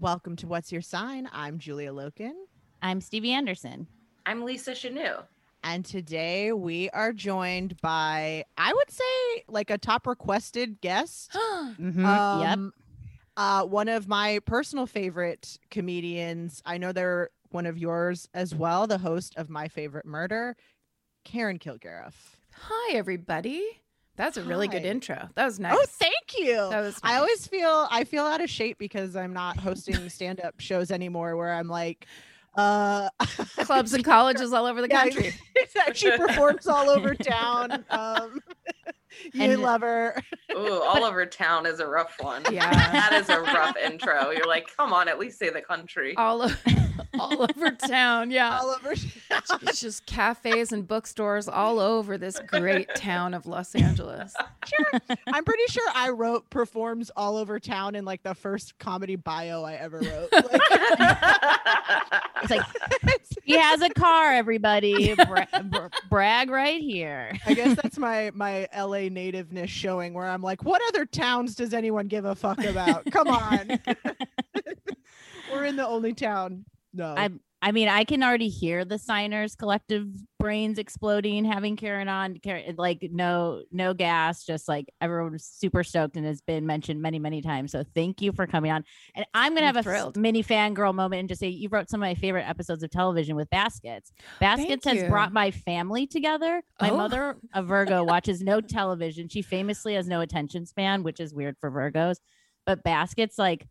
Welcome to What's Your Sign? I'm Julia Loken. I'm Stevie Anderson. I'm Lisa Chanoux. And today we are joined by, I would say, like a top requested guest. mm-hmm. um, yep. Uh, one of my personal favorite comedians. I know they're one of yours as well, the host of My Favorite Murder, Karen Kilgariff. Hi, everybody. That's a really Hi. good intro. That was nice. Oh, thank you. That was. Nice. I always feel I feel out of shape because I'm not hosting stand up shows anymore. Where I'm like, uh, clubs and colleges all over the country. Yeah, she performs all over town. Um, you and, love her. Ooh, all over town is a rough one. Yeah, that is a rough intro. You're like, come on, at least say the country. All over, all over town. Yeah, all over. Town. It's just cafes and bookstores all over this great town of Los Angeles. Sure, I'm pretty sure I wrote performs all over town in like the first comedy bio I ever wrote. Like, it's like he has a car. Everybody, Bra- bra- brag right here. I guess that's my my LA nativeness showing where I'm like, what other towns does anyone give a fuck about? Come on. We're in the only town. No. I'm I mean, I can already hear the signers collective brains exploding, having Karen on, Karen, like no, no gas, just like everyone's super stoked and has been mentioned many, many times. So thank you for coming on. And I'm gonna I'm have thrilled. a mini fangirl moment and just say you wrote some of my favorite episodes of television with Baskets. Baskets has brought my family together. My oh. mother, a Virgo, watches no television. She famously has no attention span, which is weird for Virgos. But Baskets, like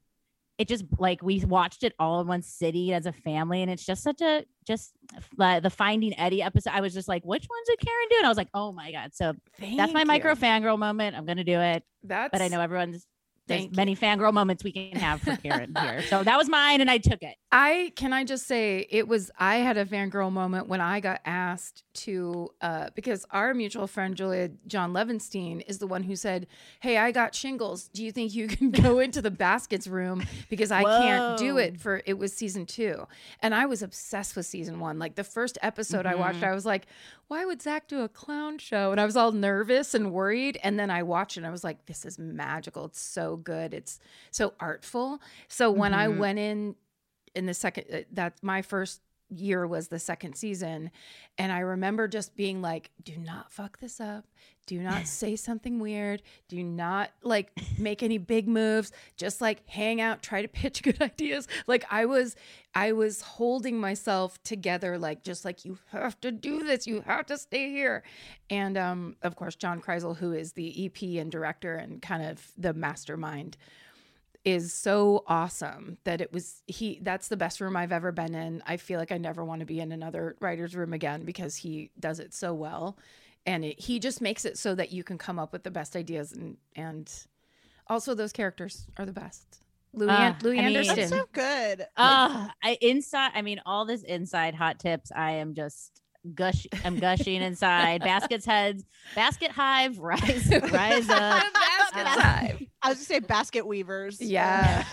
it just like we watched it all in one city as a family and it's just such a just uh, the finding eddie episode i was just like which ones did karen do and i was like oh my god so Thank that's my you. micro fangirl moment i'm gonna do it that's but i know everyone's there's Thank you. many fangirl moments we can have for Karen here. So that was mine, and I took it. I can I just say it was I had a fangirl moment when I got asked to uh because our mutual friend Julia John Levenstein is the one who said, Hey, I got shingles. Do you think you can go into the baskets room? Because I can't do it for it was season two. And I was obsessed with season one. Like the first episode I watched, Mhm. I was like, why would Zach do a clown show? And I was all nervous and worried. And then I watched it and I was like, this is magical. It's so good. It's so artful. So when I Mhm. went in in the second uh, that my first year was the second season. And i remember just being like do not fuck this up. Do not say something weird. Do not like make any big moves. Just like hang out try to pitch good ideas. Like i was i was holding myself together like just like you have to do this. You have to stay here. And um of course john Krisel who is the ep and director and kind of the mastermind is so awesome that it was he that's the best room I've ever been in. I feel like I never want to be in another writer's room again because he does it so well. And it, he just makes it so that you can come up with the best ideas and and also those characters are the best. Louie, Ah, An- Louie I mean- Anderson. That's so good. Uh, I inside. I mean, all this inside hot tips. I am just gush. I'm gushing inside. Baskets heads. Basket hive. Rise. Rise up. Basket Uh, Hive. I was gonna say basket weavers. Yeah.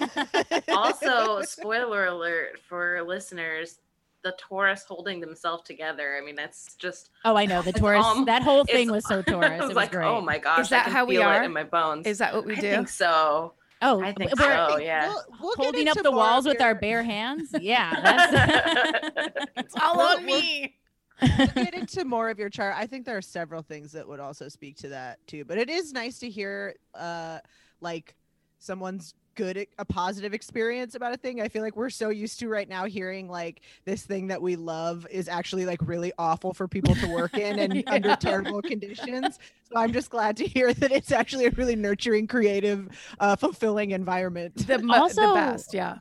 also, spoiler alert for listeners: the Taurus holding themselves together. I mean, that's just. Oh, I know the Taurus. alm- that whole thing was so Taurus. I It was was like, great. oh my gosh, Is that I can how we are? It in my bones. Is that what we I do? think so. Oh, I think we're so. yeah. We'll, we'll holding up the walls of with our bare hands. Yeah, that's. It's all We'll- on we'll- me. We'll get into more of your chart. I think there are several things that would also speak to that too. But it is nice to hear uh like someone's good a positive experience about a thing. I feel like we're so used to right now hearing like this thing that we love is actually like really awful for people to work in and under terrible conditions. So I'm just glad to hear that it's actually a really nurturing, creative, uh fulfilling environment. The, mo- Also- the best, yeah.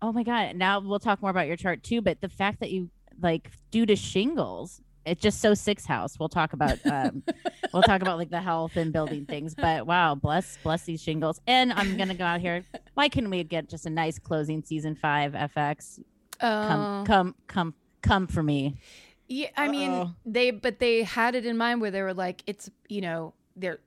oh my god! Now we'll talk more about your chart too. But the fact that you like due to shingles, it's just so six house. We'll talk about. Um, we'll talk about like the health and building things. But wow, bless bless these shingles. And I'm gonna go out here. Why couldn't we get just a nice closing season five FX? Come Oh. come come come for me. Yeah, I mean, Uh-oh. they but they had it in mind where they were like, it's you know, there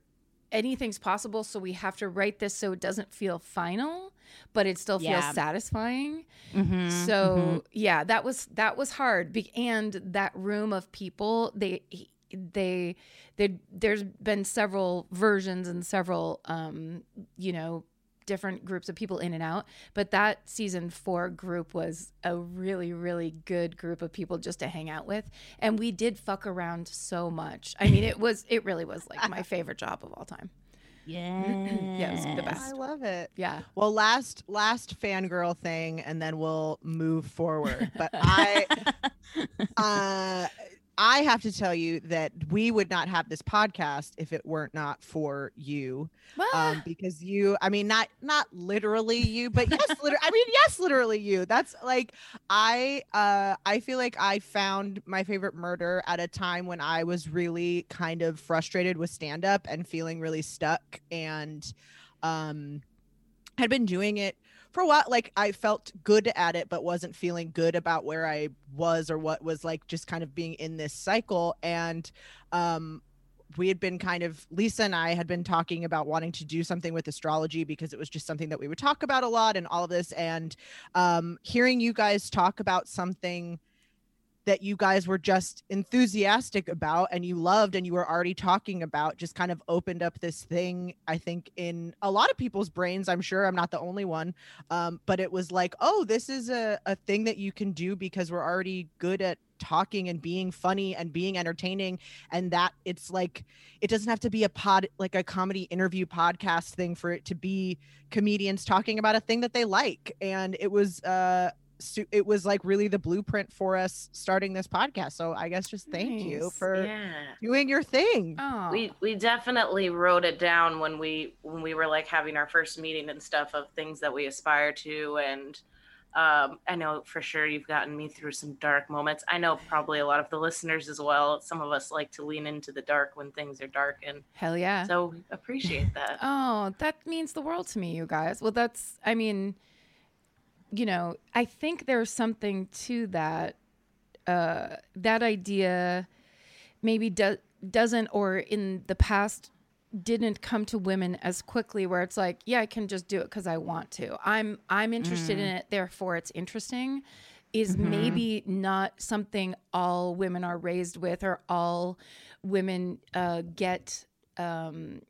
anything's possible, so we have to write this so it doesn't feel final, but it still feels Yeah. satisfying. Mhm, So mhm. yeah, that was that was hard. Be- and that room of people, they they they there's been several versions and several um you know different groups of people in and out but that season four group was a really really good group of people just to hang out with and we did fuck around so much i mean it was it really was like my favorite job of all time yeah, Yeah, it was the best. I love it. yeah Well, last last fangirl thing, and then we'll move forward. But I, uh, I have to tell you that we would not have this podcast if it weren't not for you, um, because you. I mean, not not literally you, but yes, literally. I mean, yes, literally you. That's like I. Uh, I feel like I found my favorite murder at a time when I was really kind of frustrated with stand up and feeling really stuck and um had been doing it for a while like i felt good at it but wasn't feeling good about where i was or what was like just kind of being in this cycle. And um we had been kind of lisa and i had been talking about wanting to do something with astrology because it was just something that we would talk about a lot and all of this. And um hearing you guys talk about something that you guys were just enthusiastic about and you loved and you were already talking about just kind of opened up this thing i think in a lot of people's brains i'm sure. I'm not the only one. Um, but it was like oh this is a, a thing that you can do because we're already good at talking and being funny and being entertaining. And that it's like it doesn't have to be a pod like a comedy interview podcast thing for it to be comedians talking about a thing that they like. And it was uh it was like really the blueprint for us starting this podcast so i guess just thank you for Yeah. doing your thing oh We we definitely wrote it down when we when we were like having our first meeting and stuff of things that we aspire to and Um, I know for sure you've gotten me through some dark moments. I know probably a lot of the listeners as well. Some of us like to lean into the dark when things are dark, and Hell yeah. so appreciate that. Oh, that means the world to me, you guys. Well, that's, I mean, you know, I think there's something to that. Uh, that idea maybe do- doesn't, or in the past, didn't come to women as quickly where it's like yeah i can just do it because i want to i'm i'm interested in it therefore it's interesting is maybe not something all women are raised with or all women uh, get um,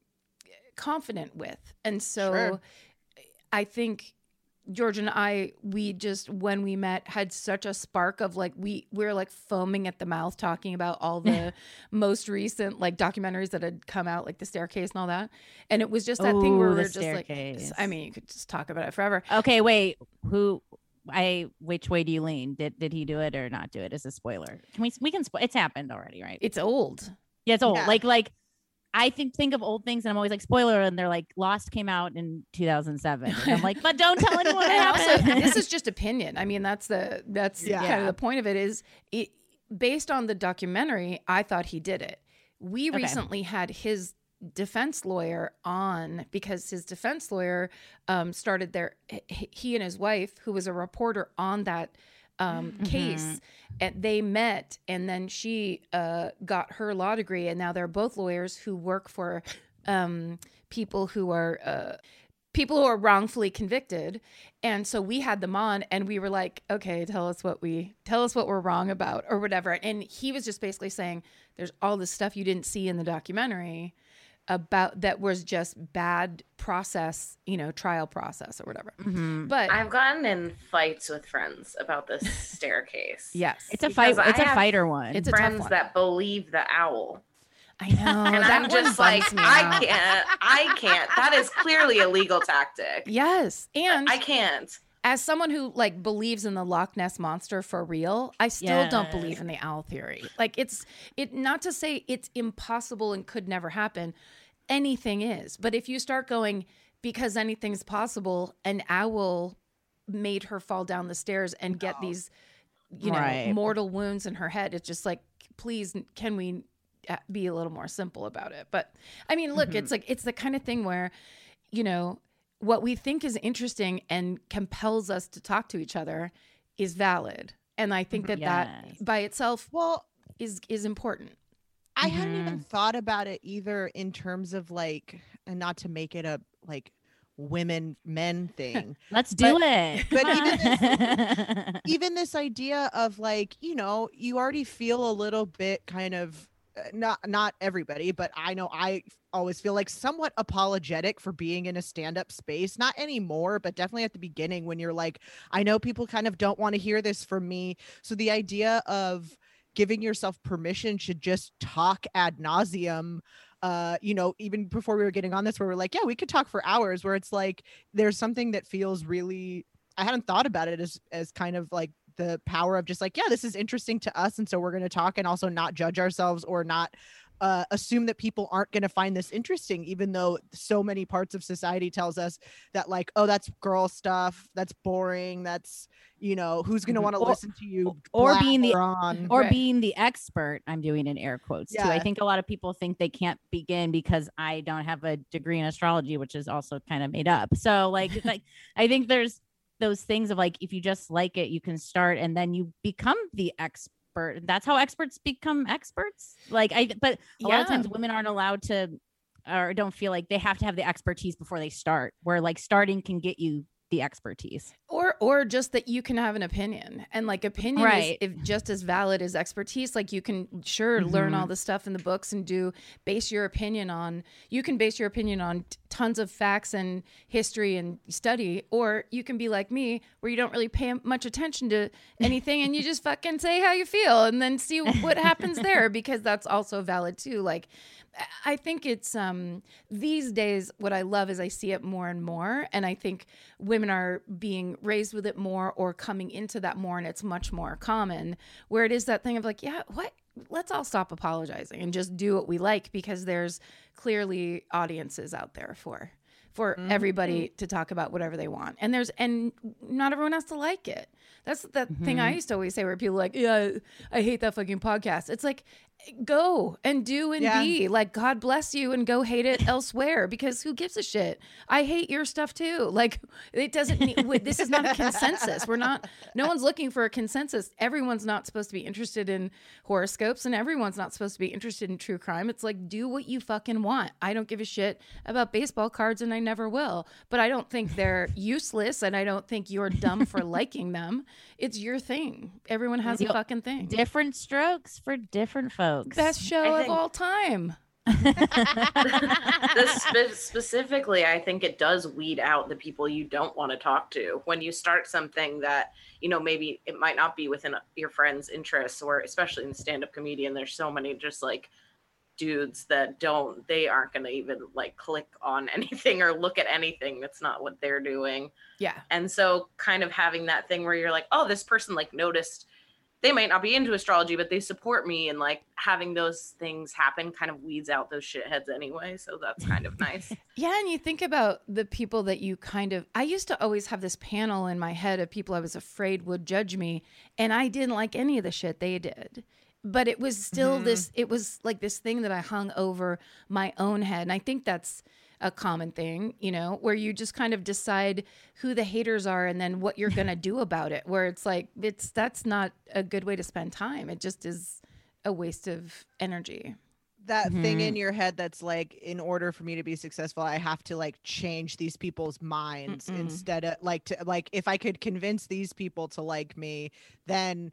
confident with. And so Sure. I think George and I, we just when we met had such a spark of like we we were like foaming at the mouth talking about all the most recent like documentaries that had come out, like the staircase and all that. And it was just that thing where Ooh, we were just Staircase. like I mean, you could just talk about it forever. Okay, wait. Who? I which way do you lean? Did did he do it or not do it? As a spoiler, can we we can spo- it's happened already, right? It's old. Yeah, it's old. Yeah. Like like I think think of old things and I'm always like spoiler and they're like Lost came out in 2007. And I'm like, but don't tell anyone also this is just opinion i mean that's the that's Yeah. kind of the point of it is it based on the documentary i thought he did it we Okay. recently had his defense lawyer on because his defense lawyer um, started their h- he and his wife who was a reporter on that um, Mm-hmm. case and they met and then she uh, got her law degree and now they're both lawyers who work for um, people who are uh, people who are wrongfully convicted and so we had them on and we were like okay tell us what we tell us what we're wrong about or whatever and he was just basically saying there's all this stuff you didn't see in the documentary about that was just bad process you know trial process or whatever Mhm. but I've gotten in fights with friends about this staircase. yes It's a Because fight. It's I a have fighter one. It's a tough friends one. that believe the owl. i know And that I'm just bums like, me I can't. I can't. That is clearly a legal tactic. yes and I can't. As someone who like believes in the Loch Ness monster for real, I still don't believe in the owl theory. Like it's it not to say it's impossible and could never happen. Anything is. But if you start going because anything's possible, an owl made her fall down the stairs and get these you know Right. mortal wounds in her head, it's just like please can we uh, be a little more simple about it. But I mean, look, it's like it's the kind of thing where you know what we think is interesting and compels us to talk to each other is valid and i think mm-hmm. that Yes. that by itself Well, is is important I hadn't even mm-hmm. thought about it either in terms of like, and not to make it a like women men thing. Let's do But- it. but even on. even this idea of like, you know, you already feel a little bit kind of not not everybody, but I know I always feel like somewhat apologetic for being in a stand-up space. Not anymore, but definitely at the beginning when you're like, I know people kind of don't want to hear this from me. So the idea of giving yourself permission should just talk ad nauseum uh you know even before we were getting on this where we're like yeah we could talk for hours where it's like there's something that feels really i hadn't thought about it as as kind of like the power of just like yeah this is interesting to us and so we're going to talk and also not judge ourselves or not uh, assume that people aren't going to find this interesting even though so many parts of society tells us that like oh that's girl stuff that's boring that's you know who's going to Mhm. want to listen to you or being the- on or Right. being the expert i'm doing in air quotes too i think a lot of people think they can't begin because i don't have a degree in astrology which is also kind of made up so like like i think there's those things of like if you just like it you can start and then you become the expert. That's how experts become experts. Like i but a lot of times women aren't allowed to or don't feel like they have to have the expertise before they start where like starting can get you the expertise. Or or just that you can have an opinion and like opinion Right. is if just as valid as expertise like you can sure learn Mhm. all the stuff in the books and do base your opinion on you can base your opinion on tons of facts and history and study or you can be like me where you don't really pay much attention to anything and you just fucking say how you feel and then see what happens there because that's also valid too like I think it's um these days what I love is I see it more and more and I think women are being raised with it more or coming into that more and it's much more common where it is that thing of like yeah what let's all stop apologizing and just do what we like because there's clearly audiences out there for for Mhm. everybody to talk about whatever they want. And there's and not everyone has to like it. That's the thing I mm-hmm. used to always say where people are like, yeah, I hate that fucking podcast. It's like go and do and Yeah. be. Like god bless you and go hate it elsewhere because who gives a shit? I hate your stuff too. Like it doesn't need, this is not a consensus. We're not no one's looking for a consensus. Everyone's not supposed to be interested in horoscopes and everyone's not supposed to be interested in true crime. It's like do what you fucking want. I don't give a shit about baseball cards and i never will. But i don't think they're useless and i don't think you're dumb for liking them it's your thing everyone has a Yep. fucking thing Different strokes for different folks. best show I of think- all time this spe- specifically, I think it does weed out the people you don't want to talk to when you start something that you know maybe it might not be within your friends' interests, or especially in stand-up comedian. There's so many just like dudes that don't they aren't going to even like click on anything or look at anything that's not what they're doing. Yeah. And so kind of having that thing where you're like oh this person like noticed they might not be into astrology but they support me and like having those things happen kind of weeds out those shitheads anyway so that's kind of nice. Yeah, and you think about the people that you kind of I used to always have this panel in my head of people I was afraid would judge me, and I didn't like any of the shit they did. But it was still this it was like this thing that I hung over my own head. And I think that's a common thing, you know, where you just kind of decide who the haters are and then what you're going to do about it. Where it's like it's that's not a good way to spend time. It just is a waste of energy. that thing Mhm. in your head that's like in order for me to be successful i have to like change these people's minds Mm-mm. instead of like to like if i could convince these people to like me then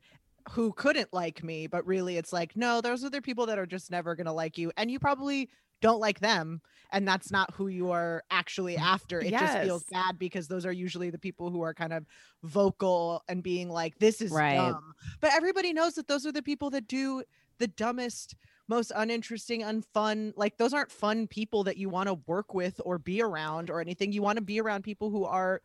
who couldn't like me but really it's like no those are the people that are just never going to like you and you probably don't like them and that's not who you are actually after it just feels bad because those are usually the people who are kind of vocal and being like this is Right. dumb but everybody knows that those are the people that do the dumbest most uninteresting unfun like those aren't fun people that you want to work with or be around or anything you want to be around people who are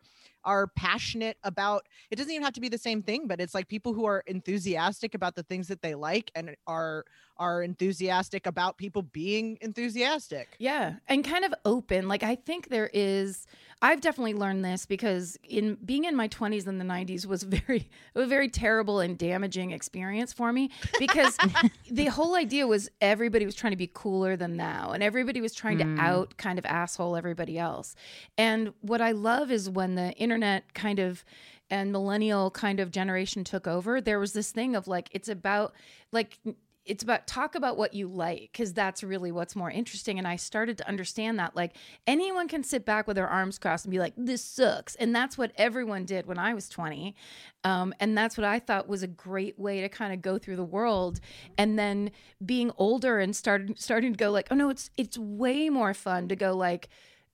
are passionate about it doesn't even have to be the same thing but it's like people who are enthusiastic about the things that they like and are are enthusiastic about people being enthusiastic Yeah, and kind of open. Like I think there is I've definitely learned this because in being in my 20s and the 90s was very a very terrible and damaging experience for me because the whole idea was everybody was trying to be cooler than now and everybody was trying Mm. to out kind of asshole everybody else. And what I love is when the internet kind of and millennial kind of generation took over, there was this thing of like it's about like it's about talk about what you like because that's really what's more interesting. And i started to understand that like anyone can sit back with their arms crossed and be like this sucks. And that's what everyone did when i was 20 um, and that's what i thought was a great way to kind of go through the world. And then being older and started starting to go like oh no it's it's way more fun to go like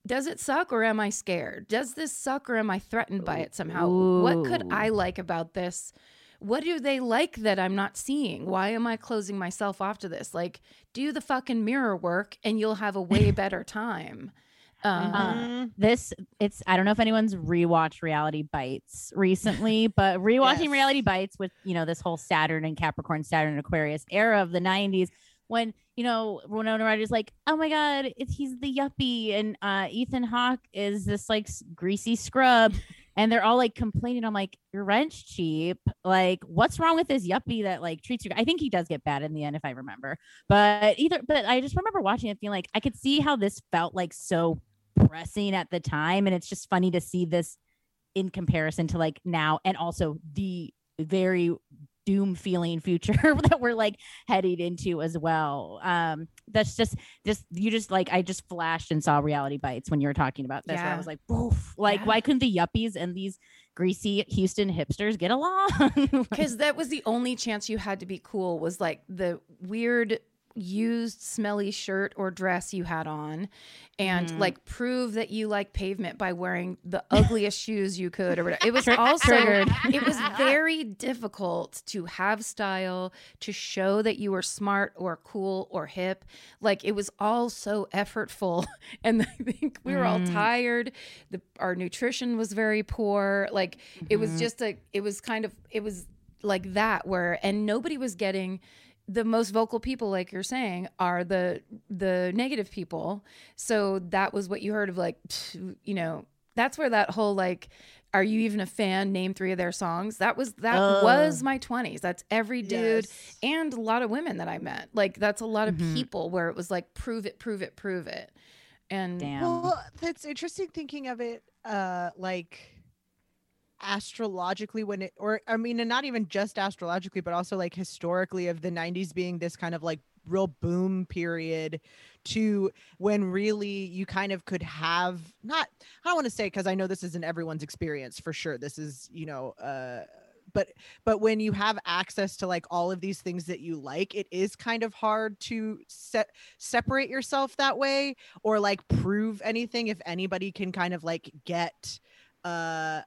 does it suck or am i scared does this suck or am i threatened by it somehow what could i like about this what do they like that I'm not seeing? Why am I closing myself off to this? Like, do the fucking mirror work and you'll have a way better time. Um, Mhm. this it's I don't know if anyone's rewatched Reality Bites recently, but rewatching Yes. Reality Bites with you know this whole Saturn and Capricorn, Saturn and Aquarius era of the '90s when you know Winona Ryder's like, oh my god, it's, he's the yuppie, and uh, Ethan Hawke is this like greasy scrub. And they're all like complaining. I'm like, your rent's cheap. Like, what's wrong with this yuppie that like treats you? I think he does get bad in the end, if I remember. But either, but I just remember watching it, feeling like I could see how this felt like so pressing at the time and it's just funny to see this in comparison to like now and also the very doom feeling future that we're like heading into as well um that's just just you just like i just flashed and saw reality bites when you were talking about this where i was like Oof. like Yeah. why couldn't the yuppies and these greasy houston hipsters get along Like, because that was the only chance you had to be cool was like the weird used smelly shirt or dress you had on and Mhm. like prove that you like pavement by wearing the ugliest shoes you could or whatever. It was also it was very difficult to have style to show that you were smart or cool or hip like it was all so effortful and i think we were all Mm. tired the, our nutrition was very poor like it was Mhm. just a it was kind of it was like that where and nobody was getting the most vocal people like you're saying are the the negative people so that was what you heard of like you know that's where that whole like are you even a fan name three of their songs that was that Oh. was my 20s that's every dude Yes. and a lot of women that i met like that's a lot of Mhm. people where it was like prove it prove it prove it and Damn. Well, that's interesting thinking of it uh like astrologically when it or I mean and not even just astrologically but also like historically of the 90s being this kind of like real boom period to when really you kind of could have not I don't want to say cuz I know this isn't everyone's experience for sure this is you know uh but but when you have access to like all of these things that you like it is kind of hard to set separate yourself that way or like prove anything if anybody can kind of like get uh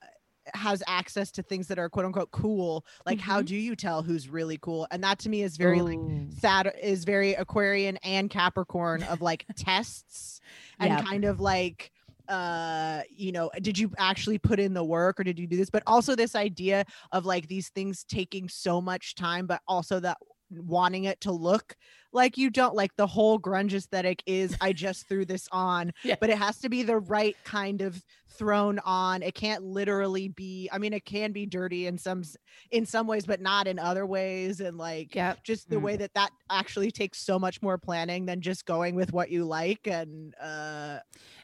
has access to things that are quote unquote cool like how do you tell who's really cool? And that to me is very like Ooh. that is very aquarian and capricorn of like tests and kind of like uh you know did you actually put in the work or did you do this? But also this idea of like these things taking so much time but also that wanting it to look like you don't like the whole grunge aesthetic is i just threw this on Yeah. but it has to be the right kind of thrown on it can't literally be i mean it can be dirty in some in some ways but not in other ways and like yeah just the Mm. way that that actually takes so much more planning than just going with what you like and uh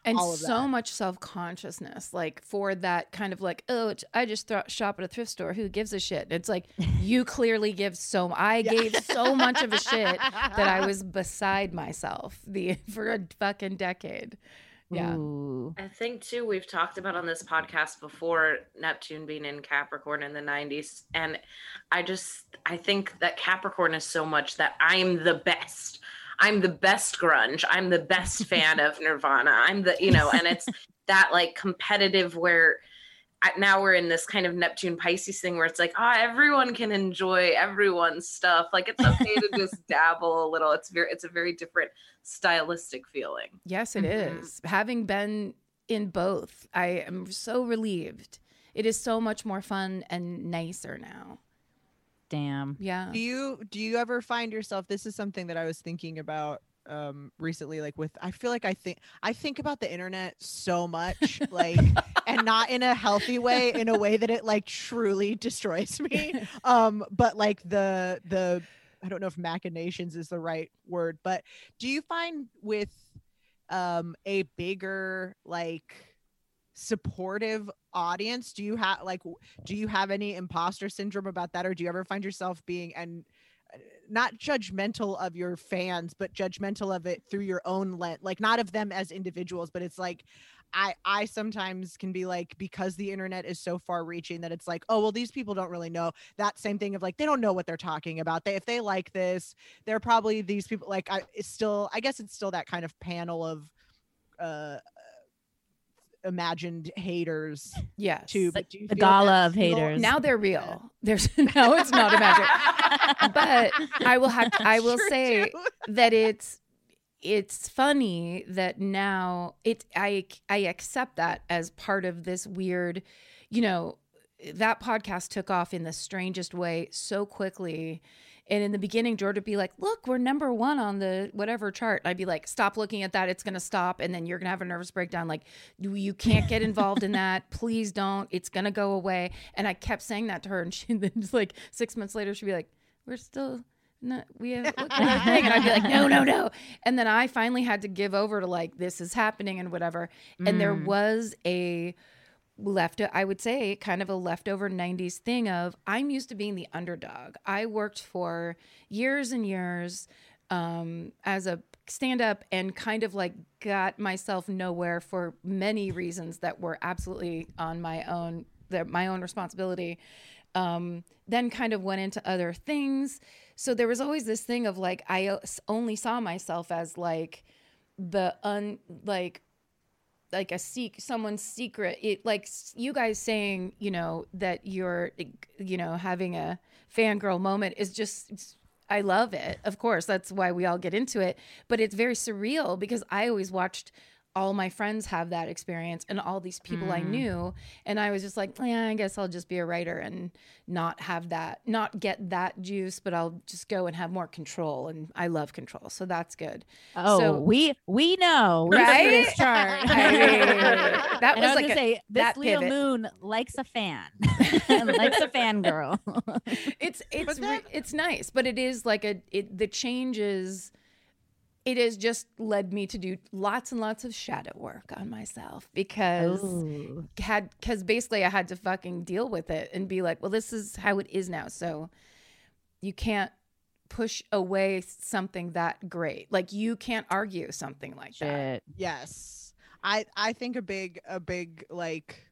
and all of so that. much self-consciousness like for that kind of like oh i just thro- shop at a thrift store who gives a shit it's like you clearly give so i Yeah. gave so much of a shit that i was beside myself the for a fucking decade yeah Ooh. I think too we've talked about on this podcast before Neptune being in Capricorn in the 90s and I just I think that Capricorn is so much that I'm the best. I'm the best grunge. I'm the best fan of Nirvana. I'm the you know and it's that like competitive where I- now we're in this kind of Neptune Pisces thing where it's like, ah, everyone can enjoy everyone's stuff. Like it's okay to just dabble a little. It's very, it's a very different stylistic feeling. yes it is. Mhm. having been in both i am so relieved it is so much more fun and nicer now Damn. yeah do you do you ever find yourself this is something that i was thinking about um recently like with i feel like i think i think about the internet so much like and not in a healthy way in a way that it like truly destroys me. Um but like the the i don't know if machinations is the right word but do you find with um a bigger like supportive audience do you have like do you have any imposter syndrome about that or do you ever find yourself being and not judgmental of your fans but judgmental of it through your own lens like not of them as individuals but it's like I I sometimes can be like because the internet is so far reaching that it's like oh well these people don't really know. That same thing of like they don't know what they're talking about. They if they like this they're probably these people like I it's still I guess it's still that kind of panel of uh imagined haters yes To but do you The gala of still- haters. now they're real there's no it's not imagined but I will have to, I will True, say too. that it's it's funny that now it I I accept that as part of this weird, you know, that podcast took off in the strangest way so quickly. And in the beginning, George would be like, Look, we're number one on the whatever chart. And I'd be like, Stop looking at that. It's going to stop. And then you're going to have a nervous breakdown. Like, you can't get involved in that. Please don't. It's going to go away. And I kept saying that to her. And she then, just like, six months later, she'd be like, We're still. No, we have look at thing, and I'd be like, no, no, no. And then I finally had to give over to like, this is happening and whatever. And there Mm. was a left I would say kind of a leftover 90s thing of I'm used to being the underdog. I worked for years and years um as a stand up and kind of like got myself nowhere for many reasons that were absolutely on my own that my own responsibility. Um then kind of went into other things. So there was always this thing of like i only saw myself as like the un like like a seek someone's secret it like you guys saying you know that you're you know having a fangirl moment is just i love it. Of course that's why we all get into it but it's very surreal because i always watched all my friends have that experience and all these people I Mm. knew. And I was just like, yeah, I guess I'll just be a writer and not have that, not get that juice, but I'll just go and have more control. And I love control. So that's good. Oh, So- we we know we Right? this chart. I that And was like gonna a- say this that Leo pivot. Moon likes a fan, likes a fangirl. it's it's then- re- it's nice, but it is like a it the changes. It has just led me to do lots and lots of shadow work on myself because Ooh. had because basically I had to fucking deal with it and be like, well, this is how it is now. So you can't push away something that great. Like you can't argue something like that. Yes. I I think a big a big like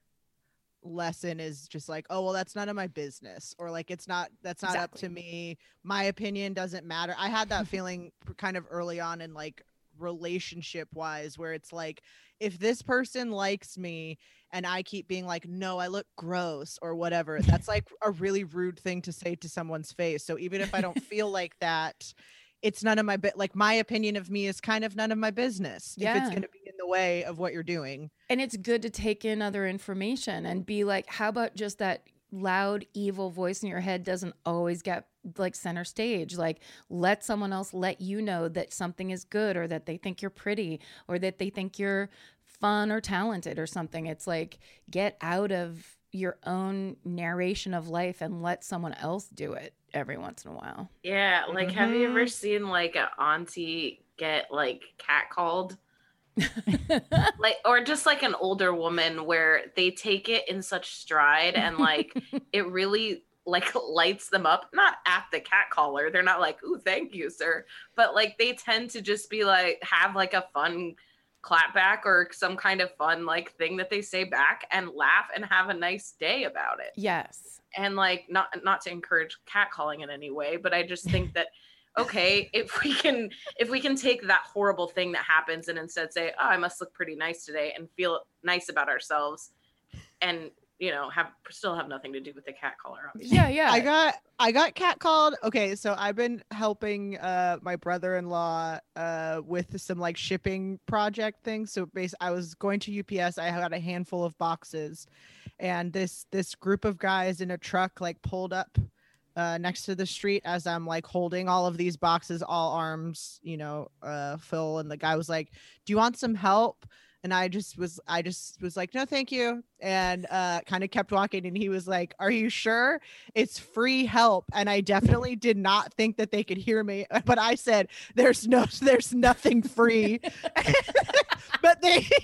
lesson is just like, oh well that's none of my business or like it's not that's not up to me. My opinion doesn't matter. I had that feeling kind of early on in like relationship wise where it's like if this person likes me and I keep being like no I look gross or whatever that's like a really rude thing to say to someone's face. So even if I don't feel like that it's none of my bit like my opinion of me is kind of none of my business yeah. if it's going to be in the way of what you're doing And it's good to take in other information and be like, how about just that loud, evil voice in your head doesn't always get like center stage? Like, let someone else let you know that something is good or that they think you're pretty or that they think you're fun or talented or something. It's like, get out of your own narration of life and let someone else do it every once in a while. Yeah, like have you ever Mhm. seen like an auntie get like catcalled? like or just like an older woman where they take it in such stride and like it really like lights them up not at the cat caller they're not like ooh thank you sir but like they tend to just be like have like a fun clapback or some kind of fun like thing that they say back and laugh and have a nice day about it yes. and like not not to encourage catcalling in any way but i just think that okay if we can if we can take that horrible thing that happens and instead say oh i must look pretty nice today and feel nice about ourselves and you know have still have nothing to do with the cat collar obviously. Yeah, yeah. i got i got catcalled okay so i've been helping uh my brother-in-law uh with some like shipping project things so base i was going to ups i had a handful of boxes and this this group of guys in a truck like pulled up uh, next to the street as I'm like holding all of these boxes, all arms, you know, uh, full. And the guy was like, "Do you want some help?" And I just was, I just was like, "No, thank you," and uh, kind of kept walking. And he was like, "Are you sure it's free help?" And I definitely did not think that they could hear me, but I said, "There's no, there's nothing free," but they.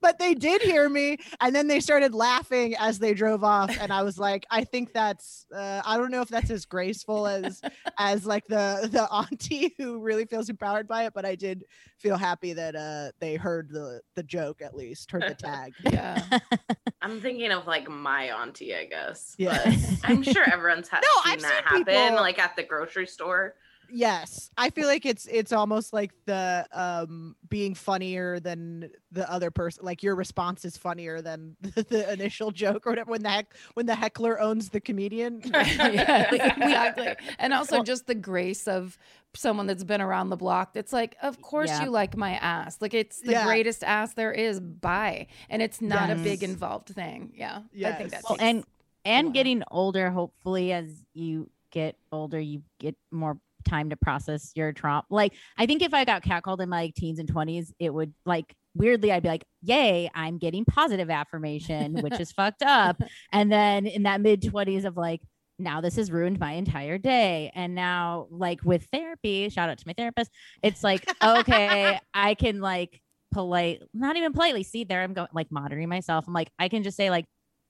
but they did hear me and then they started laughing as they drove off and i was like i think that's uh, i don't know if that's as graceful as as like the the auntie who really feels empowered by it but i did feel happy that uh they heard the the joke at least heard the tag yeah. i'm thinking of like my auntie i guess Yeah. but i'm sure everyone's had No, seen I've that seen happen people- like at the grocery store yes i feel like it's it's almost like the um being funnier than the other person like your response is funnier than the, the initial joke or whatever when the heck when the heckler owns the comedian yes, exactly. And also just the grace of someone that's been around the block. That's like, of course Yeah. you like my ass. Like it's the Yeah. greatest ass there is. Bye. And it's not a big involved thing. Yeah. I think Yes. that well, and and getting older hopefully as you get older you get more time to process your trauma like i think if i got catcalled in my like, teens and 20s it would like weirdly i'd be like yay i'm getting positive affirmation which is fucked up. And then in that mid 20s of like now this has ruined my entire day. And now like with therapy shout out to my therapist it's like okay i can like polite not even politely see there i'm going like monitoring myself. I'm like i can just say like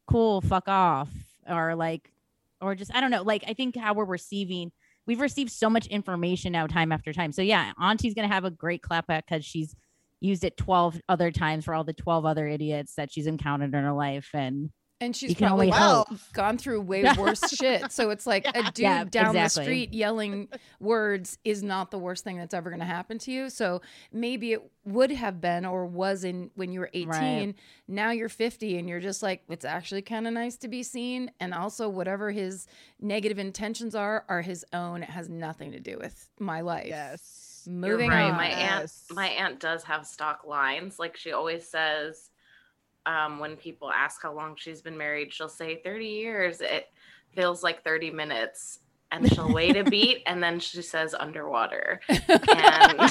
cool fuck off or like or just i don't know. Like i think how we're receiving we've received so much information now time after time. So yeah auntie's gonna have a great clapback because she's used it 12 other times for all the 12 other idiots that she's encountered in her life and And she's You probably only Wow. hope. gone through way worse shit. So it's like a dude Yeah, down exactly. the street yelling words is not the worst thing that's ever going to happen to you. So maybe it would have been or was in when you were 18. Right. Now you're 50 and you're just like it's actually kind of nice to be seen and also whatever his negative intentions are are his own. It has nothing to do with my life. yes Moving You're right. on. My aunt, my aunt does have stock lines. Like she always says, um, when people ask how long she's been married, she'll say 30 years. It feels like 30 minutes. And she'll wait a beat and then she says underwater. And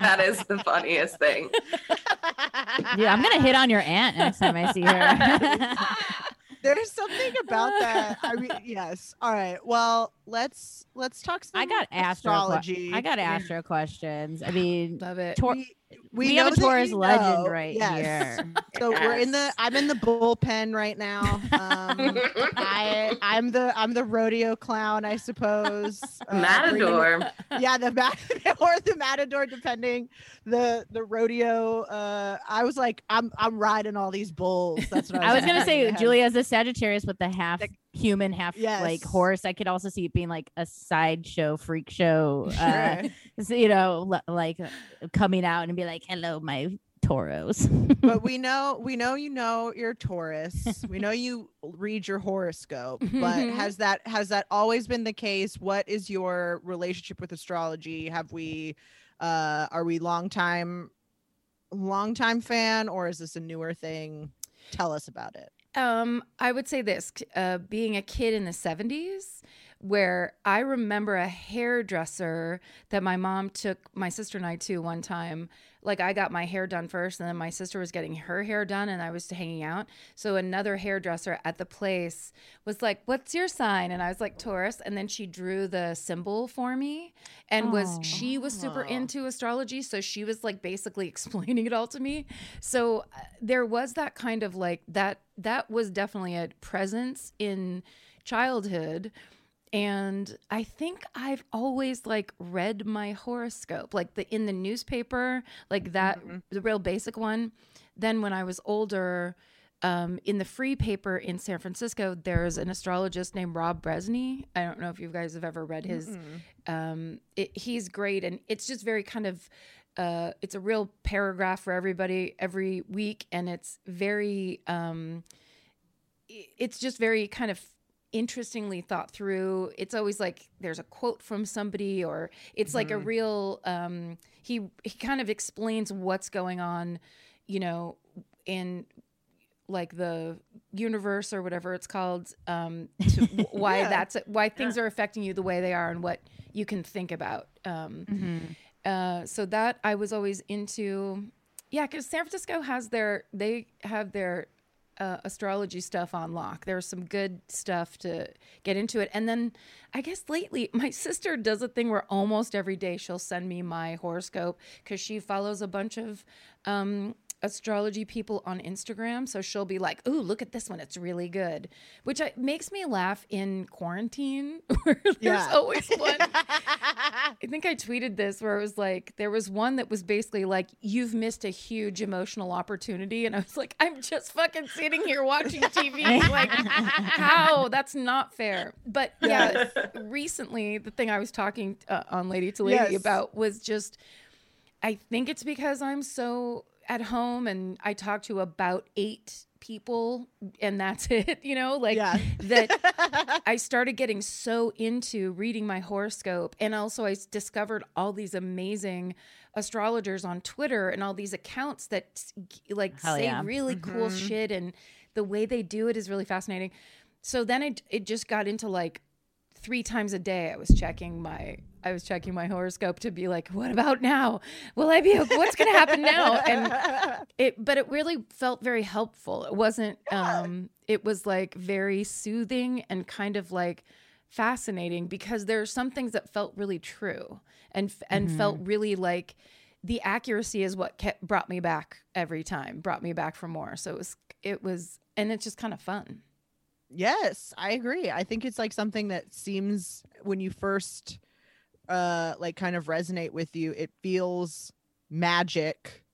that is the funniest thing. Yeah, I'm gonna hit on your aunt next time I see her. There's something about that. I mean, yes. All right. Well, let's let's talk some I got astro. astrology. I got astro questions. I mean, Love it. Tor- We, we, know have a Taurus legend know. right Yes. here. So we're in the I'm in the bullpen right now. Um, I I'm the I'm the rodeo clown, I suppose. Uh, bringing- Matador. yeah, the matador or the matador, depending the the rodeo. Uh, I was like, I'm I'm riding all these bulls. That's what I was, I was gonna say my head. Julia's a Sagittarius with the half Like- human, half like horse. I could also see it being like a sideshow freak show. Uh, Sure. you know, li- like uh, coming out and be like, "Hello, my Tauros." but we know we know you know you're Taurus. We know you read your horoscope. But Mhm. has that has that always been the case? What is your relationship with astrology? Have we uh are we long time long time fan or is this a newer thing? Tell us about it. Um, I would say this: uh, being a kid in the '70s, where I remember a hairdresser that my mom took my sister and I to one time. Like I got my hair done first, and then my sister was getting her hair done, and I was hanging out. So another hairdresser at the place was like, "What's your sign?" And I was like, "Taurus." And then she drew the symbol for me, and was Oh. she was super Oh. into astrology, so she was like basically explaining it all to me. So uh, there was that kind of like that that was definitely a presence in childhood and i think i've always like read my horoscope like the in the newspaper like that Mhm. the real basic one. Then when i was older um, in the free paper in san francisco there's an astrologist named rob brezsny. I don't know if you guys have ever read his um it, he's great. And it's just very kind of uh it's a real paragraph for everybody every week. And it's very um it's just very kind of interestingly thought through it's always like there's a quote from somebody or it's like a Mhm. real um he he kind of explains what's going on you know in like the universe or whatever it's called um to why Yeah. that's why things are affecting you the way they are and what you can think about um Mhm. uh, so that I was always into, yeah, because San Francisco has their they have their uh, astrology stuff on lock. There's some good stuff to get into it, and then I guess lately my sister does a thing where almost every day she'll send me my horoscope because she follows a bunch of um, astrology people on Instagram. So she'll be like, "Ooh, look at this one; it's really good," which I, makes me laugh in quarantine. Where there's Yeah. always one. I think I tweeted this where it was like there was one that was basically like you've missed a huge emotional opportunity, and I was like, I'm just fucking sitting here watching TV. like, how? That's not fair. But yeah, recently the thing I was talking uh, on Lady to Lady Yes. about was just, I think it's because I'm so at home and I talk to about eight people and that's it. You know, like yeah. that I started getting so into reading my horoscope, and also i discovered all these amazing astrologers on Twitter and all these accounts that like Hell say yeah. really cool Mhm. shit, and the way they do it is really fascinating. So then it it just got into like three times a day I was checking my I was checking my horoscope to be like, what about now? Will I be what's gonna happen now? And it but it really felt very helpful it wasn't Yeah. um it was like very soothing and kind of like fascinating because there are some things that felt really true and and Mhm. felt really like the accuracy is what kept brought me back every time brought me back for more so it was it was and it's just kind of fun Yes, I agree. I think it's like something that seems when you first uh like kind of resonate with you, it feels magic.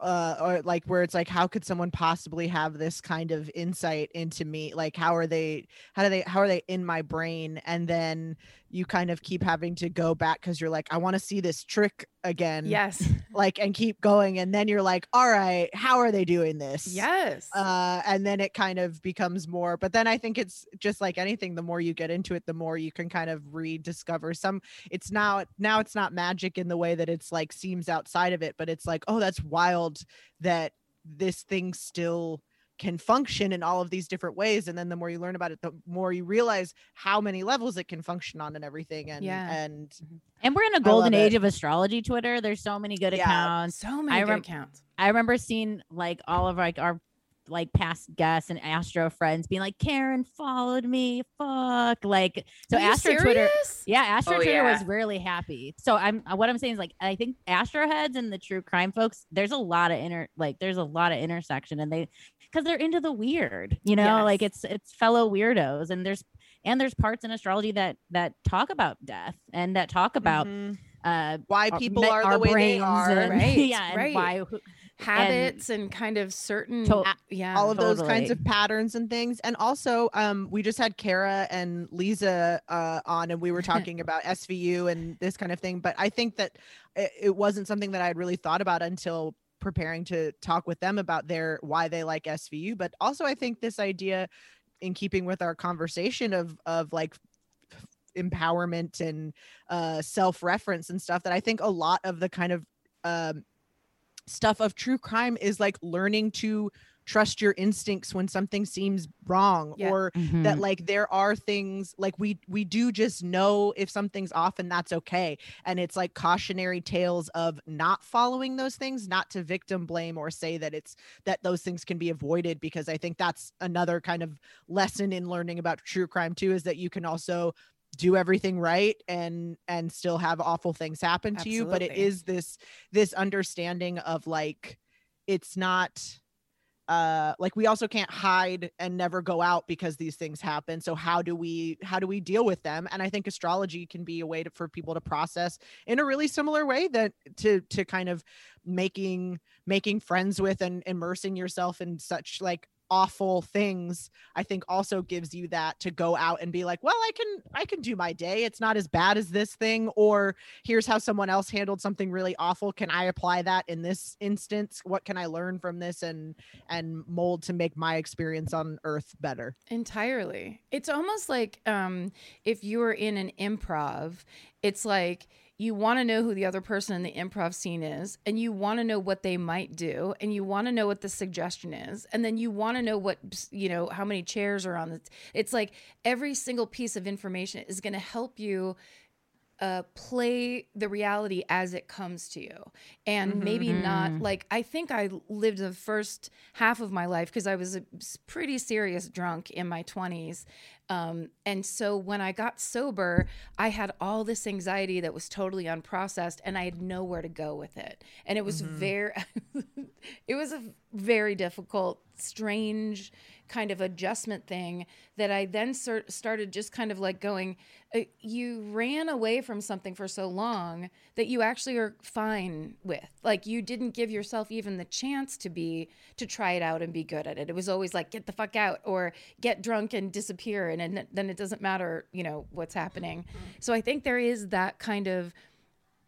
Uh or like where it's like how could someone possibly have this kind of insight into me? Like how are they how do they how are they in my brain? And then you kind of keep having to go back because you're like, I want to see this trick again. Yes. Like, and keep going. And then you're like, all right, how are they doing this? Yes. Uh, and then it kind of becomes more, but then I think it's just like anything, the more you get into it, the more you can kind of rediscover some, it's now, now it's not magic in the way that it's like seems outside of it, but it's like, oh, that's wild that this thing still can function in all of these different ways and then the more you learn about it the more you realize how many levels it can function on and everything and Yeah. and mm-hmm. And we're in a golden age it. of astrology Twitter. There's so many good Yeah. accounts. so many I good rem- accounts. I remember seeing like all of like our like past guests and Astro friends being like, Karen followed me. Fuck. Like so Are you Astro Twitter. Yeah, Astro Oh, Twitter yeah. was really happy. So I'm uh, what I'm saying is like I think Astro heads and the true crime folks, there's a lot of inter like there's a lot of intersection and they because they're into the weird, you know, like it's it's fellow weirdos and there's and there's parts in astrology that that talk about death and that talk about Mhm. uh why people me- are the way they are and- Right, yeah, and right. why who- Habits and, kind of certain To- yeah. all of those kinds of patterns and things. And also um we just had kara and lisa uh on and we were talking about svu and this kind of thing. But i think that it, it wasn't something that i had really thought about until preparing to talk with them about their why they like svu but also i think this idea in keeping with our conversation of of like empowerment and uh self-reference and stuff that i think a lot of the kind of um stuff of true crime is like learning to trust your instincts when something seems wrong Yeah. or Mm-hmm. that like there are things like we we do just know if something's off and that's okay and it's like cautionary tales of not following those things not to victim blame or say that it's that those things can be avoided because i think that's another kind of lesson in learning about true crime too is that you can also do everything right and and still have awful things happen to you but it is this this understanding of like it's not uh like we also can't hide and never go out because these things happen. So how do we how do we deal with them? And i think astrology can be a way to, for people to process in a really similar way that to to kind of making making friends with and immersing yourself in such like awful things i think also gives you that to go out and be like well i can i can do my day. It's not as bad as this thing or here's how someone else handled something really awful. Can i apply that in this instance? What can i learn from this and and mold to make my experience on earth better? Entirely. It's almost like um, if you were in an improv, it's like you want to know who the other person in the improv scene is, and you want to know what they might do, and you want to know what the suggestion is, and then you want to know what, you know, how many chairs are on the. It's like every single piece of information is going to help you uh, play the reality as it comes to you and maybe not like i think i lived the first half of my life because i was a pretty serious drunk in my 20s um, and so when i got sober i had all this anxiety that was totally unprocessed and i had nowhere to go with it and it was very it was a very difficult strange kind of adjustment thing that I then cer- started just kind of like going, uh, you ran away from something for so long that you actually are fine with. Like you didn't give yourself even the chance to be, to try it out and be good at it. It was always like, get the fuck out or get drunk and disappear. And then- then it doesn't matter, you know, what's happening. So I think there is that kind of,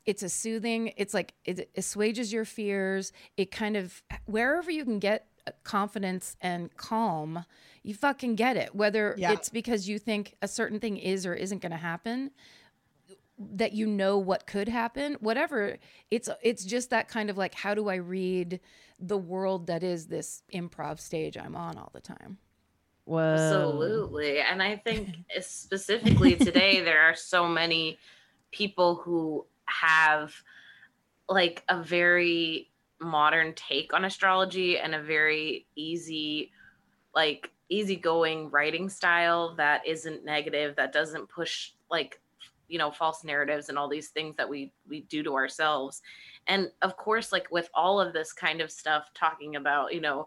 it's a soothing it's like it assuages your fears it kind of wherever you can get uh, confidence and calm you fucking get it whether Yeah. it's because you think a certain thing is or isn't going to happen that you know what could happen whatever it's it's just that kind of like how do i read the world that is this improv stage i'm on all the time Whoa. Absolutely. And I think specifically today, there are so many people who have like a very modern take on astrology and a very easy, like easygoing writing style that isn't negative, that doesn't push like you know false narratives and all these things that we we do to ourselves and of course like with all of this kind of stuff talking about you know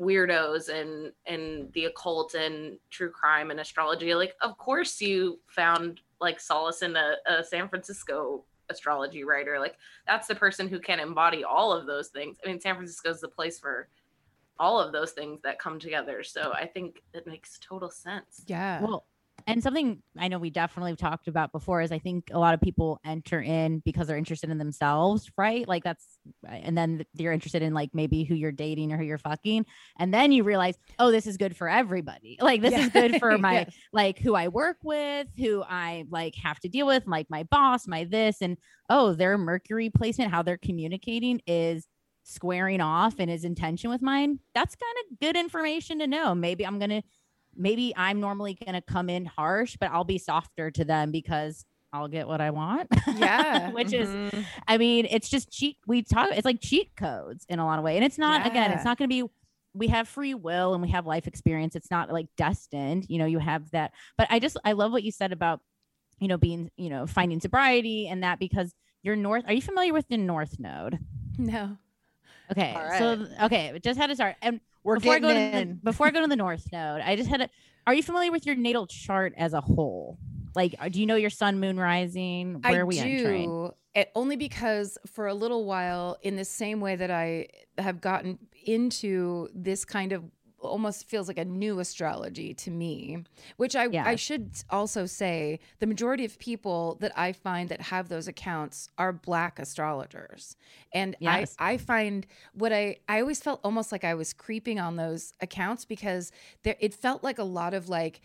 weirdos and and the occult and true crime and astrology like of course you found like solace in a, a san francisco astrology writer. Like that's the person who can embody all of those things. I mean san francisco is the place for all of those things that come together. So i think it makes total sense. Yeah. Well, and something I know we definitely have talked about before is I think a lot of people enter in because they're interested in themselves, right? Like that's, and then you're interested in like maybe who you're dating or who you're fucking, and then you realize, oh, this is good for everybody. Like this Yeah. is good for my Yes. like who I work with, who I like have to deal with, like my boss, my this, and oh, their Mercury placement, how they're communicating is squaring off and is intention with mine. That's kind of good information to know. Maybe I'm gonna maybe I'm normally going to come in harsh, but I'll be softer to them because I'll get what I want. Yeah. Which is, Mhm. I mean, it's just cheat. We talk, it's like cheat codes in a lot of way. And it's not, again, it's not going to be, we have free will and we have life experience. It's not like destined, you know, you have that. But I just, I love what you said about, you know, being, you know, finding sobriety and that because you're north. Are you familiar with the North Node? No. Okay. All So, okay. Just had to start. And We're before I getting go to the, before I go to the North Node, I just had a. Are you familiar with your natal chart as a whole? Like, uh, do you know your sun, moon, rising? Where I are we entering? do. It, only because for a little while, in the same way that I have gotten into this kind of almost feels like a new astrology to me, which I, I should also say the majority of people that I find that have those accounts are black astrologers. And Yes. I, I find what I, I always felt almost like I was creeping on those accounts because there, it felt like a lot of like,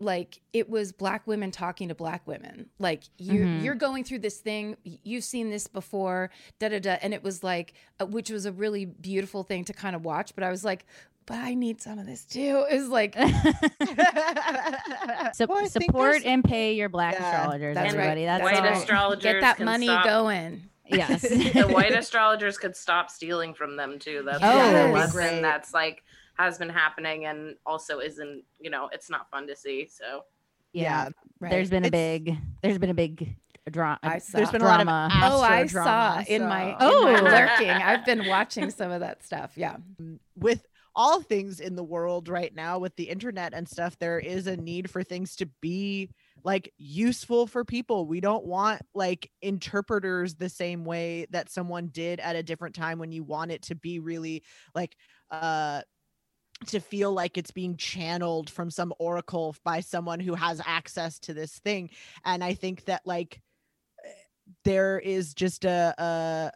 like it was black women talking to black women like you Mhm. you're going through this thing you've seen this before da da da and it was like uh, which was a really beautiful thing to kind of watch but i was like but i need some of this too is like Sup- Well, support and pay your black Yeah, astrologers, that's right. That's White all. astrologers get that money stop- going Yes. the white astrologers could stop stealing from them too. That's Oh, the that'd lesson great. that's like has been happening and also isn't, you know, it's not fun to see. So yeah. right There's been a It's- big. There's been a big drama. I saw. There's been a lot of oh i astro saw drama, in my, in my Oh. lurking i've been watching some of that stuff yeah with all things in the world right now with the internet and stuff there is a need for things to be like useful for people. We don't want like interpreters the same way that someone did at a different time when you want it to be really like uh to feel like it's being channeled from some oracle by someone who has access to this thing. And i think that like eh, there is just a, a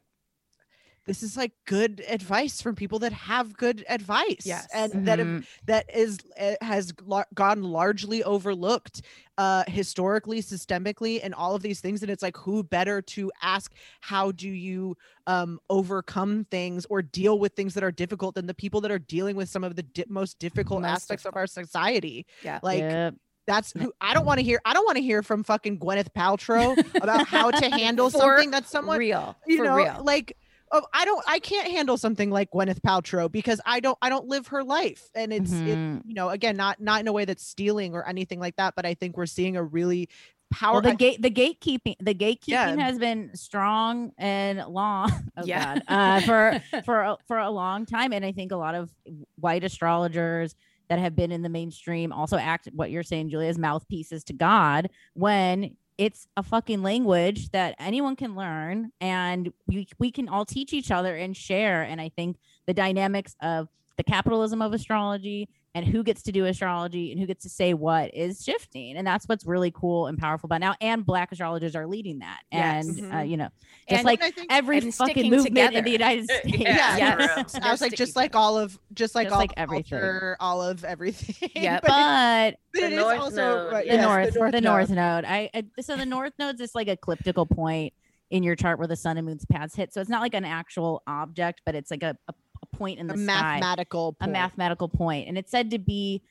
this is like good advice from people that have good advice Yes. and that have that is uh, has lar- gone largely overlooked uh historically systemically and all of these things and it's like who better to ask how do you um overcome things or deal with things that are difficult than the people that are dealing with some of the di- most difficult Most aspects of our society yeah like Yep. that's who I don't want to hear. I don't want to hear from fucking Gwyneth Paltrow about how to handle something that someone real you for know real like oh, I don't I can't handle something like Gwyneth Paltrow because I don't I don't live her life and it's it, Mhm. you know again not not in a way that's stealing or anything like that but I think we're seeing a really Well, powerful the gate, the gatekeeping, the gatekeeping Yeah. has been strong and long. Oh Yeah. God, uh, for for a, for a long time, and I think a lot of white astrologers that have been in the mainstream also act what you're saying, Julia, as mouthpieces to God when it's a fucking language that anyone can learn, and we we can all teach each other and share. And I think the dynamics of the capitalism of astrology and who gets to do astrology and who gets to say what is shifting and that's what's really cool and powerful about now and black astrologers are leading that Yes. and uh, Mhm. you know just And like think every fucking sticking movement in the united states Yeah, Yeah. for real. I was like just like all of just like Just all like of everything. culture, all of everything Yep. but, it- but but it is also right, the yes, north the Node. north node I, I so the north node's just like a elliptical point in your chart where the sun and moon's paths hit so it's not like an actual object but it's like a, a, a point in the a sky. mathematical a mathematical point. And it's said to be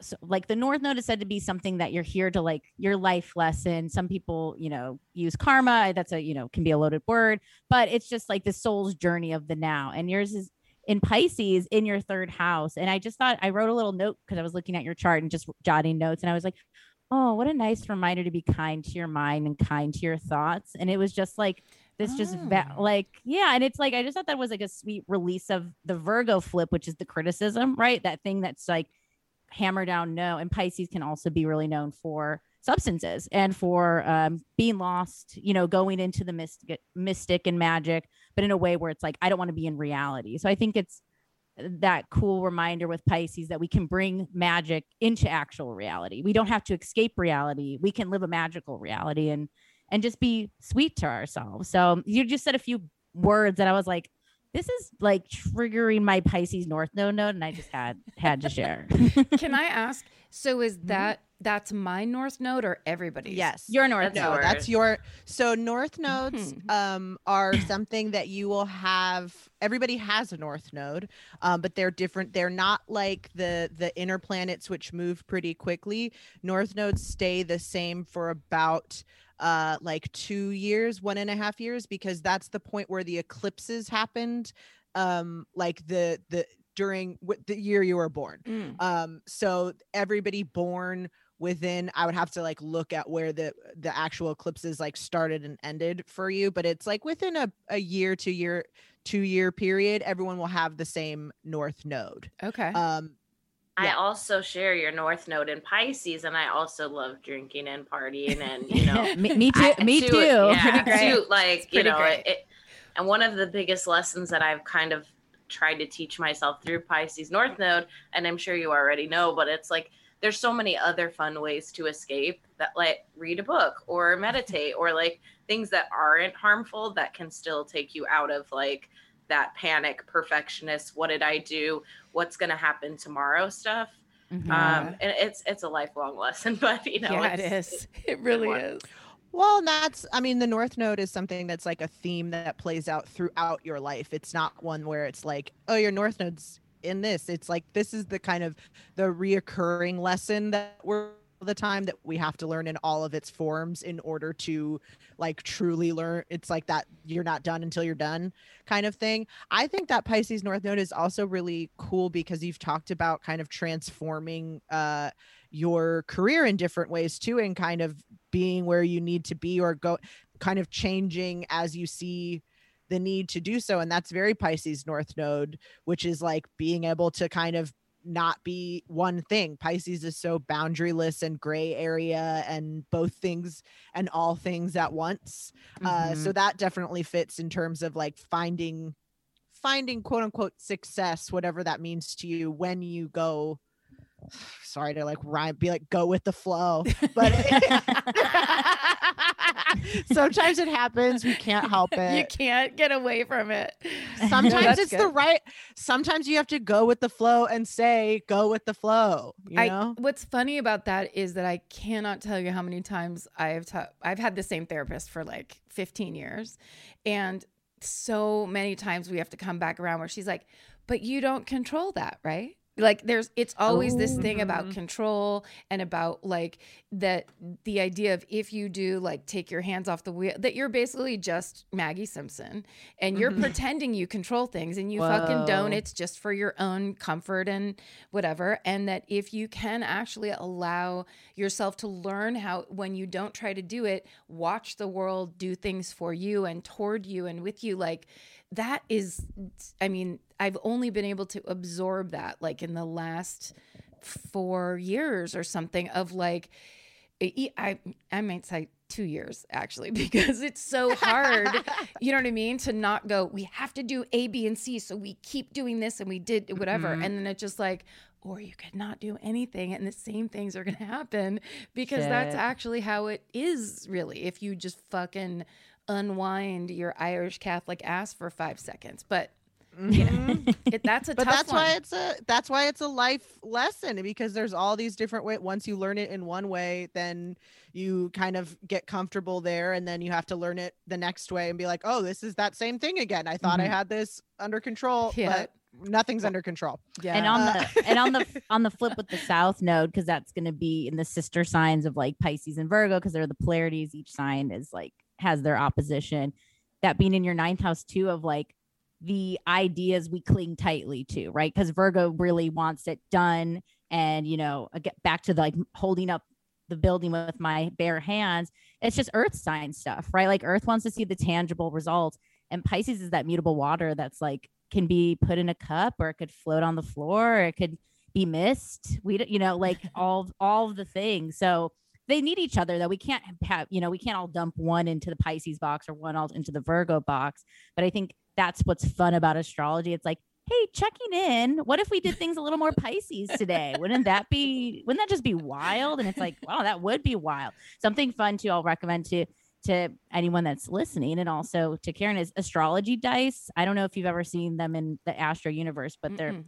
so like the north node is said to be something that you're here to like your life lesson. Some people you know use karma. That's a you know can be a loaded word. But it's just like the soul's journey of the now. And yours is in pisces in your third house. And i just thought i wrote a little note because i was looking at your chart and just jotting notes. And i was like oh what a nice reminder to be kind to your mind and kind to your thoughts. And it was just like this just va- Oh. like yeah and it's like i just thought that was like a sweet release of the virgo flip which is the criticism right that thing that's like hammer down no and pisces can also be really known for substances and for um, being lost you know going into the mystic mystic and magic but in a way where it's like i don't want to be in reality so i think it's that cool reminder with Pisces that we can bring magic into actual reality. We don't have to escape reality. We can live a magical reality and and just be sweet to ourselves. So you just said a few words and I was like, this is like triggering my Pisces North Node node, and I just had had to share. Can I ask? So is Mm-hmm. that that's my North Node or everybody's? Yes. Your North That's no, Node. that's your so north nodes Mhm. um are something that you will have everybody has a north node um but they're different they're not like the the inner planets which move pretty quickly north nodes stay the same for about uh like two years one and a half years because that's the point where the eclipses happened um like the the during wh- the year you were born Mm. um so everybody born within i would have to like look at where the the actual eclipses like started and ended for you but it's like within a, a year two year two year period everyone will have the same north node Okay. um I also share your North Node in Pisces, and I also love drinking and partying, and you know, me, me too. I- me too, too. Yeah, too, like you know, it, it- and one of the biggest lessons that I've kind of tried to teach myself through Pisces North Node, and I'm sure you already know, but it's like there's so many other fun ways to escape that, like read a book or meditate or like things that aren't harmful that can still take you out of like that panic, perfectionist. What did I do? What's gonna happen tomorrow? Stuff. Mhm. Um, and it's it's a lifelong lesson, but you know, yeah, it's- It really is. well and that's i mean the north node is something that's like a theme that plays out throughout your life it's not one where it's like oh your north node's in this it's like this is the kind of the reoccurring lesson that we're the time that we have to learn in all of its forms in order to like truly learn it's like that you're not done until you're done kind of thing. I think that pisces north node is also really cool because you've talked about kind of transforming uh your career in different ways too and kind of being where you need to be or go kind of changing as you see the need to do so and that's very pisces north node which is like being able to kind of not be one thing. Pisces is so boundaryless and gray area and both things and all things at once. Uh so that definitely fits in terms of like finding finding quote unquote success whatever that means to you when you go sorry to like rhyme be like go with the flow but sometimes it happens we can't help it. You can't get away from it. sometimes that's it's the right sometimes you have to go with the flow and say go with the flow you I, know what's funny about that is that I cannot tell you how many times I've ta- I've had the same therapist for like 15 years, and so many times we have to come back around where she's like, "But you don't control that, right?" Like there's it's always this thing about Mhm. control and about like that the idea of if you do like take your hands off the wheel that you're basically just Maggie Simpson and you're Mhm. pretending you control things and you fucking don't it's just for your own comfort and whatever and that if you can actually allow yourself to learn how when you don't try to do it watch the world do things for you and toward you and with you like that is i mean i've only been able to absorb that like in the last 4 years or something of like I I, I might say 2 years actually because it's so hard you know what I mean? To not go, we have to do A, B, and C. So we keep doing this and we did whatever. Mhm. And then it's just like, or you could not do anything and the same things are going to happen because that's actually how it is, really. If you just fucking unwind your Irish Catholic ass for five seconds. But you know, Mhm. it, that's a but tough that's one. why it's a that's why it's a life lesson because there's all these different ways once you learn it in one way then you kind of get comfortable there and then you have to learn it the next way and be like oh this is that same thing again i thought i Mhm. had this under control Yeah. but nothing's under control yeah. and on Uh, the and on the on the flip with the south node because that's going to be in the sister signs of like pisces and virgo because they're the polarities each sign is like has their opposition that being in your ninth house too of like the ideas we cling tightly to right? Because virgo really wants it done and you know get back to the, like holding up the building with my bare hands. It's just earth sign stuff right? Like earth wants to see the tangible results. And pisces is that mutable water that's like can be put in a cup or it could float on the floor or it could be mist. We don't you know like all all of the things. So they need each other though we can't have you know we can't all dump one into the pisces box or one all into the virgo box but i think that's what's fun about astrology it's like hey, checking in. What if we did things a little more Pisces today? Wouldn't that be? Wouldn't that just be wild? And it's like, wow, that would be wild. Something fun too. I'll recommend to to anyone that's listening, and also to Karen is astrology dice. I don't know if you've ever seen them in the Astro universe, but they're Mm-mm.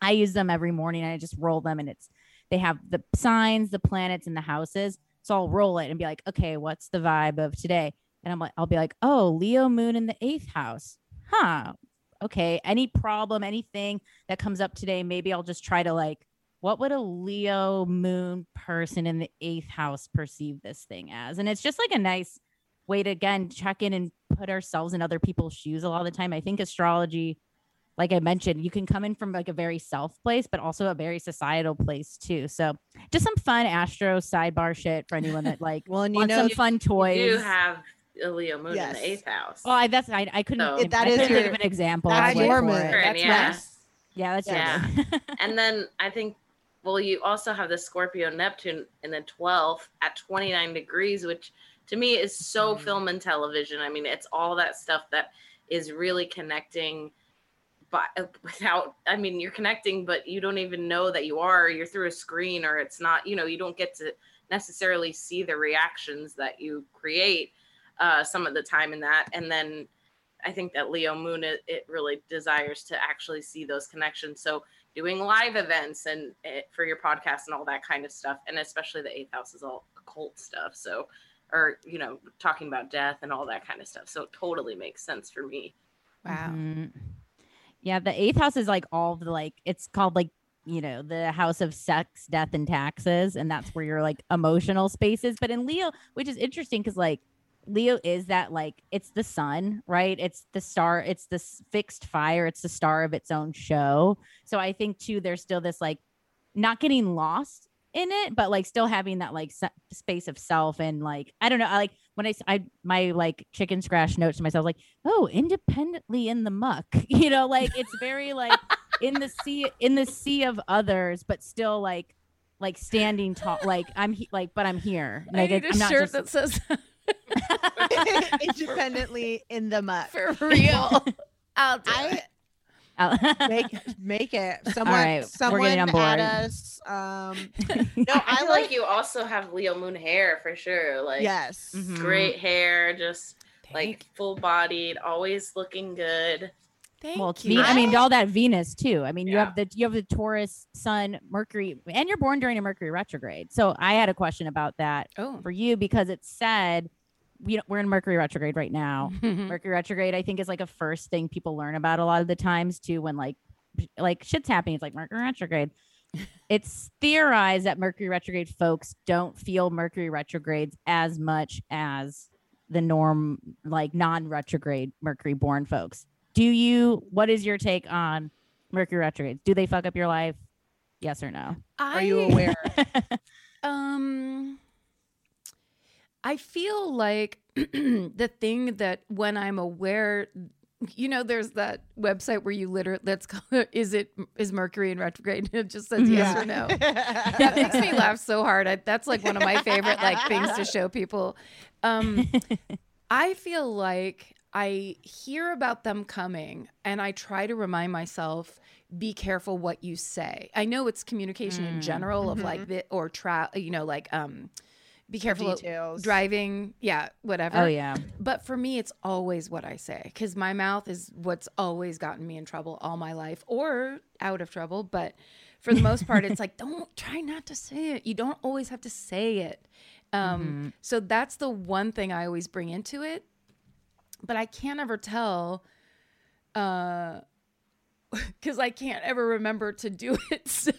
I use them every morning and I just roll them and it's they have the signs, the planets, and the houses. So I'll roll it and be like, okay, what's the vibe of today? And I'm like, I'll be like, oh, Leo moon in the eighth house. Huh. Okay. Any problem, anything that comes up today, maybe I'll just try to like, what would a Leo moon person in the eighth house perceive this thing as? And it's just like a nice way to again check in and put ourselves in other people's shoes a lot of the time. I think astrology like I mentioned, you can come in from like a very self place, but also a very societal place too. So just some fun Astro sidebar shit for anyone that like Well, and you wants know, some fun You toys. do have a Leo moon in the eighth house. oh, I, that's I, I couldn't. So- I That is couldn't your- of an example. that's your moon. That's Yeah. right. Yeah, that's Yeah. your and then I think, well, you also have the Scorpio Neptune in the 12th at 29 degrees, which to me is so Mhm. film and television. I mean, it's all that stuff that is really connecting. But without, I mean, you're connecting, but you don't even know that you are. You're through a screen, or it's not. You know, you don't get to necessarily see the reactions that you create uh, some of the time in that. And then I think that Leo Moon it, it really desires to actually see those connections. So doing live events and eh, for your podcast and all that kind of stuff, and especially the eighth house is all occult stuff. So, or you know, talking about death and all that kind of stuff. So it totally makes sense for me. Wow. Mhm. Yeah, the eighth house is like all the like it's called like you know the house of sex, death, and taxes, and that's where your like emotional spaces. But in Leo, which is interesting because like Leo is that like it's the sun, right? It's the star, it's this fixed fire, it's the star of its own show. So I think too, there's still this like not getting lost in it, but like still having that like se- space of self and like I don't know, I like when I s- I my like chicken scratch notes to myself like oh independently in the muck you know like it's very like in the sea in the sea of others but still like like standing tall like i'm he- like but i'm here I like need I'm a shirt just- that says independently in the muck. for real. I'll do I it. I'll- make make it. Someone, right, we're someone getting on add board. us. Um, No, I I like- like you also have Leo Moon hair for sure. Like yes. Mhm. great hair, just like full bodied, always looking good. Thank well you. Ve- i mean all that venus too i mean you have the you have the taurus sun mercury and you're born during a mercury retrograde so i had a question about that oh. for you because it said we don't, we're in mercury retrograde right now. Mercury retrograde, I think, is like a first thing people learn about a lot of the times too. When like like shit's happening, it's like Mercury retrograde. it's theorized that Mercury retrograde folks don't feel Mercury retrogrades as much as the norm, like non-retrograde Mercury born folks. Do you? What is your take on Mercury retrogrades? Do they fuck up your life? Yes or no? Are you aware? Um, I feel like the thing that when I'm aware, you know, there's that website where you literally let's call it, is it is Mercury in retrograde? It just says yes or no. that makes me laugh so hard. I, that's like one of my favorite like things to show people. Um, I feel like I hear about them coming and I try to remind myself be careful what you say. I know it's communication in Mm. general of like the or tra you know like um be careful Details. driving, yeah, whatever. oh yeah. But for me, it's always what I say because my mouth is what's always gotten me in trouble all my life or out of trouble. But for the most part, it's like, don't try not to say it. You don't always have to say it. Um, So that's the one thing I always bring into it. But I can't ever tell. Uh, because I can't ever remember to do it. So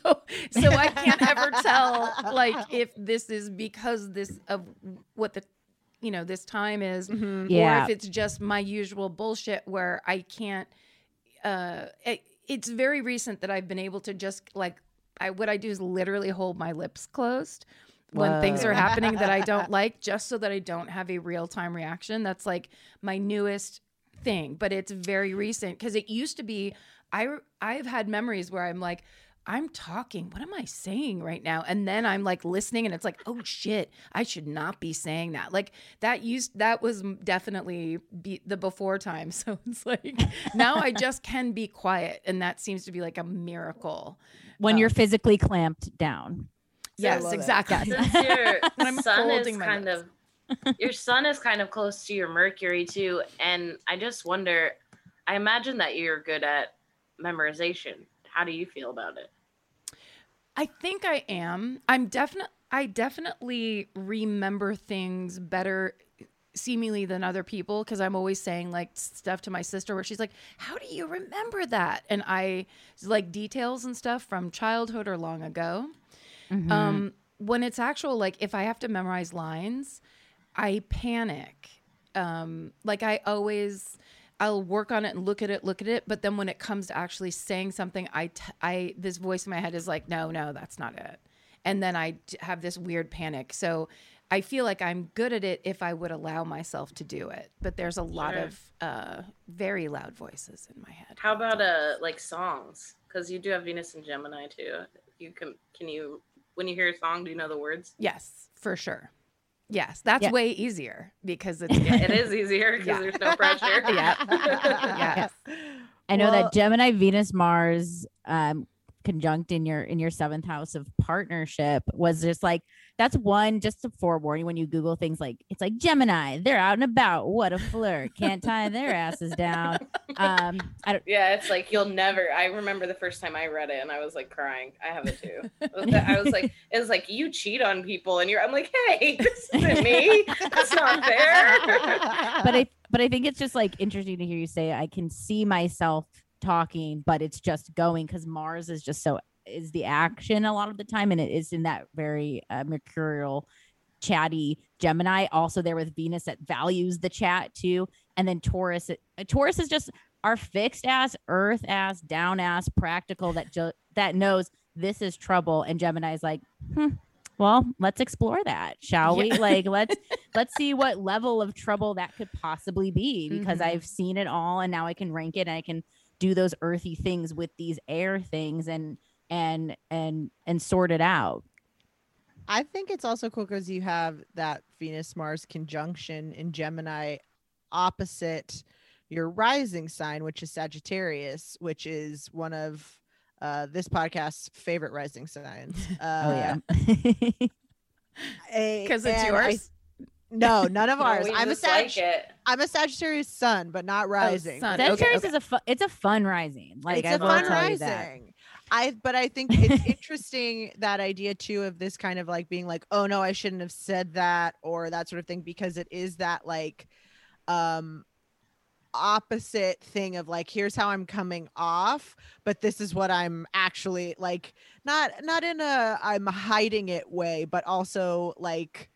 so I can't ever tell like if this is because this of what the you know this time is Mhm. or Yeah. if it's just my usual bullshit where I can't uh it, it's very recent that I've been able to just like I what I do is literally hold my lips closed when things are happening that I don't like just so that I don't have a real-time reaction. That's like my newest thing, but it's very recent cuz it used to be I I've had memories where I'm like I'm talking. What am I saying right now? And then I'm like listening and it's like, oh shit, I should not be saying that. Like that used that was definitely be the before time. So it's like now I just can be quiet and that seems to be like a miracle. when you're Um, physically clamped down. yes, love it. exactly. Since your When I'm sun is my kind notes. of your sun is kind of close to your Mercury too, and I just wonder. I imagine that you're good at memorization. How do you feel about it? I think I am. I'm definitely I definitely remember things better seemingly than other people because I'm always saying like stuff to my sister where she's like, "How do you remember that?" And I like details and stuff from childhood or long ago. Mhm. Um when it's actual like if I have to memorize lines, I panic. Um like I always I'll work on it and look at it, look at it, but then when it comes to actually saying something, I t- I this voice in my head is like, "No, no, that's not it." And then I have this weird panic. So I feel like I'm good at it if I would allow myself to do it. But there's a lot Sure. of uh very loud voices in my head. How about uh like songs? Because you do have Venus and Gemini too. You can can you when you hear a song, do you know the words? Yes, for sure. Yes, that's Yeah. way easier because it's It is easier because Yeah. there's no pressure. Yeah. Yes. I know Well- that Gemini, Venus, Mars, um, conjunct in your in your seventh house of partnership was just like that's one just to forewarn you when you Google things like it's like Gemini, they're out and about. What a flirt. Can't tie their asses down. Um, I don't Yeah, it's like you'll never. I remember the first time I read it and I was like crying. I have it too. I was like, it was like you cheat on people and you're. I'm like, hey, this isn't me. That's not fair. but I but I think it's just like interesting to hear you say I can see myself talking, but it's just going because Mars is just so is the action a lot of the time, and it is in that very uh, mercurial, chatty Gemini. Also there with Venus that values the chat too, and then Taurus. uh, Taurus is just our fixed ass, Earth ass, down ass, practical that ju- that knows this is trouble, and Gemini is like, hmm, well, let's explore that, shall we? Yeah. Like let's let's see what level of trouble that could possibly be because Mhm. I've seen it all and now I can rank it and I can do those earthy things with these air things and and and and sort it out. I think it's also cool because you have that Venus Mars conjunction in Gemini opposite your rising sign, which is Sagittarius, which is one of uh, this podcast's favorite rising signs. Uh, Oh yeah. because it's and I- yours. no, none of No, ours. I'm a Sag. like. I'm a Sagittarius sun, but not rising. sun. Sagittarius okay. is a fu- it's a fun rising. Like it's I a will fun tell you that. rising. I but I think it's interesting that idea too of this kind of like being like, oh no, I shouldn't have said that or that sort of thing because it is that like um opposite thing of like here's how I'm coming off, but this is what I'm actually like not not in a I'm hiding it way, but also like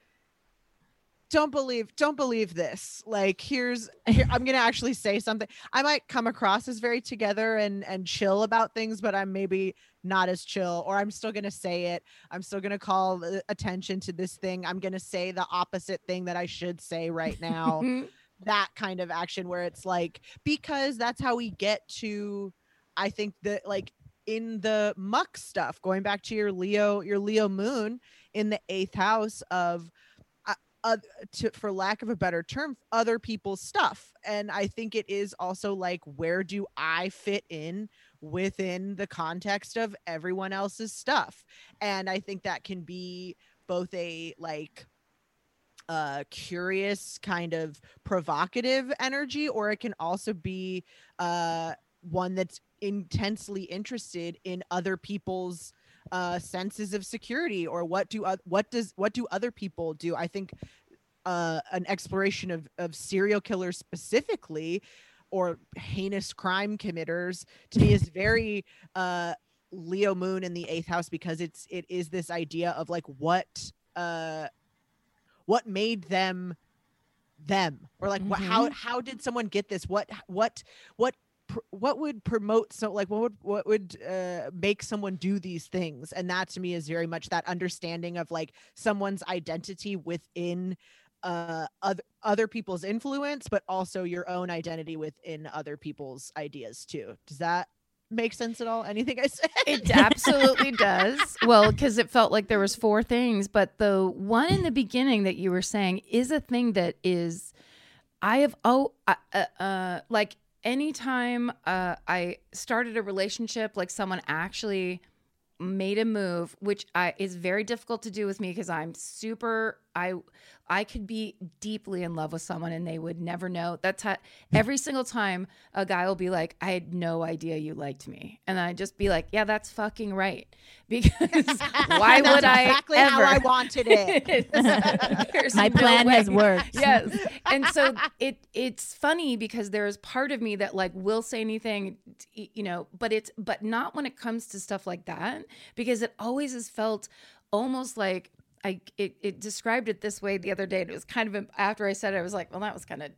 don't believe don't believe this. Like here's here, i'm gonna actually say something. I might come across as very together and and chill about things but i'm maybe not as chill or i'm still gonna say it. I'm still gonna call uh, attention to this thing. I'm gonna say the opposite thing that i should say right now. That kind of action where it's like because that's how we get to i think that like in the muck stuff going back to your leo your leo moon in the eighth house of uh, to, for lack of a better term other people's stuff. And i think it is also like where do i fit in within the context of everyone else's stuff? And i think that can be both a like uh curious kind of provocative energy or it can also be uh one that's intensely interested in other people's uh senses of security or what do uh, what does what do other people do? I think uh an exploration of of serial killers specifically or heinous crime committers to me is very uh leo moon in the eighth house because it's it is this idea of like what uh what made them them or like what how how did someone get this? What what what pr- what would promote so like what would what would uh, make someone do these things and that to me is very much that understanding of like someone's identity within uh other other people's influence but also your own identity within other people's ideas too does that make sense at all? Anything I said? It absolutely does. Well, because it felt like there was four things, but the one in the beginning that you were saying is a thing that is, I have oh, uh, uh, like anytime uh, I started a relationship, like someone actually made a move, which I is very difficult to do with me because I'm super I I could be deeply in love with someone and they would never know. That's how every single time a guy will be like, I had no idea you liked me. And I'd just be like, Yeah, that's fucking right. Because why That's would I exactly ever? how I wanted it. My no plan has worked. Yes. And so it it's funny because there's part of me that like will say anything you know, but it's but not when it comes to stuff like that because it always has felt almost like I it, it described it this way the other day and it was kind of after I said it I was like, well that was kind of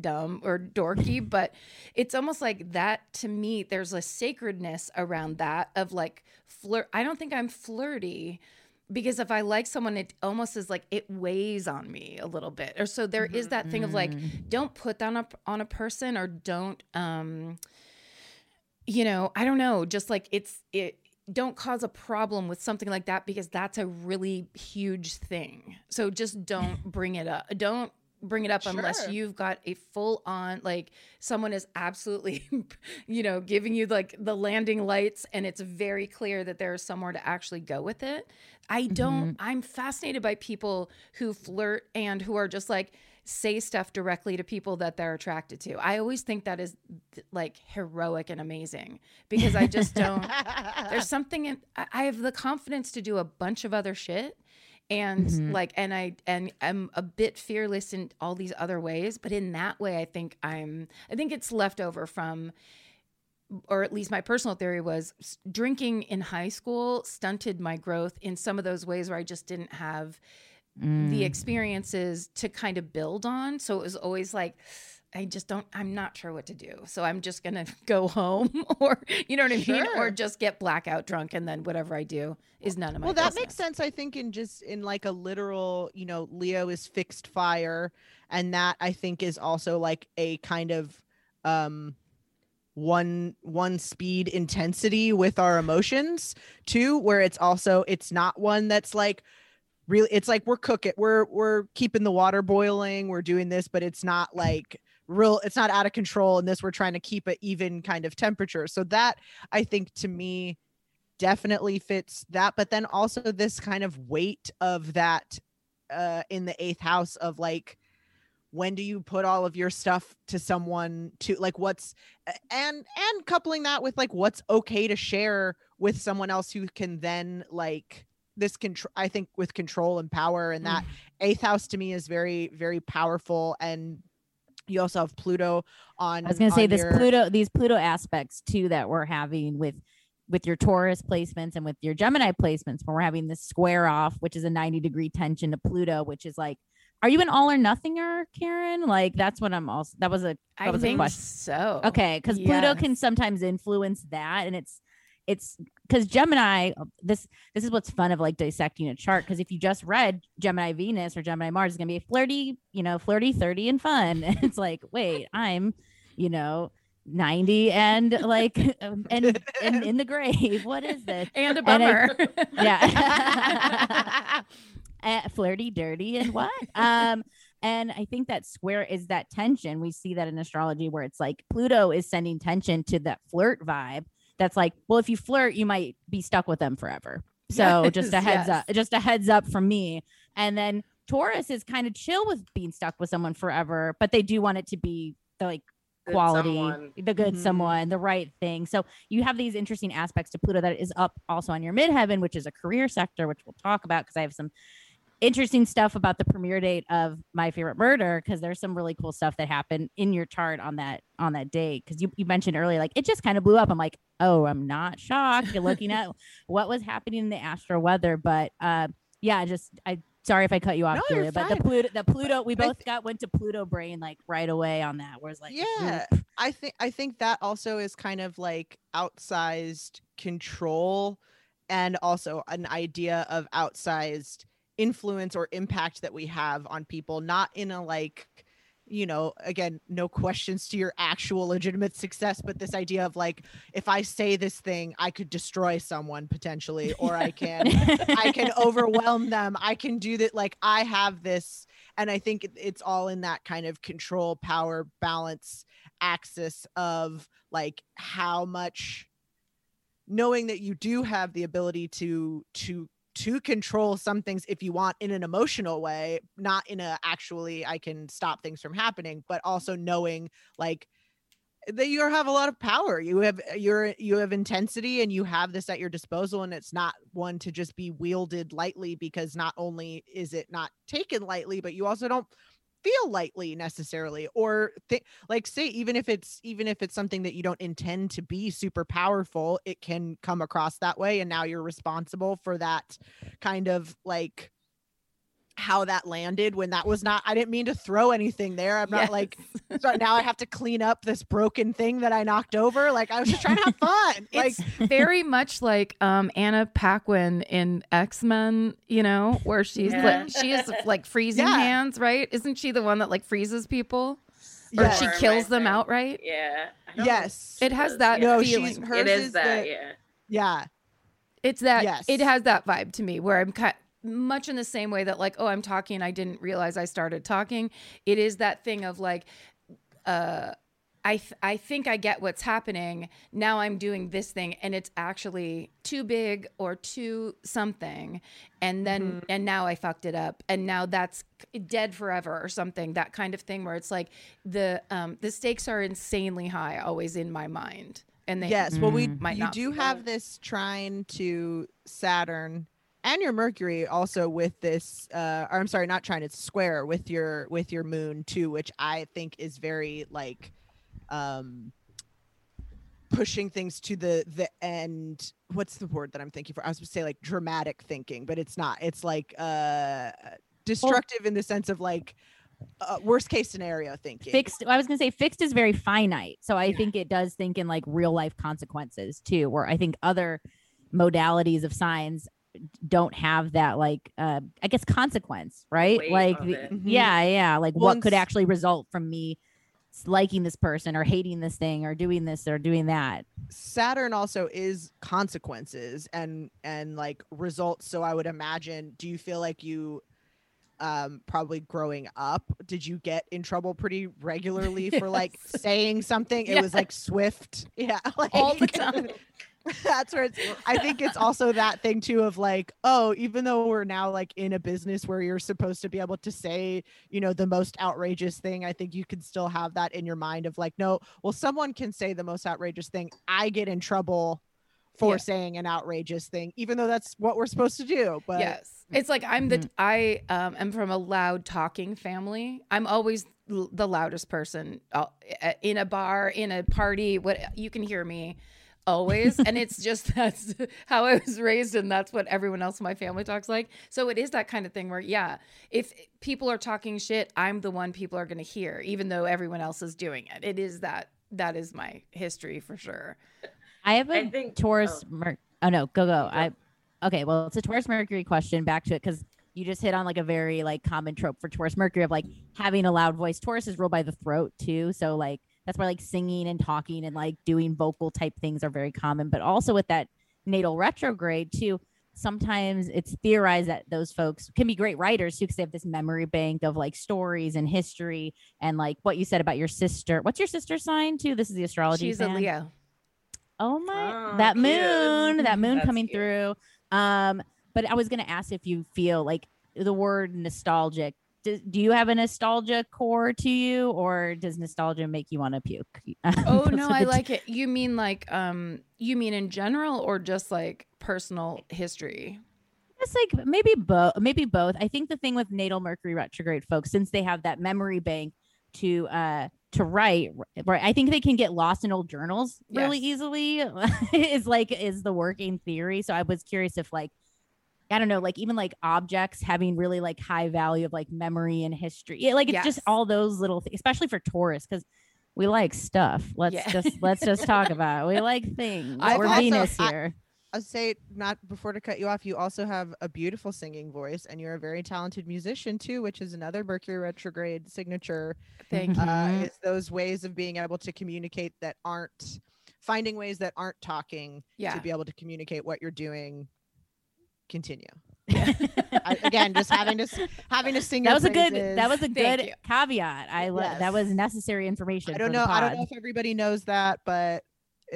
dumb or dorky, but it's almost like that to me there's a sacredness around that of like flirt I don't think I'm flirty because if I like someone, it almost is like it weighs on me a little bit. Or so there is that thing of like, don't put that on a, on a person or don't, um, you know, I don't know, just like it's, it, don't cause a problem with something like that because that's a really huge thing. So just don't bring it up. Don't bring it up unless you've got a full on like someone is absolutely you know giving you like the landing lights and it's very clear that there's somewhere to actually go with it i don't mm-hmm. i'm fascinated by people who flirt and who are just like say stuff directly to people that they're attracted to i always think that is like heroic and amazing because i just don't there's something in I- have the confidence to do a bunch of other shit and Mhm. like and I and I'm a bit fearless in all these other ways but in that way I think I'm I think it's left over from or at least my personal theory was drinking in high school stunted my growth in some of those ways where I just didn't have Mm. the experiences to kind of build on. So it was always like, I just don't, I'm not sure what to do. So I'm just going to go home or, you know what I mean? Or just get blackout drunk. And then whatever I do is none of my well that business. makes sense i think in just in like a literal you know leo is fixed fire and that i think is also like a kind of um one one speed intensity with our emotions too where it's also it's not one that's like really it's like we're cooking we're we're keeping the water boiling we're doing this but it's not like real it's not out of control in this we're trying to keep it even kind of temperature. So that i think to me definitely fits that but then also this kind of weight of that uh in the eighth house of like when do you put all of your stuff to someone to like what's and and coupling that with like what's okay to share with someone else who can then like this control i think with control and power and that mm. eighth house to me is very very powerful and you also have pluto on I was gonna say on this your- Pluto, these Pluto aspects too that we're having with with your Taurus placements and with your Gemini placements, when we're having this square off, which is a 90 degree tension to Pluto, which is like, are you an all or nothinger, Karen? Like that's what I'm also that was a I that was a think question. so. Okay, because Pluto can sometimes influence that, and it's it's because Gemini. This this is what's fun of like dissecting a chart. Because if you just read Gemini Venus or Gemini Mars, it's gonna be flirty, you know, flirty, thirty, and fun. And it's like, wait, I'm, you know, ninety and like and and in the grave. What is this? And a And I- bummer. Yeah. uh, flirty, dirty, and what? Um, and I think that square is that tension. We see that in astrology where it's like Pluto is sending tension to that flirt vibe. That's like, well, if you flirt, you might be stuck with them forever. So just a heads yes. up, just a heads up from me. And then Taurus is kind of chill with being stuck with someone forever, but they do want it to be the like quality, someone. the good Mhm. someone, the right thing. So you have these interesting aspects to Pluto that is up also on your midheaven, which is a career sector, which we'll talk about because I have some interesting stuff about the premiere date of My Favorite Murder because there's some really cool stuff that happened in your chart on that on that date because you, you mentioned earlier like it just kind of blew up. I'm like, oh, I'm not shocked. You're looking at what was happening in the astro weather, but uh, yeah, just I sorry if I cut you off, No, Julia, but the. Pluto, the Pluto, we But both got went to Pluto brain like right away on that. Whereas like yeah oop. i think i think that also is kind of like outsized control and also an idea of outsized influence or impact that we have on people not in a like you know, again, no questions to your actual legitimate success, but this idea of like, if I say this thing, I could destroy someone potentially, or I can, I can overwhelm them. I can do that. Like, I have this, and I think it's all in that kind of control, power, balance axis of like how much knowing that you do have the ability to to to control some things if you want in an emotional way not in a actually i can stop things from happening but also knowing like that you have a lot of power. You have uh, you're you have intensity and you have this at your disposal and it's not one to just be wielded lightly because not only is it not taken lightly but you also don't feel lightly necessarily or th- like say even if it's even if it's something that you don't intend to be super powerful it can come across that way and now you're responsible for that kind of like how that landed when that was not I didn't mean to throw anything there. I'm not like so now I have to clean up this broken thing that I knocked over. Like I was just trying to have fun. like it's very much like um Anna Paquin in X Men, you know, where she's Yeah. like she has like freezing Yeah. hands, right? Isn't she the one that like freezes people or Yes. she kills them think. outright? Yeah. Yes. It has that No, feeling. she's- hers It is is that. the- yeah. yeah. It's that Yes. it has that vibe to me where I'm kind much in the same way that like oh I'm talking I didn't realize I started talking. It is that thing of like uh I th- I think I get what's happening. Now I'm doing this thing and it's actually too big or too something and then and now I fucked it up and now that's dead forever or something. That kind of thing where it's like the um the stakes are insanely high always in my mind. And they yes. Well, we might you not do have this trine to Saturn and your Mercury also with this. Uh, or I'm sorry, not trine. It's square with your with your moon too, which I think is very like, um, pushing things to the the end. What's the word that I'm thinking for? I was going to say like dramatic thinking, but it's not. It's like uh destructive in the sense of like uh, worst case scenario thinking. fixed i was going to say fixed is very finite so i think it does think in like real life consequences too where i think other modalities of science don't have that like uh i guess consequence right weight like of the- it. Mhm. yeah yeah like Well, what could actually result from me liking this person or hating this thing or doing this or doing that Saturn also is consequences and and like results. So I would imagine. Do you feel like you, um, probably growing up, did you get in trouble pretty regularly for like saying something? It was like swift, yeah, like, All the time. That's where it's. I think it's also that thing too of like, oh, even though we're now like in a business where you're supposed to be able to say, you know, the most outrageous thing, I think you can still have that in your mind of like, no, well, someone can say the most outrageous thing. I get in trouble for Yeah. saying an outrageous thing, even though that's what we're supposed to do. But yes it's like i'm the Mhm. i um, am from a loud talking family i'm always l- the loudest person uh, in a bar in a party what you can hear me always and it's just that's how i was raised and that's what everyone else in my family talks like. So it is that kind of thing where yeah if people are talking shit i'm the one people are going to hear even though everyone else is doing it. It is that that is my history for sure. I have a I think oh. taurus oh. mer- oh no go go. You go. i okay well it's a taurus mercury question back to it because you just hit on like a very like common trope for taurus mercury of like having a loud voice. Taurus is ruled by the throat too so like that's why like singing and talking and like doing vocal type things are very common but also with that natal retrograde too sometimes it's theorized that those folks can be great writers too because they have this memory bank of like stories and history and like what you said about your sister what's your sister's sign too this is the astrology she's a leo Oh my Oh, that cute. moon, that moon That's coming cute. through. Um, but I was gonna ask if you feel like the word nostalgic. Do, do you have a nostalgia core to you, or does nostalgia make you want to puke? Oh no, I like it. You mean like um you mean in general or just like personal history? It's like maybe both. Maybe both. I think the thing with natal Mercury retrograde folks, since they have that memory bank to uh to write, right? I think they can get lost in old journals really Yes. easily. is like is the working theory. So I was curious if like I don't know, like even like objects having really like high value of like memory and history. Yeah, like it's just all those little things, especially for Tauruses, because we like stuff. Let's Yeah. just let's just talk about it. We like things. I've We're also- Venus I- here. I'll say not before to cut you off. You also have a beautiful singing voice, and you're a very talented musician too, which is another Mercury retrograde signature. Thank you. Uh, Mhm. is those ways of being able to communicate that aren't finding ways that aren't talking Yeah. to be able to communicate what you're doing. Continue. Yeah. I, again, just having to having to sing. that your was a good that was a Thank good you. caveat. I lo- Yes. that was necessary information. I don't know. I don't know if everybody knows that, but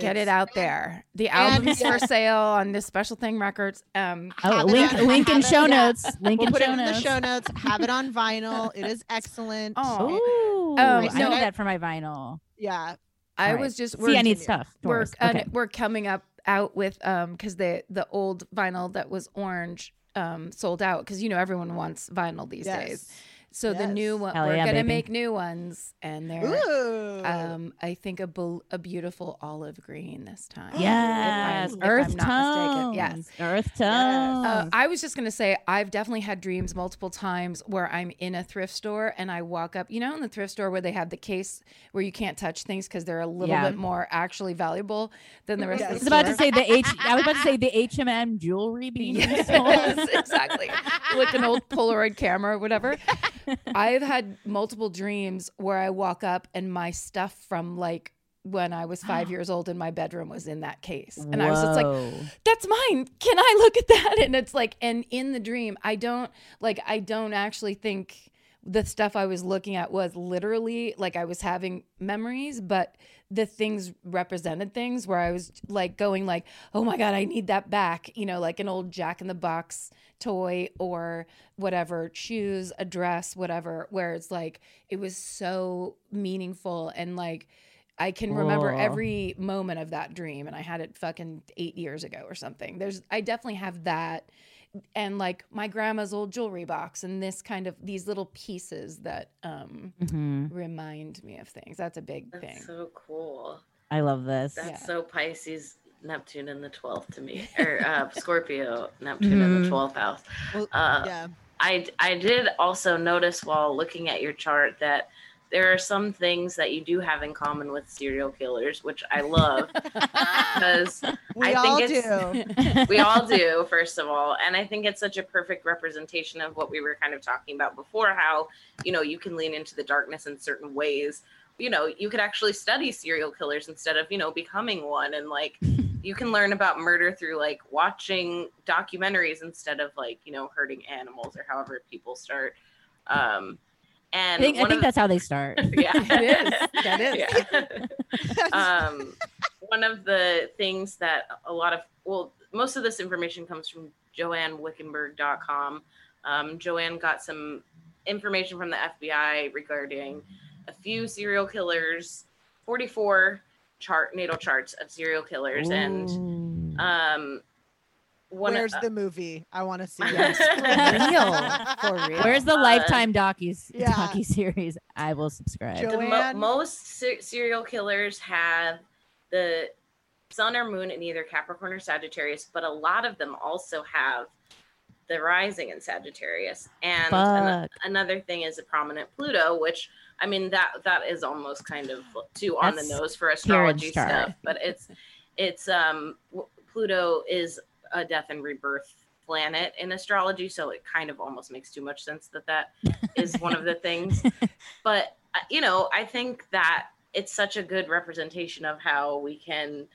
Get it out there. The and- album's yeah. for sale on this special thing records. Um, Oh, link on- link in have it- show yeah. notes. Link We'll in put it show in the show notes. Have it on vinyl. It is excellent. Oh. Ooh, Um, I no, need that for my vinyl. Yeah. I All right. was just See, I need continue. stuff. we're Doris. uh, Okay. we're coming up out with um because the the old vinyl that was orange um sold out because you know everyone wants vinyl these Yes. days. So the new one Hell we're yeah, gonna baby. make new ones and they're um I think a bel- a beautiful olive green this time. yes, if I'm earth not mistaken. tones. Yes. earth Yes. tones. Uh, I was just gonna say I've definitely had dreams multiple times where I'm in a thrift store and I walk up, you know, in the thrift store where they have the case where you can't touch things because they're a little Yeah. bit more actually valuable than the rest Yes. I of was the about to say the H. I was about to say the H and M jewelry being sold. Exactly. like an old Polaroid camera or whatever. I've had multiple dreams where I walk up and my stuff from like when I was five years old in my bedroom was in that case. And I was just like, that's mine. Can I look at that? And it's like, and in the dream, I don't like, I don't actually think the stuff I was looking at was literally like I was having memories, but the things represented things where I was like going like, oh my God, I need that back. You know, like an old Jack in the Box toy or whatever, shoes, a dress, whatever, where it's like, it was so meaningful and like, I can remember Whoa. every moment of that dream, and I had it fucking eight years ago or something. There's, I definitely have that, and like my grandma's old jewelry box, and this kind of these little pieces that um Mhm. remind me of things. That's a big That's thing. so cool. I love this. That's Yeah. so Pisces, Neptune in the 12th to me, or uh, Scorpio, Neptune in the Mhm. 12th house. Well, Uh, yeah. I I did also notice while looking at your chart that there are some things that you do have in common with serial killers, which I love because We I all think it's- do. we all do, first of all. And I think it's such a perfect representation of what we were kind of talking about before how, you know, you can lean into the darkness in certain ways. You know, you could actually study serial killers instead of, you know, becoming one. And like, you can learn about murder through like watching documentaries instead of like, you know, hurting animals or however people start. Um, and I think, I think of- that's how they start. yeah, It is. That is. Yeah. um, one of the things that a lot of well, most of this information comes from JoanneWickenburg.com. Um, Joanne got some information from the FBI regarding a few serial killers, 44 chart natal charts of serial killers, and um, one Where's of, the movie? I want to see Yes, it. for real. Where's the uh, Lifetime docu yeah. docu series? I will subscribe. The mo- most se- serial killers have the sun or moon in either Capricorn or Sagittarius, but a lot of them also have the rising in Sagittarius. And an- another thing is a prominent Pluto, which I mean that that is almost kind of too on That's the nose for astrology stuff, but it's it's um Pluto is a death and rebirth planet in astrology, so it kind of almost makes too much sense that that is one of the things but uh, you know i think that it's such a good representation of how we can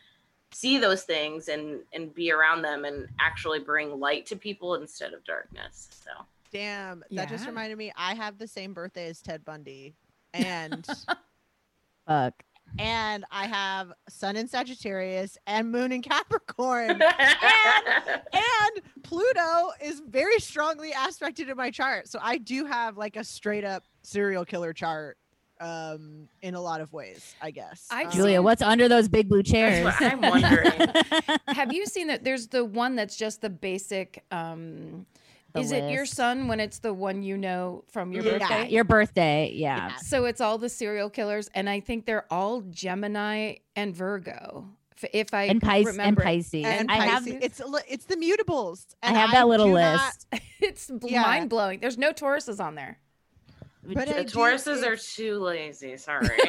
see those things and and be around them and actually bring light to people instead of darkness so Damn, that just reminded me. I have the same birthday as Ted Bundy, and Fuck. And I have Sun in Sagittarius and Moon in Capricorn, and Pluto is very strongly aspected in my chart. So I do have like a straight up serial killer chart, um, in a lot of ways. I guess. I Um, Julia, what's under those big blue chairs? I'm wondering. Have you seen that? There's the one that's just the basic. um The Is it your son when it's the one you know from your Yeah. birthday? Your birthday, yeah. Yeah. So it's all the serial killers, and I think they're all Gemini and Virgo. If, if I And, Pis- and Pisces. And I have Pisces. it's it's the mutables. I have that little list. not- it's Yeah. mind blowing. There's no Tauruses on there. But The I Tauruses are too lazy. Sorry.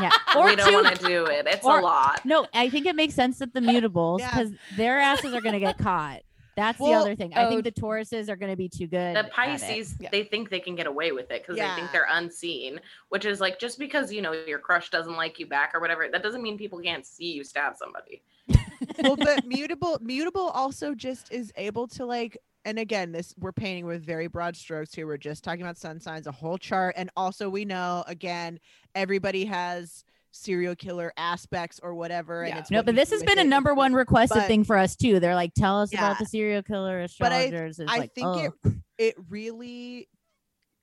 yeah. Or we don't want to do it. It's or- a lot. No, I think it makes sense that the mutables Yeah. because their asses are gonna get caught. That's the other thing. I oh, think the oh, Tauruses are gonna be too good. the. Pisces, Yeah. they think they can get away with it because they think they're unseen, which is like just because you know your crush doesn't like you back or whatever, that doesn't mean people can't see you stab somebody. well, but mutable mutable also just is able to like and again this we're painting with very broad strokes here we're just talking about sun signs a whole chart and also we know again everybody has serial killer aspects or whatever and it's No, but this has been a it. number one requested But- thing for us too. They're like, tell us Yeah. about the serial killer But I- It's I like, think oh. it it really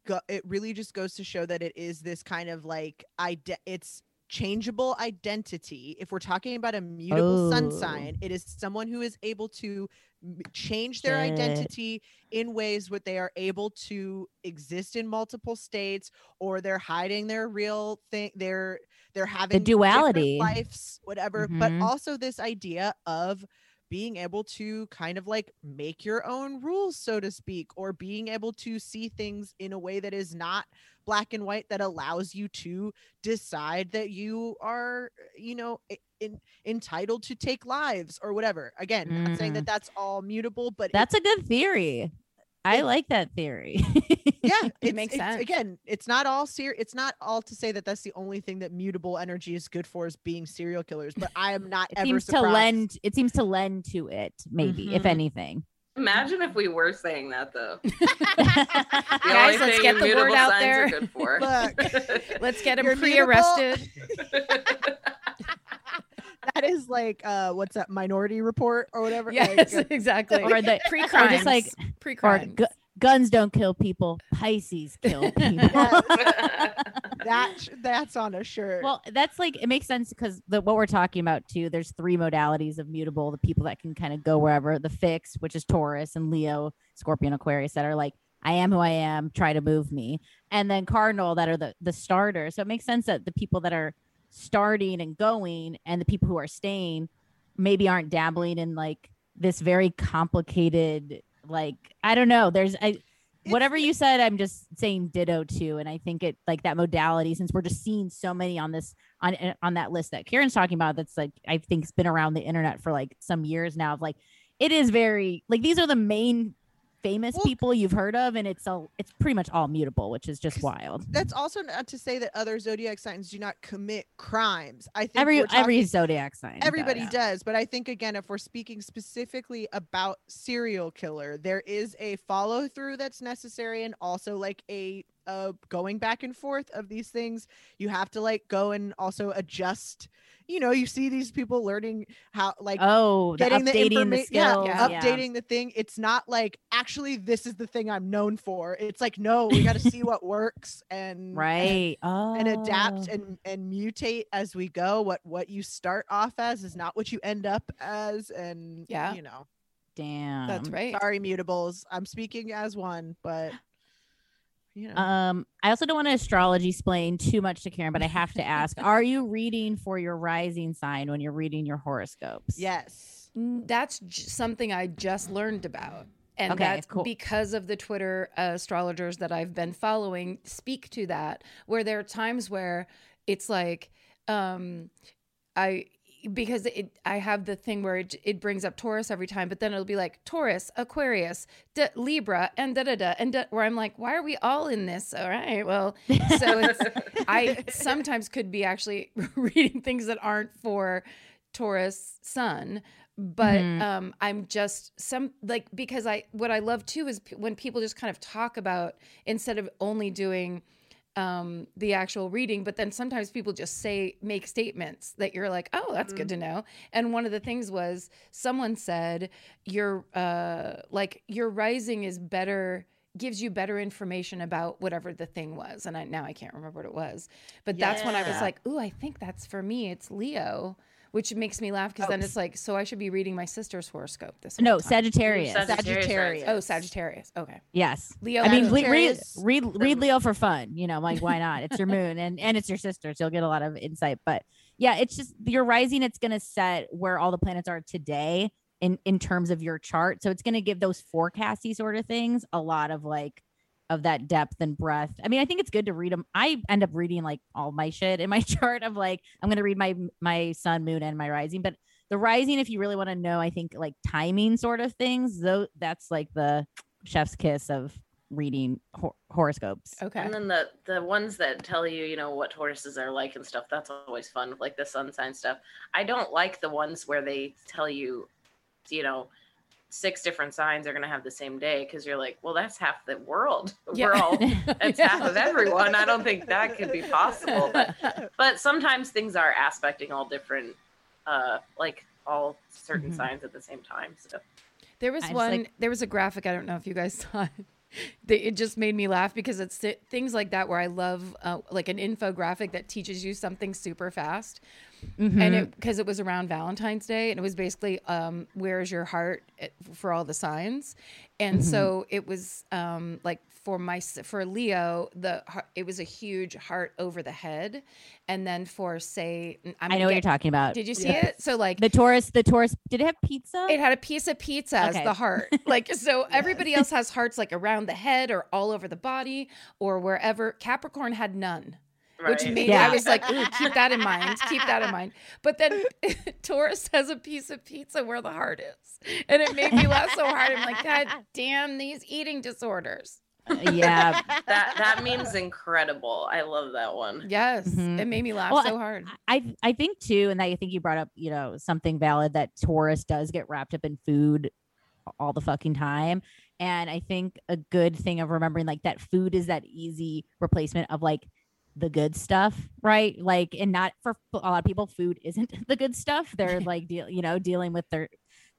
go, it really just goes to show that it is this kind of like ide- it's changeable identity if we're talking about a mutable sun Oh. sign it is someone who is able to change their Shit. identity in ways where they are able to exist in multiple states or they're hiding their real thing they're they're having different duality. lives whatever but Mhm. also this idea of being able to kind of like make your own rules so to speak or being able to see things in a way that is not black and white that allows you to decide that you are you know in, entitled to take lives or whatever again not saying that that's all mutable but it- That's a good theory. I it- like that theory. yeah it makes sense. again it's not all ser- it's not all to say that that's the only thing that mutable energy is good for is being serial killers but i am not it ever seems to lend it seems to lend to it, maybe, if Mhm. anything. Imagine if we were saying that though. The Guys, only let's thing get the word out there. Good for. Look. Let's get You're him pre-arrested. That is like uh what's that minority report or whatever Like, Yes, uh, exactly. Or the- pre-crimes. like- pre-crimes. gu- guns don't kill people, Pisces kill people. Yes. that that's on a shirt Well, that's like it makes sense because the what we're talking about too. There's three modalities of mutable: the people that can kind of go wherever, the fix which is Taurus and Leo, Scorpion, Aquarius, that are like, I am who I am, try to move me, and then Cardinal that are the the starters. So it makes sense that the people that are starting and going, and the people who are staying, maybe aren't dabbling in like this very complicated, like I don't know. There's I whatever you said i'm just saying ditto to and i think it like that modality since we're just seeing so many on this on on that list that karen's talking about that's like i think has been around the internet for like some years now of like it is very like these are the main famous Well, people you've heard of and it's all it's pretty much all mutable which is just wild. that's also not to say that other zodiac signs do not commit crimes. I think every we're every zodiac sign everybody does but i think again if we're speaking specifically about serial killer there is a follow through that's necessary and also like a uh going back and forth of these things. You have to like go and also adjust you know you see these people learning how like oh getting the, updating the, informa- yeah, skills Yeah. updating the thing. It's not like actually this is the thing i'm known for. It's like no we got to see what works and and- right oh and adapt oh. and and mutate as we go. What what you start off as is not what you end up as and Yeah. you know. Damn. That's right. sorry mutables. I'm speaking as one but you know Um, I also don't want to astrology explain too much to Karen, but I have to ask: Are you reading for your rising sign when you're reading your horoscopes? yes That's j- something I just learned about. And Okay, that's cool. because of the Twitter uh, astrologers that I've been following speak to that, where there are times where it's like, um, I because it I have the thing where it, it brings up Taurus every time, but then it'll be like Taurus, Aquarius, Libra, and da da da, and da, where I'm like, why are we all in this? All right, well, so it's I sometimes could be actually reading things that aren't for Taurus Sun, but Mhm. um, I'm just some like because I what I love too is p- when people just kind of talk about instead of only doing um the actual reading but then sometimes people just say make statements that you're like oh that's good to know. And one of the things was someone said your uh like your rising is better gives you better information about whatever the thing was. And I now I can't remember what it was. But that's when I was like ooh I think that's for me. It's Leo which makes me laugh because Oh, then it's like so I should be reading my sister's horoscope this whole No, time. Sagittarius. Sagittarius. oh Sagittarius okay Yes. Leo I mean, read, read read Leo for fun. You know, like why not? It's your moon and and it's your sister, so you'll get a lot of insight. But yeah, it's just your rising. It's gonna set where all the planets are today in in terms of your chart. So it's gonna give those forecasty sort of things a lot of like, of that depth and breadth. I mean, I think it's good to read them. I end up reading like all my shit in my chart of like I'm going to read my my sun, moon, and my rising. But the rising, if you really want to know, I think like timing sort of things, though, that's like the chef's kiss of reading hor- horoscopes. Okay. And then the the ones that tell you, you know, what Tauruses are like and stuff. That's always fun, like the sun sign stuff. I don't like the ones where they tell you, you know, six different signs are going to have the same day because you're like, well, that's half the world. Yeah. We're all it's half of everyone. I don't think that could be possible. But but sometimes things are aspecting all different, uh, like all certain Mhm. signs at the same time. So There was I just one. like- there was a graphic. I don't know if you guys saw it. It just made me laugh because it's things like that where I love uh, like an infographic that teaches you something super fast, and Mhm. it because it was around Valentine's Day and it was basically um, where's your heart eh, for all the signs, and so it was um, like for my for Leo the heart- it was a huge heart over the head, and then for say I'm I know what you're talking about. Did you see Yeah. it? So like The Taurus, the Taurus, did it have pizza? it had a piece of pizza as the heart. Like so everybody else has hearts like around the head or all over the body or wherever. Capricorn had none. Which right. made Yeah. I was like, Ooh, keep that in mind. Keep that in mind. But then Taurus has a piece of pizza where the heart is. And it made me laugh so hard. I'm like, God damn these eating disorders. yeah. that that means incredible. I love that one. Yes. Mhm. It made me laugh Well, so hard. I I think too, and that I think you brought up, you know, something valid that Taurus does get wrapped up in food all the fucking time. And I think a good thing of remembering like that food is that easy replacement of like the good stuff, right? Like, and not for a lot of people, food isn't the good stuff. They're like deal, you know, dealing with their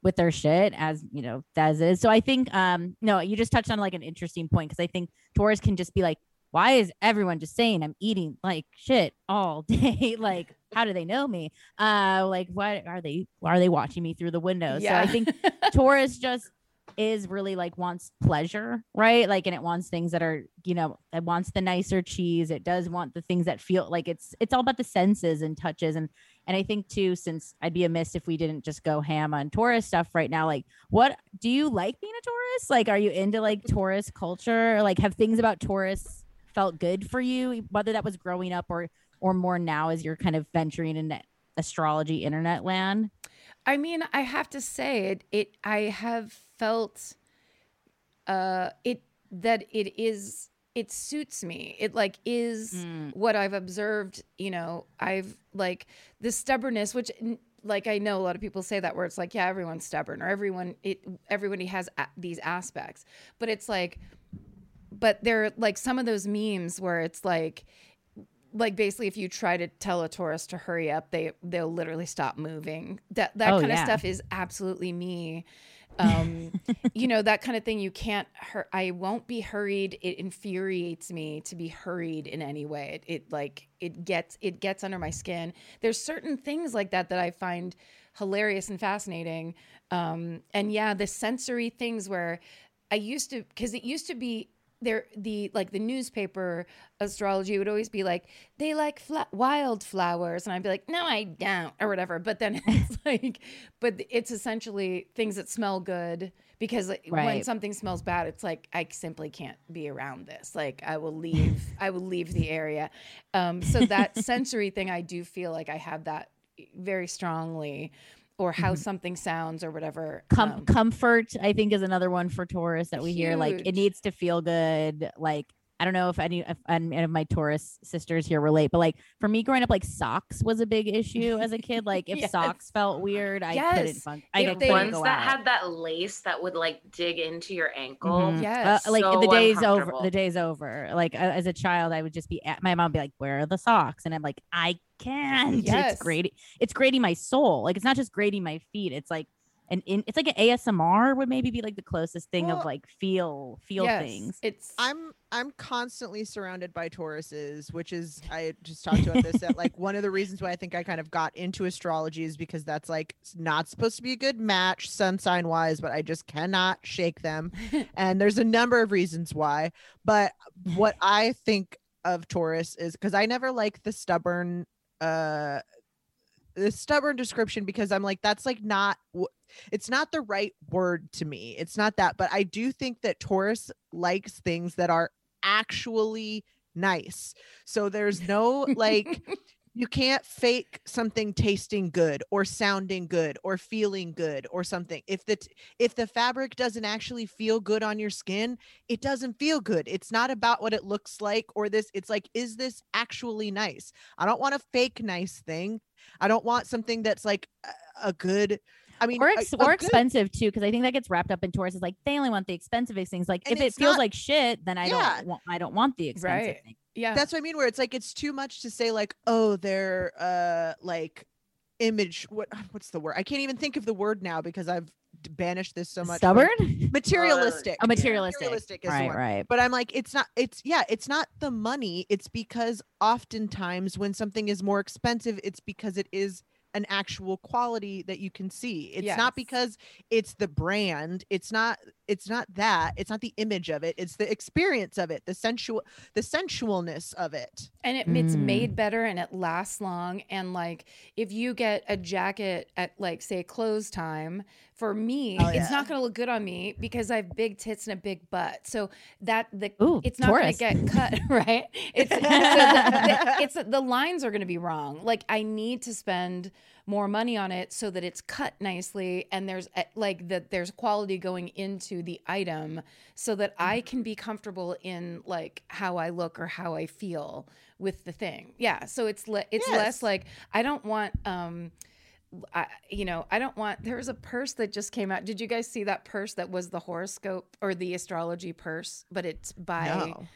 with their shit as you know as is. So I think um no, you just touched on like an interesting point because I think Taurus can just be like, why is everyone just saying I'm eating like shit all day? like, how do they know me? Uh, like, what are they? Why are they watching me through the window? So I think Taurus just is really like wants pleasure, right? Like, and it wants things that are, you know, it wants the nicer cheese. It does want the things that feel like it's it's all about the senses and touches. And and I think too, since I'd be amiss if we didn't just go ham on Taurus stuff right now. Like, what do you like being a Taurus? Like, are you into like Taurus culture? Like, have things about Taurus felt good for you, whether that was growing up or or more now as you're kind of venturing into astrology internet land? I mean, I have to say it. It I have felt uh it that it is it suits me. It like is Mm. what I've observed. You know, I've like the stubbornness, which like I know a lot of people say that where it's like, yeah, everyone's stubborn or everyone it everybody has a- these aspects, but it's like, but there are like some of those memes where it's like like basically if you try to tell a Taurus to hurry up they they'll literally stop moving that that Oh, kind of stuff is absolutely me um you know that kind of thing you can't hur- i won't be hurried. It infuriates me to be hurried in any way. It, it like it gets it gets under my skin. There's certain things like that that i find hilarious and fascinating. Um and yeah the sensory things where i used to because it used to be there the like the newspaper astrology would always be like they like fla- wildflowers and i'd be like no i don't or whatever. But then it's like but it's essentially things that smell good because like, when something smells bad it's like i simply can't be around this. Like i will leave i will leave the area. Um so that sensory thing i do feel like i have that very strongly or how something sounds or whatever Com- um, comfort i think is another one for taurus that we hear like it needs to feel good like i don't know if any if any of my taurus sisters here relate but like for me growing up like socks was a big issue as a kid like if Yes. socks felt weird i couldn't Yes. fun- i If couldn't Ones go that out. had that lace that would like dig into your ankle. Mhm. Yes. Uh, like So the day's over the day's over like uh, as a child i would just be at my mom be like where are the socks and i'm like i can't Yes. it's grating it's grating my soul like it's not just grating my feet it's like an in it's like an asmr would maybe be like the closest thing Well, of like feel feel yes, things it's I'm I'm constantly surrounded by Tauruses, which is I just talked about this that like one of the reasons why I think I kind of got into astrology is because that's like s- not supposed to be a good match sun sign wise, but I just cannot shake them. and there's a number of reasons why. But what I think of Taurus is because I never like the stubborn uh the stubborn description because I'm like that's like not it's not the right word to me. It's not that, but I do think that Taurus likes things that are actually nice. So there's no like you can't fake something tasting good or sounding good or feeling good or something if the t- if the fabric doesn't actually feel good on your skin it doesn't feel good it's not about what it looks like or this it's like is this actually nice i don't want a fake nice thing i don't want something that's like a, a good I mean, or, ex- a or good- expensive too, because I think that gets wrapped up in Tauruses. Is like they only want the expensive things. Like And if it feels not- like shit, then I Yeah. don't want. I don't want the expensive Right. thing. Yeah. that's what I mean. Where it's like it's too much to say like, oh, they're uh like image. What what's the word? I can't even think of the word now because I've d- banished this so much. Stubborn. materialistic. Oh, materialistic. Materialistic is right, word. right. But I'm like, it's not. It's yeah, it's not the money. It's because oftentimes when something is more expensive, it's because it is an actual quality that you can see. It's Yes. not because it's the brand. It's not. It's not that. It's not the image of it. It's the experience of it. The sensual. The sensualness of it. and it, it's Mm. made better and it lasts long and like if you get a jacket at like say close time for me Oh, it's yeah. not going to look good on me because i have big tits and a big butt so that the Ooh, it's not going to get cut right it's so the, the, it's the lines are going to be wrong like i need to spend more money on it so that it's cut nicely and there's uh, like that there's quality going into the item so that I can be comfortable in like how I look or how I feel with the thing. Yeah, so it's le- it's Yes. less like I don't want um I, you know, I don't want. There was a purse that just came out. Did you guys see that purse that was the horoscope or the astrology purse? But it's by No.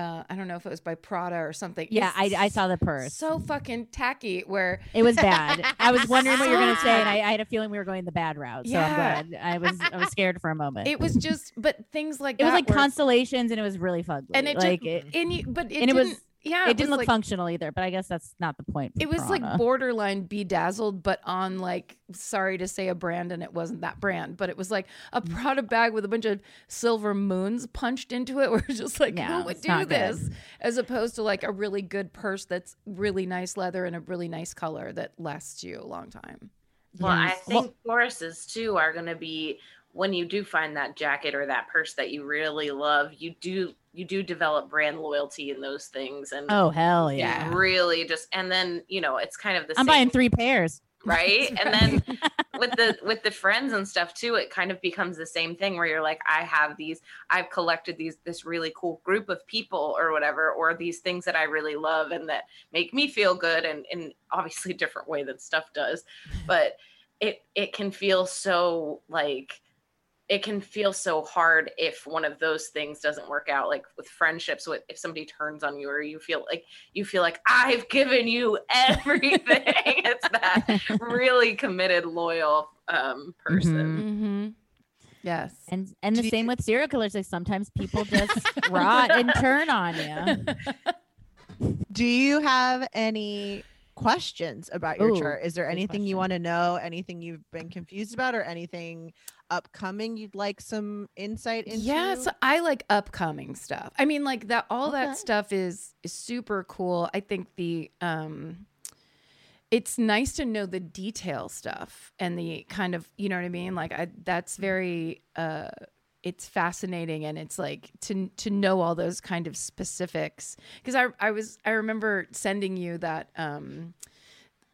uh, I don't know if it was by Prada or something. Yeah, I, I saw the purse. So fucking tacky. Where It was bad. I was wondering what you were gonna say, and I, I had a feeling we were going the bad route. So Yeah. I'm glad. I was I was scared for a moment. it was just, but things like It was like where- constellations, and it was really fugly. and it like just, it, and you, but it and it didn't. was- yeah, it didn't look like, functional either. But I guess that's not the point. It was like borderline bedazzled, but on like sorry to say a brand, and it wasn't that brand, but it was like a Mm. Prada bag with a bunch of silver moons punched into it. Where it's just like Yeah, who would do not good. this, as opposed to like a really good purse that's really nice leather and a really nice color that lasts you a long time. Well, I Yes. think Tauruses too are going to be when you do find that jacket or that purse that you really love. You do you do develop brand loyalty in those things, and Oh hell yeah! really just and then you know it's kind of the same. I'm same, buying three pairs. right? And then with the with the friends and stuff too, it kind of becomes the same thing where you're like, I have these, I've collected these this really cool group of people or whatever, or these things that I really love and that make me feel good and in obviously a different way than stuff does. But it it can feel so like it can feel so hard if one of those things doesn't work out like with friendships with if somebody turns on you or you feel like you feel like i've given you everything it's that really committed loyal um person Mm-hmm. Yes. And and the Do you- same with serial killers. Like sometimes people just rot and turn on you. Do you have any questions about your Ooh, chart? Is there good anything you want to know? Anything you've been confused about, or anything upcoming you'd like some insight into? Yes, I like upcoming stuff. I mean, like that. All Okay. that stuff is is super cool. I think the um, it's nice to know the detail stuff and the kind of you know what I mean. Like I, that's very uh, it's fascinating and it's like to to know all those kind of specifics because I I was I remember sending you that um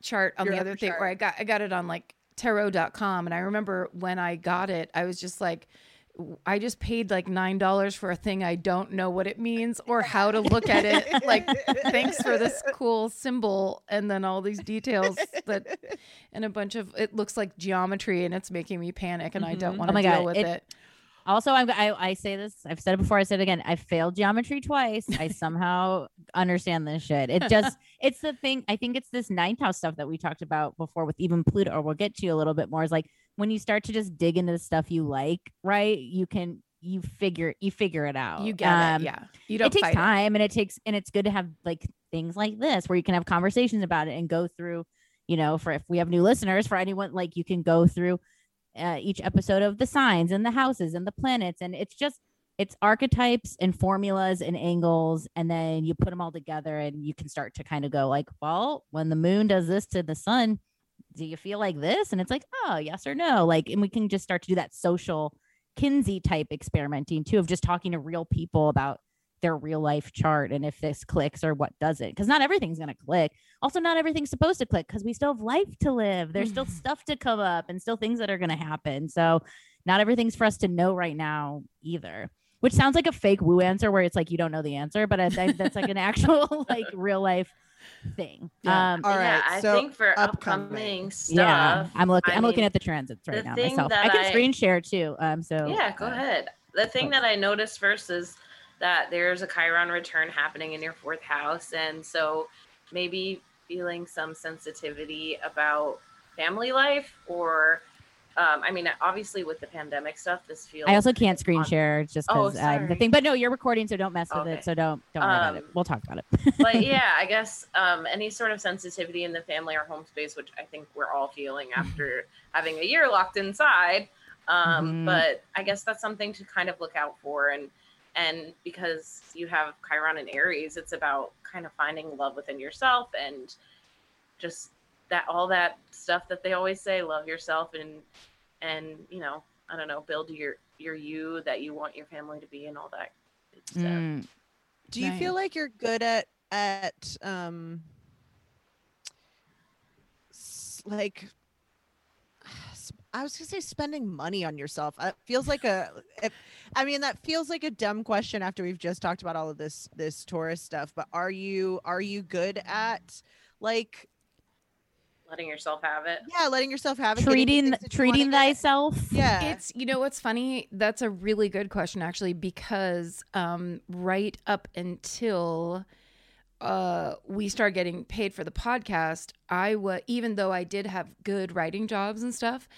chart on Your the other thing chart. where I got I got it on like tarot.com and I remember when I got it I was just like I just paid like nine dollars for a thing I don't know what it means or how to look at it. Like, thanks for this cool symbol, and then all these details that, and a bunch of it looks like geometry, and it's making me panic, and I don't Mhm. want Oh to my deal God, with it- it. Also, I'm, I I say this. I've said it before. I said it again. I failed geometry twice. I somehow understand this shit. It just it's the thing. I think it's this ninth house stuff that we talked about before with even Pluto, or we'll get to you a little bit more. Is like when you start to just dig into the stuff you like, right? You can you figure you figure it out. You get Um, it, yeah. You don't it takes time and it takes and it's good to have like things like this where you can have conversations about it and go through you know for if we have new listeners for anyone like you can go through uh, each episode of the signs and the houses and the planets and it's just it's archetypes and formulas and angles and then you put them all together and you can start to kind of go like well when the moon does this to the sun do you feel like this? And it's like oh yes or no. Like and we can just start to do that social kinsey type experimenting too of just talking to real people about their real life chart and if this clicks or what doesn't because not everything's going to click. Also not everything's supposed to click because we still have life to live. There's still mm-hmm. stuff to come up and still things that are going to happen. So not everything's for us to know right now either which sounds like a fake woo answer where it's like you don't know the answer but I, think that's like an actual like real life thing Yeah. um All yeah, I so think for upcoming. upcoming, stuff. yeah i'm looking I i'm looking at the transits right the now myself i can I- screen share too um so Yeah, go uh, ahead. The thing oh. that I noticed first is that there's a Chiron return happening in your fourth house. And so maybe feeling some sensitivity about family life or um, I mean, obviously with the pandemic stuff, this feels I also can't screen on- share just Oh, because I'm the thing. But no, you're recording, so don't mess with Okay. it. So don't don't worry about it. Um, We'll talk about it. but yeah, I guess um, any sort of sensitivity in the family or home space, which I think we're all feeling after having a year locked inside. Um, Mhm. But I guess that's something to kind of look out for, and and because you have Chiron and Aries, it's about kind of finding love within yourself and just that all that stuff that they always say, love yourself and and you know I don't know, build your your you that you want your family to be and all that stuff. Mm, Do you feel like you're good at at um like I was gonna say spending money on yourself. It feels like a. It, I mean, that feels like a dumb question after we've just talked about all of this this Taurus stuff. But are you are you good at like Letting yourself have it. yeah, letting yourself have it, treating things that you treating wanna thyself. Yeah, It's you know what's funny? That's a really good question actually because um right up until uh we started getting paid for the podcast, I was even though I did have good writing jobs and stuff,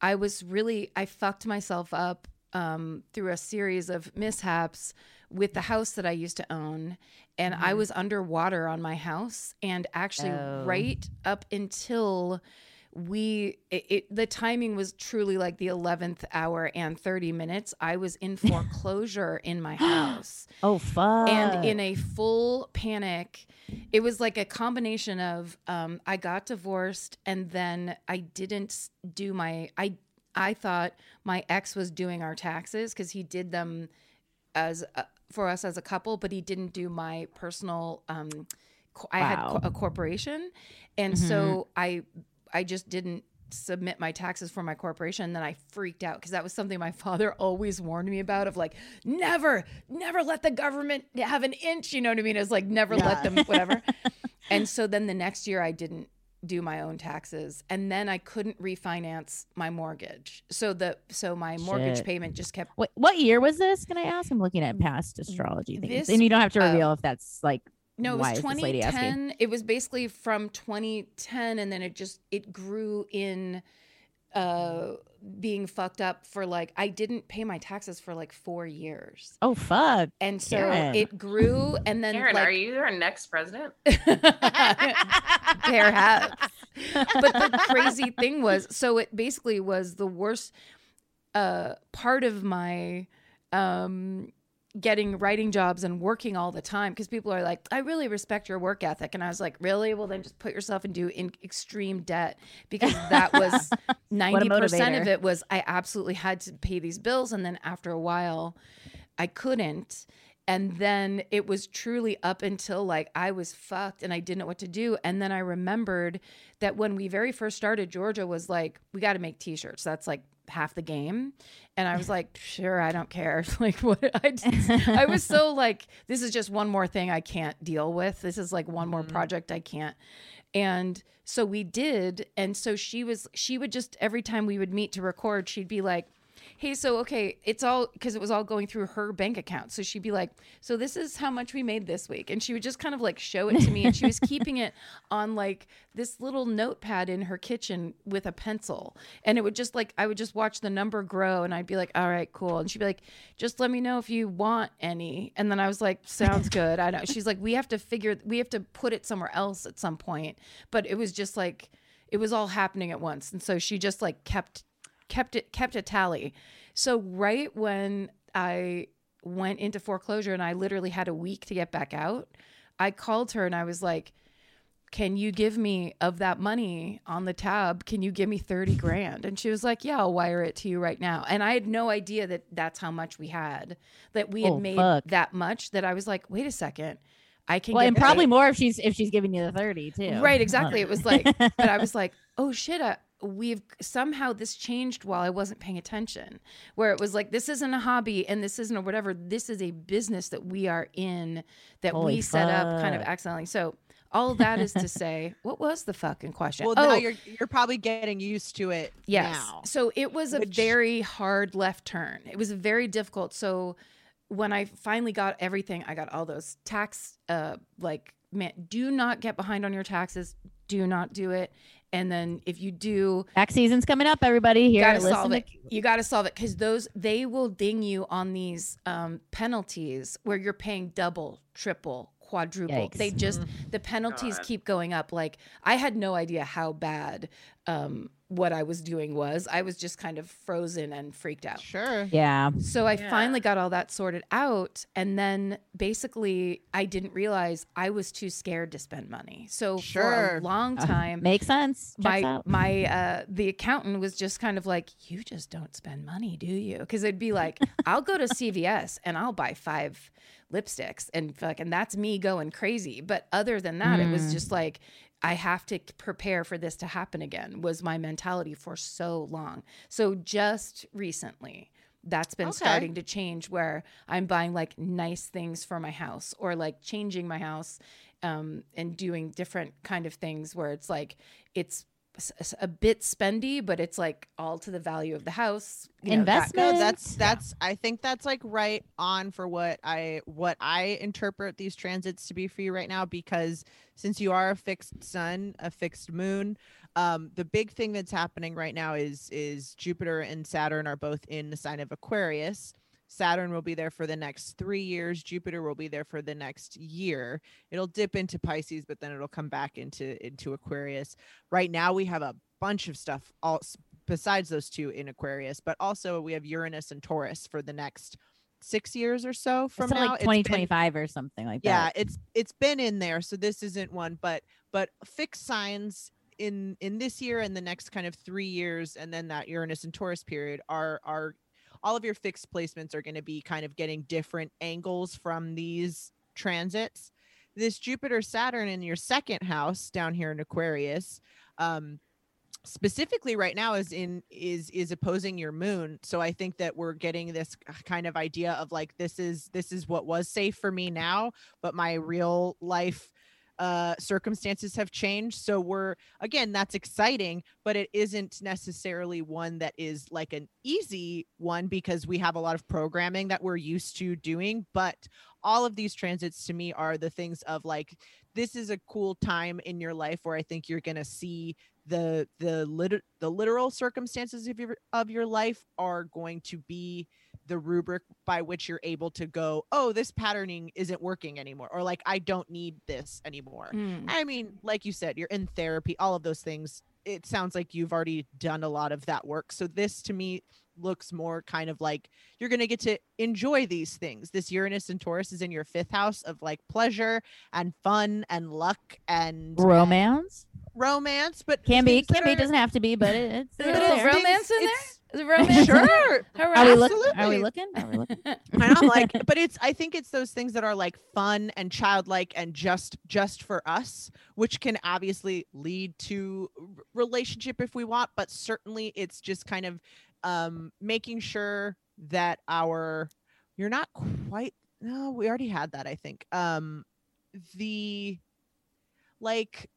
I was really I fucked myself up um through a series of mishaps with the house that I used to own and I was underwater on my house and actually Oh. right up until we it, it the timing was truly like the 11th hour and 30 minutes i was in foreclosure in my house Oh fuck. and in a full panic it was like a combination of um, i got divorced and then i didn't do my i i thought my ex was doing our taxes because he did them as a, for us as a couple but he didn't do my personal um co- i had Wow. a corporation. And so i i just didn't submit my taxes for my corporation. And then i freaked out because that was something my father always warned me about of like never never let the government have an inch you know what i mean? It's like never let them whatever. And so then the next year i didn't do my own taxes and then i couldn't refinance my mortgage so the so my mortgage payment just kept what, what year was this? Can I ask? I'm looking at past astrology things, This, and you don't have to uh, reveal if that's like No, it was is this lady asking? 2010. It was basically from 2010, and then it just it grew in uh being fucked up for like I didn't pay my taxes for like four years, Oh fuck. and so Karen. it grew, and then Aaron, like are you our next president? perhaps. but the crazy thing was, so it basically was the worst uh part of my um getting writing jobs and working all the time because people are like i really respect your work ethic and i was like really well then just put yourself into in extreme debt because that was 90% of it was i absolutely had to pay these bills and then after a while i couldn't and then it was truly up until like I was fucked and I didn't know what to do. And then I remembered that when we very first started, Georgia was like, we got to make t shirts. That's like half the game. And I was like, sure, I don't care. like, what? I, just, I was so like, this is just one more thing I can't deal with. This is like one more mm-hmm. project I can't. And so we did. And so she was, she would just, every time we would meet to record, she'd be like, hey, so okay, it's all because it was all going through her bank account. So she'd be like, so this is how much we made this week. And she would just kind of like show it to me. And she was keeping it on like this little notepad in her kitchen with a pencil. And it would just like, I would just watch the number grow and I'd be like, all right, cool. And she'd be like, just let me know if you want any. And then I was like, sounds good. I know. She's like, we have to figure, we have to put it somewhere else at some point. But it was just like, it was all happening at once. And so she just like kept kept it kept a tally. So right when I went into foreclosure and I literally had a week to get back out, I called her and I was like, can you give me of that money on the tab? Can you give me 30 grand? And she was like, yeah, I'll wire it to you right now. And I had no idea that that's how much we had, that we had Oh, made fuck. that much that I was like, wait a second. I can Well, and paid." probably more if she's if she's giving you the thirty too. Right, exactly. It was like, but I was like, oh shit, uh, we've somehow this changed while I wasn't paying attention. Where it was like, this isn't a hobby and this isn't a whatever. This is a business that we are in that Holy we set up kind of accidentally. So all that is to say, what was the fucking question? Well, oh, now you're you're probably getting used to it Yes. now. So it was a Which- very hard left turn. It was very difficult. So when I finally got everything, I got all those tax uh like man, do not get behind on your taxes. Do not do it. And then if you do, Tax season's coming up, everybody. you Here, gotta listen solve to it. You gotta solve it because those they will ding you on these um, penalties where you're paying double, triple, quadruple. Yikes. They just the penalties God. keep going up. Like I had no idea how bad um, what I was doing was. I was just kind of frozen and freaked out. Sure. Yeah. So I Yeah. finally got all that sorted out. And then basically, I didn't realize I was too scared to spend money. So for a long Uh, time, Makes sense. Checks my out. my uh the accountant was just kind of like you just don't spend money do you because it'd be like i'll go to cvs and i'll buy five lipsticks and like and that's me going crazy but other than that it was Mm. just like i have to prepare for this to happen again was my mentality for so long so just recently that's been Okay. starting to change where i'm buying like nice things for my house or like changing my house um, and doing different kind of things where it's like it's a bit spendy, but it's like all to the value of the house. you know, that Investment. No, of- that's that's I think that's like right on for what I what I interpret these transits to be for you right now because since you are a fixed sun, a fixed moon, um the big thing that's happening right now is is Jupiter and Saturn are both in the sign of Aquarius. Saturn will be there for the next 3 years, Jupiter will be there for the next year. It'll dip into Pisces but then it'll come back into into Aquarius. Right now we have a bunch of stuff all besides those two in Aquarius, but also we have Uranus and Taurus for the next six years or so from now. like It's been- 2025 or something like yeah, that. Yeah, it's it's been in there, so this isn't one, but but fixed signs in in this year and the next kind of three years, and then that Uranus and Taurus period are are all of your fixed placements are going to be kind of getting different angles from these transits. This Jupiter Saturn in your second house down here in Aquarius, um, specifically right now is in is is opposing your moon so i think that we're getting this kind of idea of like this is this is what was safe for me now but my real life uh circumstances have changed. So we're again that's exciting but it isn't necessarily one that is like an easy one because we have a lot of programming that we're used to doing. But all of these transits to me are the things of like this is a cool time in your life where i think you're going to see the the lit- the literal circumstances of your of your life are going to be the rubric by which you're able to go oh this patterning isn't working anymore or like i don't need this anymore Mm. i mean like you said you're in therapy all of those things it sounds like you've already done a lot of that work so this to me looks more kind of like you're going to get to enjoy these things this uranus and taurus is in your fifth house of like pleasure and fun and luck and Romance romance but can be, things that can be. are- Doesn't have to be, but it, it's, Is it's there a little romance in there? it's- Is it romance? in there? Sure. Hooray. Are we looking? Are we looking? Are we looking? and I'm like, but it's I think it's those things that are like fun and childlike and just just for us, which can obviously lead to relationship if we want, but certainly it's just kind of um making sure that our you're not quite no, we already had that, I think. Um the like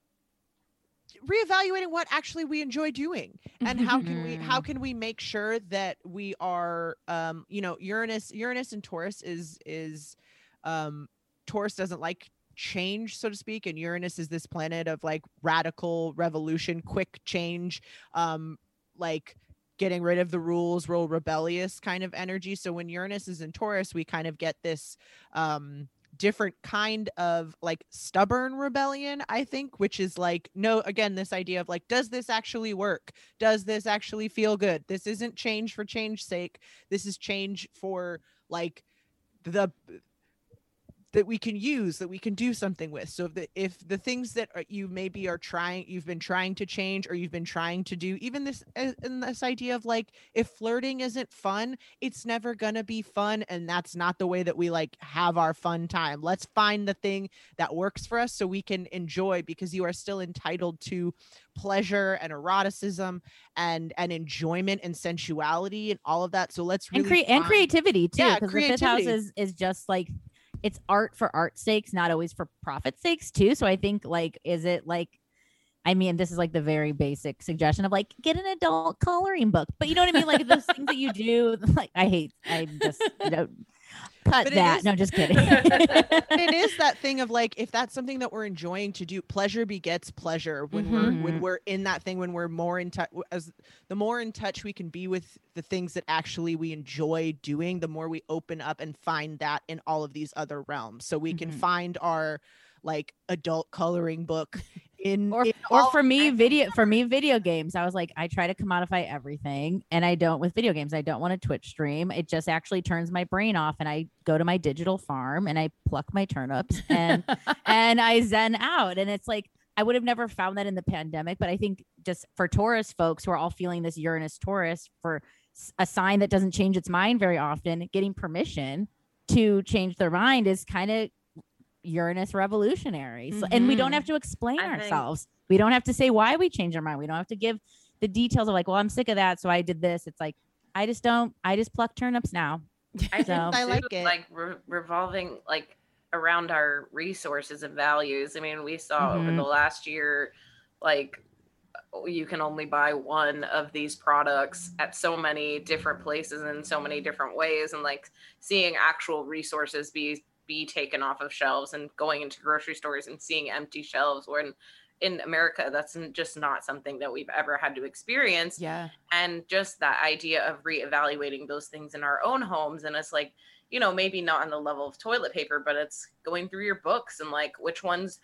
reevaluating what actually we enjoy doing and how can we how can we make sure that we are um you know uranus uranus and taurus is is um taurus doesn't like change so to speak and uranus is this planet of like radical revolution quick change um like getting rid of the rules real rebellious kind of energy. So when uranus is in taurus we kind of get this um different kind of like stubborn rebellion i think which is like no again this idea of like does this actually work? Does this actually feel good? This isn't change for change sake. This is change for like the that we can use that we can do something with. So if the if the things that are, you maybe are trying you've been trying to change or you've been trying to do even this uh, in this idea of like if flirting isn't fun it's never gonna be fun and that's not the way that we like have our fun time. Let's find the thing that works for us so we can enjoy because you are still entitled to pleasure and eroticism and and enjoyment and sensuality and all of that. So let's really and, cre- and creativity too Yeah, because the fifth house is is just like it's art for art's sakes not always for profit sakes too. So i think like is it like i mean this is like the very basic suggestion of like get an adult coloring book. But you know what i mean? Like those things that you do like i hate i just you know cut But that is- no just kidding it is that thing of like if that's something that we're enjoying to do pleasure begets pleasure when we're when Mhm. we're in that thing when we're more in touch as the more in touch we can be with the things that actually we enjoy doing the more we open up and find that in all of these other realms so we can Mhm. find our like adult coloring book in or in or for me video for me video games i was like i try to commodify everything and i don't with video games i don't want to twitch stream it just actually turns my brain off and i go to my digital farm and i pluck my turnips and and i zen out and it's like i would have never found that in the pandemic but i think just for taurus folks who are all feeling this uranus taurus for a sign that doesn't change its mind very often getting permission to change their mind is kind of Uranus revolutionary. So, and we don't have to explain I think- ourselves. We don't have to say why we change our mind. We don't have to give the details of like, well, I'm sick of that, so I did this. It's like I just don't. I just pluck turnips now. I think I like it. like re- revolving like around our resources and values. I mean, we saw over Mhm. the last year, like you can only buy one of these products at so many different places in so many different ways, and like seeing actual resources be be taken off of shelves and going into grocery stores and seeing empty shelves when in America that's just not something that we've ever had to experience yeah. and just that idea of reevaluating those things in our own homes and it's like you know maybe not on the level of toilet paper but it's going through your books and like which ones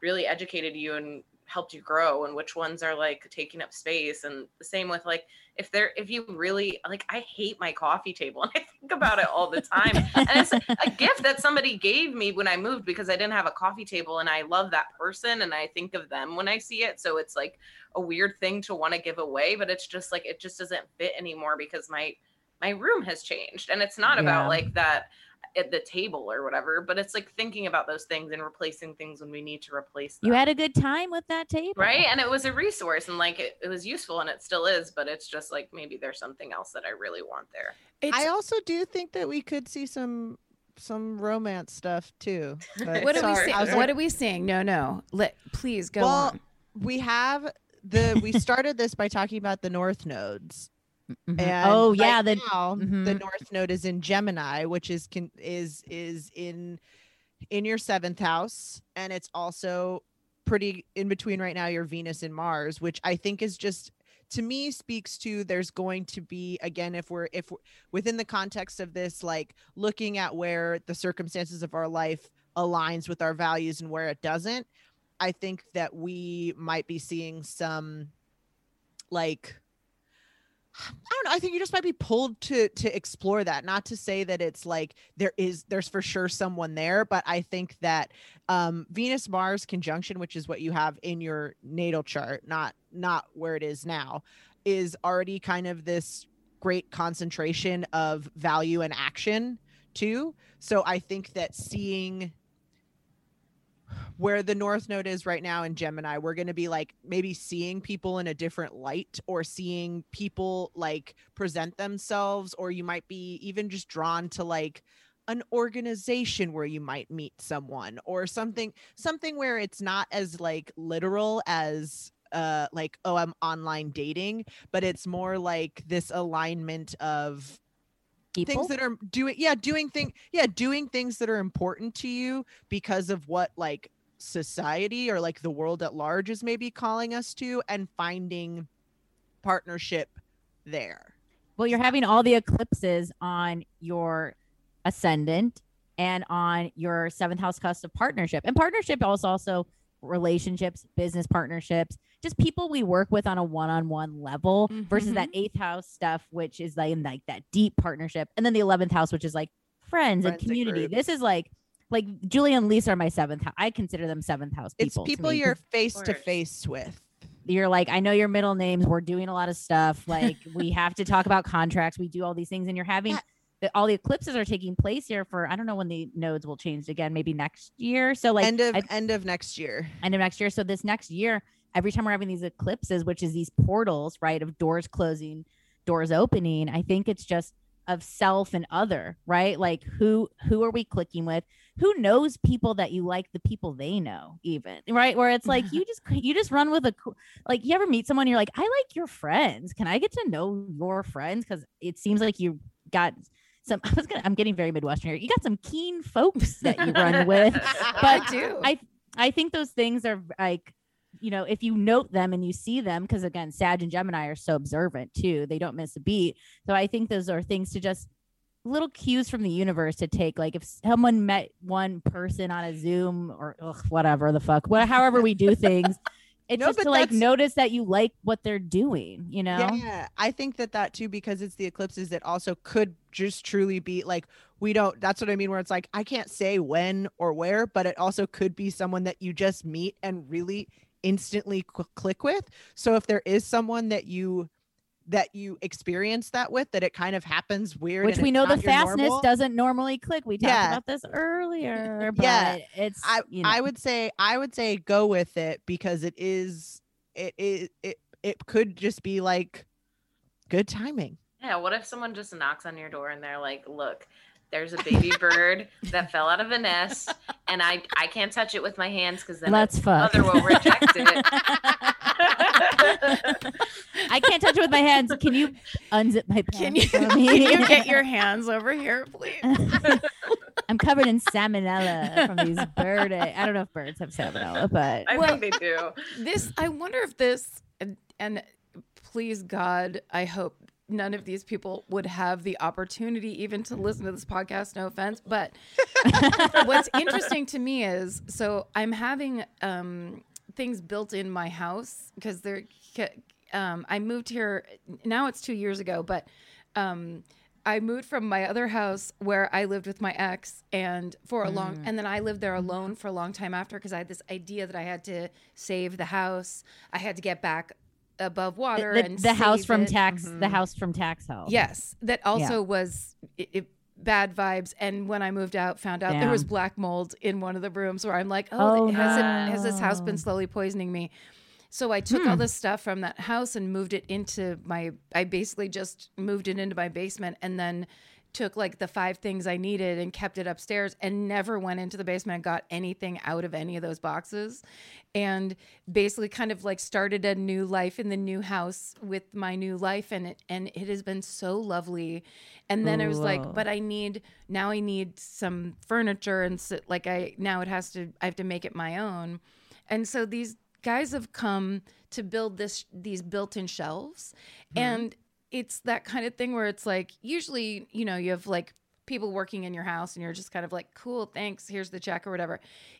really educated you and helped you grow and which ones are like taking up space and the same with like if they're if you really like i hate my coffee table and i think about it all the time. And it's a gift that somebody gave me when i moved because i didn't have a coffee table and i love that person and i think of them when i see it. So it's like a weird thing to want to give away but it's just like it just doesn't fit anymore because my my room has changed. And it's not Yeah. about like that at the table or whatever but it's like thinking about those things and replacing things when we need to replace them You had a good time with that table, right and it was a resource and like it, it was useful and it still is but it's just like maybe there's something else that i really want there It's, i also do think that we could see some some romance stuff too but what are we Sorry. saying? I What like- are we saying? No, no. Let please go Well, on. we have the we started this by talking about the north nodes Mhm. and oh right yeah, the now the mhm. north node is in gemini which is can is is in in your seventh house and it's also pretty in between right now your venus and mars which i think is just to me speaks to there's going to be again if we're if we're, within the context of this like looking at where the circumstances of our life aligns with our values and where it doesn't i think that we might be seeing some like I don't know. I think you just might be pulled to to explore that. Not to say that it's like there is there's for sure someone there, but I think that um Venus Mars conjunction, which is what you have in your natal chart, not not where it is now, is already kind of this great concentration of value and action too. So I think that seeing where the north node is right now in Gemini, we're going to be like maybe seeing people in a different light or seeing people like present themselves, or you might be even just drawn to like an organization where you might meet someone or something something where it's not as like literal as uh like oh i'm online dating but it's more like this alignment of people. things that are doing yeah doing thing yeah doing things that are important to you because of what like society or like the world at large is maybe calling us to and finding partnership there Well, you're having all the eclipses on your ascendant and on your seventh house cusp of partnership. And partnership also also relationships, business partnerships, just people we work with on a one-on-one level versus that mm-hmm. eighth house stuff, which is like, like that deep partnership. And then the eleventh house, which is like friends, and Friends and community. groups. This is like like Julia and Lisa are my seventh. I consider them seventh house It's people. to people you're face to face with. you're like, I know your middle names. We're doing a lot of stuff. Like we have to talk about contracts. We do all these things, and you're having Yeah. the, all the eclipses are taking place here for I don't know when the nodes will change again. Maybe next year. So like end of I- end of next year. end of next year. So this next year, every time we're having these eclipses, which is these portals, right, of doors closing, doors opening, I think it's just of self and other, right? Like who who are we clicking with? Who knows people that you like the people they know, even right? Where it's like you just you just run with a like you ever meet someone you're like I like your friends. Can I get to know your friends? Because it seems like you got some. I was gonna. I'm getting very midwestern here. You got some keen folks that you run with. I But do. I I think those things are like, you know, if you note them and you see them, because again, Sag and Gemini are so observant too. They don't miss a beat. So I think those are things to just little cues from the universe to take. Like if someone met one person on a Zoom or ugh, whatever the fuck, what however we do things. It's No, just to like notice that you like what they're doing, you know? Yeah, I think that that too because it's the eclipses that also could just truly be like we don't. That's what I mean. Where it's like I can't say when or where, but it also could be someone that you just meet and really instantly cl- click with. So if there is someone that you that you experience that with, that it kind of happens weird, Which we know the fastness normal. doesn't normally click. We talked Yeah. about this earlier, but Yeah. it's I you know, I would say I would say go with it because it is it it it could just be like good timing. Yeah, what if someone just knocks on your door and they're like, "Look, there's a baby bird that fell out of a nest, and I I can't touch it with my hands because then let's its fuck. mother will reject it." I can't touch it with my hands. Can you unzip my pants Can you, for can you get your hands over here, please? I'm covered in salmonella from these bird. egg- I don't know if birds have salmonella, but I Well- think they do. this I wonder if this and, and please God, I hope none of these people would have the opportunity even to listen to this podcast, no offense, but what's interesting to me is so I'm having um things built in my house because they're um I moved here now it's 2 years ago, but um I moved from my other house where I lived with my ex and for a long and then I lived there alone for a long time after because I had this idea that I had to save the house. I had to get back above water the, and the house from it. tax, the Mhm. house from tax help. Yes, that also was it, it, bad vibes. And when I moved out, found out there was black mold in one of the rooms where I'm like, oh, Oh, has, it, has this house been slowly poisoning me? So I took all Hmm. this stuff from that house and moved it into my. I basically just moved it into my basement and then took like the five things I needed and kept it upstairs and never went into the basement and got anything out of any of those boxes. And basically kind of like started a new life in the new house with my new life and it and it has been so lovely. And then it was like, but I need now I need some furniture and so, like I now it has to I have to make it my own. And so these guys have come to build this these built-in shelves mm-hmm. and it's that kind of thing where it's like usually you know you have like people working in your house and you're just kind of like cool thanks here's the check or whatever.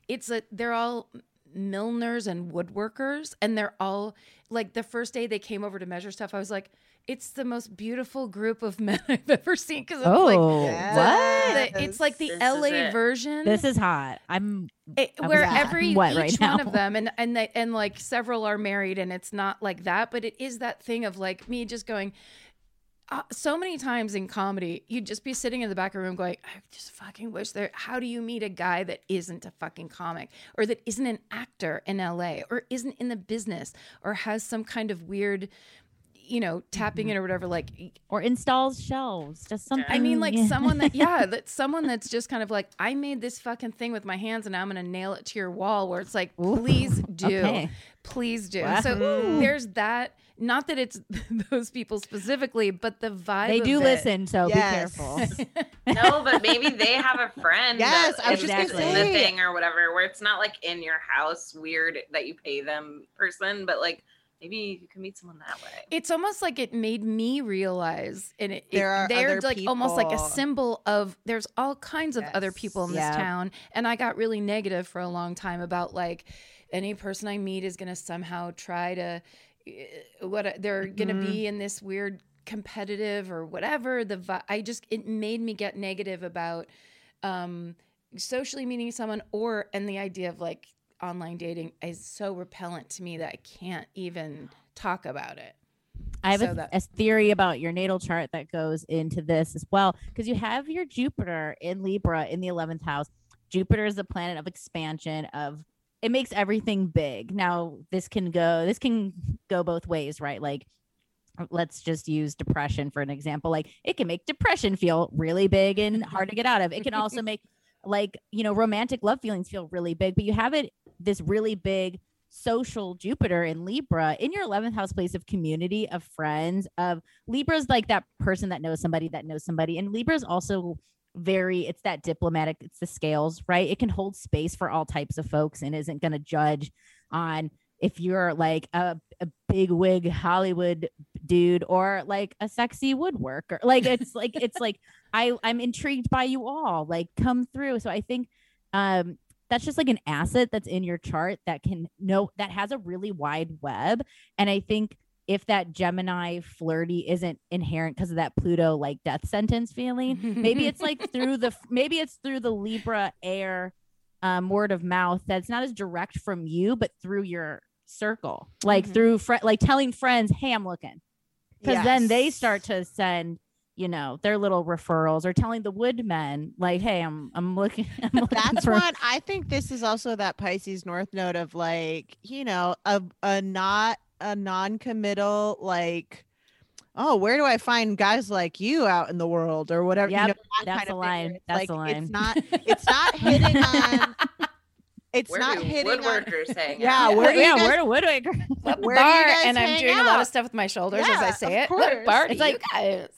It's a they're all milliners and woodworkers and they're all like the first day they came over to measure stuff i was like it's the most beautiful group of men i've ever seen because it's like Oh, Yes. the- it's like the This la version This is hot. I'm it, where hot. every Wet each right one now. of them and and they, and like several are married and it's not like that but it is that thing of like me just going uh, so many times in comedy you'd just be sitting in the back of the room going i just fucking wish there how do you meet a guy that isn't a fucking comic or that isn't an actor in la or isn't in the business or has some kind of weird you know tapping mm-hmm. in or whatever like or installs shelves. Just something. I mean, like someone that, yeah, that someone that's just kind of like, I made this fucking thing with my hands and I'm going to nail it to your wall where it's like, Ooh, please do. okay. Please do. Wow. So there's that. Not that it's those people specifically, but the vibe. They of do it. listen, so Yes. be careful. No, but maybe they have a friend. Yes, that I was is just gonna in the say. thing or whatever, where it's not like in your house, weird that you pay them person, but like maybe you can meet someone that way. It's almost like it made me realize, and it, it- There are they're other like almost like a symbol of. There's all kinds of other people in this town, and I got really negative for a long time about like any person I meet is going to somehow try to uh, what they're going to Mm-hmm. be in this weird competitive or whatever. The I just it made me get negative about um socially meeting someone or and the idea of like online dating is so repellent to me that I can't even talk about it. I have So a, that- a theory about your natal chart that goes into this as well, because you have your Jupiter in Libra in the 11th house. Jupiter is the planet of expansion of it makes everything big. Now, this can go this can go both ways, right? Like let's just use depression for an example. Like it can make depression feel really big and hard to get out of. It can also make like, you know, romantic love feelings feel really big, but you have it this really big social Jupiter in Libra in your 11th house place of community, of friends, of Libra's like that person that knows somebody that knows somebody. And Libra's also very, it's that diplomatic, it's the scales, right? It can hold space for all types of folks and isn't going to judge on if you're like a, a big wig Hollywood dude or like a sexy woodworker. Like it's like, it's like, I, I'm intrigued by you all, like come through. So I think, um, that's just like an asset that's in your chart that can know that has a really wide web. And I think if that Gemini flirty isn't inherent because of that Pluto like death sentence feeling, maybe it's like through the maybe it's through the Libra air um, word of mouth that's not as direct from you, but through your circle, like Mhm. through fr- like telling friends, "Hey, I'm looking," because then they start to send you know their little referrals or telling the woodmen like hey i'm i'm looking, I'm looking That's for one. I think this is also that Pisces North node of like, you know, a a not a non-committal like, oh, where do I find guys like you out in the world or whatever? you know, that that's kind the of line, it's that's like, the line. It's not. It's not hitting on. It's Where not do hitting on. woodworkers hang Yeah, out? where do you yeah guys- where do woodworker Where do you bar? guys and I'm hang doing a lot of stuff with my shoulders as I say of it. What course. bar do It's like- you guys?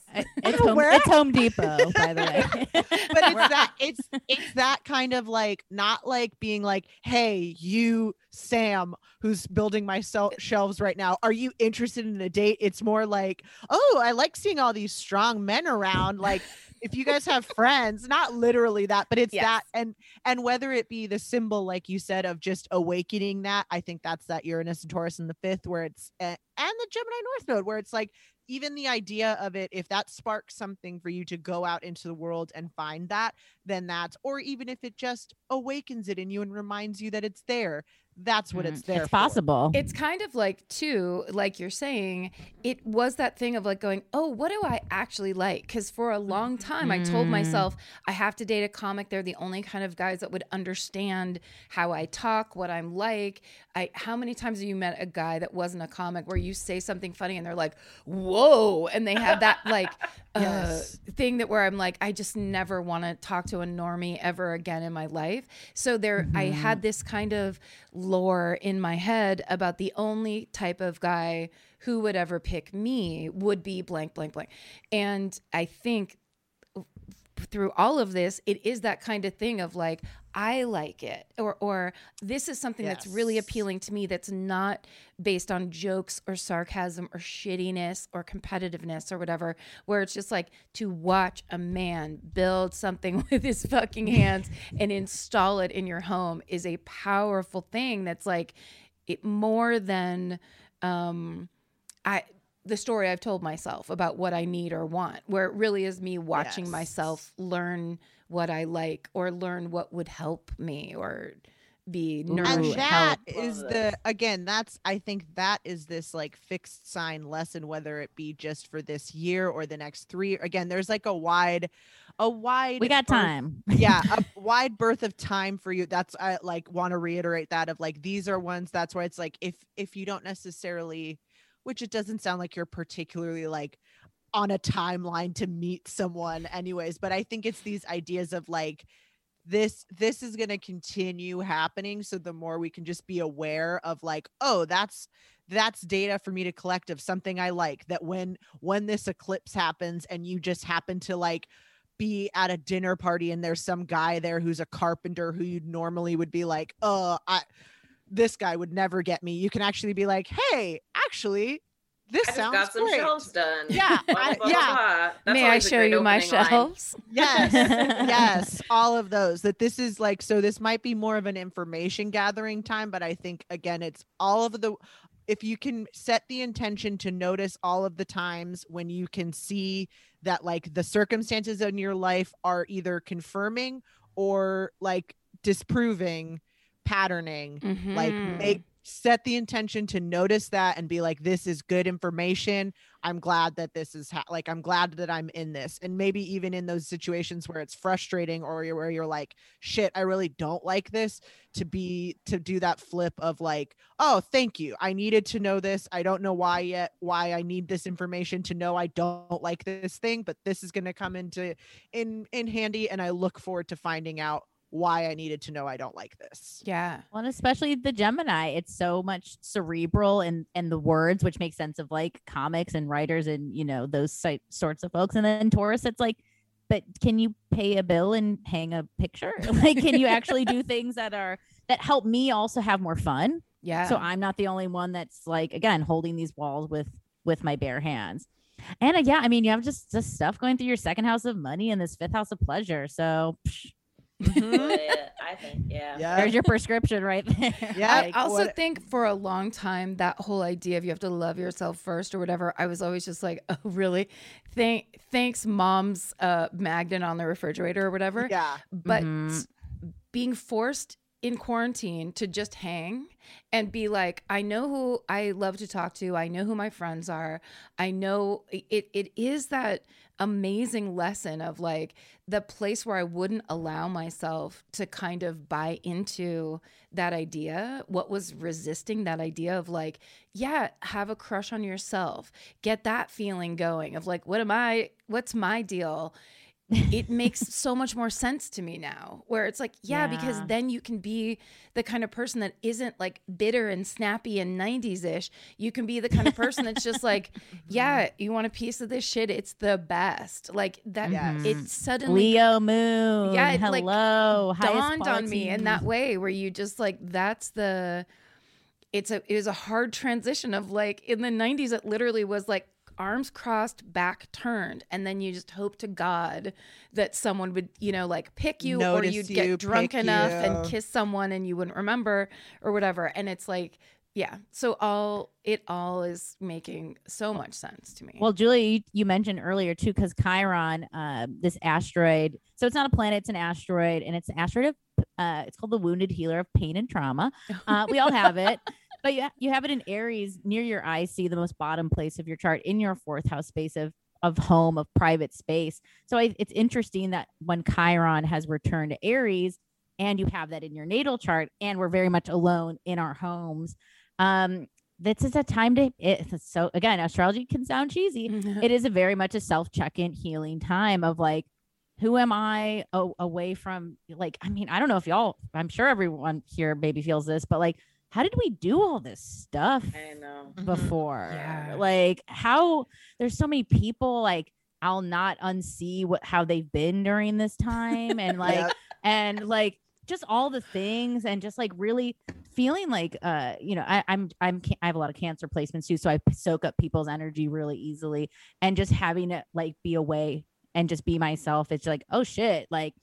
It's home, it's home depot by the way. But it's that it's it's that kind of like not like being like hey you sam who's building my sel- shelves right now are you interested in a date? It's more like oh i like seeing all these strong men around like if you guys have friends not literally that but it's Yes. that and and whether it be the symbol like you said of just awakening that i think that's that uranus and taurus in the fifth where it's eh, and the gemini north node where it's like even the idea of it if that sparks something for you to go out into the world and find that then that's or even if it just awakens it in you and reminds you that it's there that's what it's Mm, there it's for. possible It's kind of like too, like you're saying, it was that thing of like going, oh, what do I actually like? Because for a long time, I told Mm. myself I have to date a comic. They're the only kind of guys that would understand how I talk, what I'm like. I how many times have you met a guy that wasn't a comic where you say something funny and they're like, whoa, and they have that like uh, thing that where I'm like, I just never want to talk to a normie ever again in my life. So there, I had this kind of lore in my head about the only type of guy who would ever pick me would be blank, blank, blank. And I think through all of this, it is that kind of thing of like, I like it, or or this is something that's really appealing to me that's not based on jokes or sarcasm or shittiness or competitiveness or whatever, where it's just like to watch a man build something with his fucking hands and install it in your home is a powerful thing that's like it more than um I the story I've told myself about what I need or want, where it really is me watching Yes. myself learn what I like or learn what would help me or be Ooh, and nourished. that help. is the again that's i think that is this like fixed sign lesson whether it be just for this year or the next three again there's like a wide a wide we got berth- time yeah a wide berth of time for you that's i like want to reiterate that of like these are ones that's where it's like if if you don't necessarily which it doesn't sound like you're particularly like on a timeline to meet someone anyways but i think it's these ideas of like this this is going to continue happening so the more we can just be aware of like oh that's that's data for me to collect of something i like that when when this eclipse happens and you just happen to like be at a dinner party and there's some guy there who's a carpenter who you normally would be like uh i this guy would never get me. You can actually be like hey actually this I just sounds got some great shelves done. Yeah, Blah, I- blah, blah, yeah. blah. That's May I show you my opening line. shelves? yes yes all of those that this is like so this might be more of an information gathering time but i think again it's all of the if you can set the intention to notice all of the times when you can see that like the circumstances in your life are either confirming or like disproving patterning like Mhm. make set the intention to notice that and be like this is good information. I'm glad that this is ha- like i'm glad that i'm in this. And maybe even in those situations where it's frustrating or you're, where you're like shit i really don't like this to be to do that flip of like oh thank you. I needed to know this. I don't know why yet why i need this information to know i don't like this thing but this is going to come into in in handy and i look forward to finding out why i needed to know i don't like this yeah. Well, and especially the Gemini, it's so much cerebral and and the words, which makes sense of like comics and writers and you know those si- sorts of folks. And then Taurus, it's like, but can you pay a bill and hang a picture? like, can you actually do things that are that help me also have more fun? Yeah. So I'm not the only one that's like again holding these walls with with my bare hands. And uh, yeah, I mean, you have just just stuff going through your second house of money and this fifth house of pleasure. So psh, Yeah, I think, yeah. yeah there's your prescription right there. Yeah, I also what- think for a long time that whole idea of you have to love yourself first or whatever, I was always just like, oh really? Thank thanks mom's uh magnet on the refrigerator or whatever. yeah But Mhm. being forced in quarantine to just hang and be like, I know who I love to talk to. I know who my friends are. I know it it is that amazing lesson of like the place where I wouldn't allow myself to kind of buy into that idea, what was resisting that idea of like, yeah, have a crush on yourself, get that feeling going of like, what am I, what's my deal? It makes so much more sense to me now where it's like yeah, because then you can be the kind of person that isn't like bitter and snappy and 90s ish you can be the kind of person that's just like yeah you want a piece of this shit it's the best like that Yes. it mm-hmm. suddenly Leo moon. Yeah, it, like, hello. highest dawned on me in that way where you just like that's the it's a it was a hard transition of like in the 90s it literally was like arms crossed back turned and then you just hope to god that someone would you know like pick you or you'd you, get drunk enough you. and kiss someone and you wouldn't remember or whatever and it's like yeah so all it all is making so much sense to me Well, Julie, you, you mentioned earlier too, because Chiron, uh, this asteroid. So it's not a planet; it's an asteroid, and it's an asteroid of. Uh, it's called the Wounded Healer of Pain and Trauma. Uh, we all have it, but you you have it in Aries near your IC, the most bottom place of your chart, in your fourth house space of of home of private space. So I, it's interesting that when Chiron has returned to Aries, and you have that in your natal chart, and we're very much alone in our homes. Um, this is a time to. It, so again, astrology can sound cheesy, it is a very much a self check-in healing time of like who am i away from like i mean i don't know if y'all i'm sure everyone here maybe feels this but like how did we do all this stuff I know. Mhm. before Yeah. like how there's so many people like i'll not unsee what how they've been during this time and like Yep. and like just all the things and just like really feeling like uh you know I, i'm i'm i have a lot of cancer placements too so i soak up people's energy really easily and just having it like be away and just be myself it's like oh shit like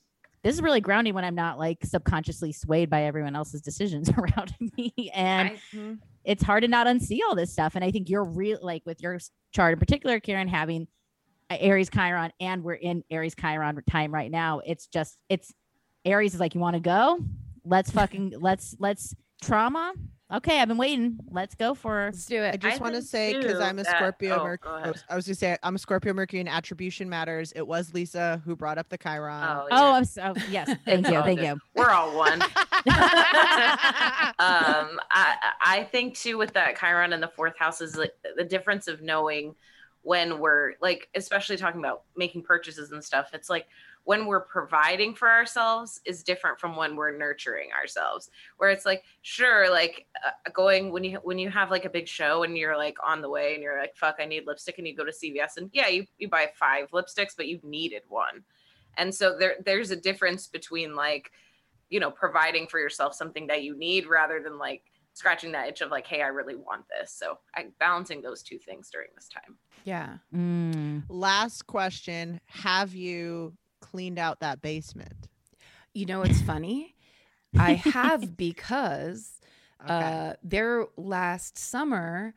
this is really grounding when i'm not like subconsciously swayed by everyone else's decisions around me and I, it's hard to not unsee all this stuff. And I think you're real like with your chart in particular, Karen, having uh, Aries Chiron, and we're in Aries Chiron time right now. It's just it's Aries is like, you want to go? Let's fucking let's let's trauma. Okay, I've been waiting. Let's go for let's do it. I just want to say because I'm a that- Scorpio. oh, Merc- go I was- I was gonna say I'm a Scorpio Mercury and attribution matters. It was Lisa who brought up the Chiron. oh, Oh. I'm so yes. Thank you. Thank you. We're all one. um, I, I think too with that Chiron in the fourth house is like the difference of knowing when we're like, especially talking about making purchases and stuff. It's like when we're providing for ourselves is different from when we're nurturing ourselves. Where it's like, sure, like uh, going when you when you have like a big show and you're like on the way and you're like, fuck, I need lipstick, and you go to CVS and yeah, you you buy five lipsticks, but you needed one. And so there there's a difference between like you know providing for yourself something that you need rather than like scratching that itch of like hey i really want this so I'm balancing those two things during this time yeah Mm. Last question: Have you cleaned out that basement? you know it's funny i have because Okay. uh there last summer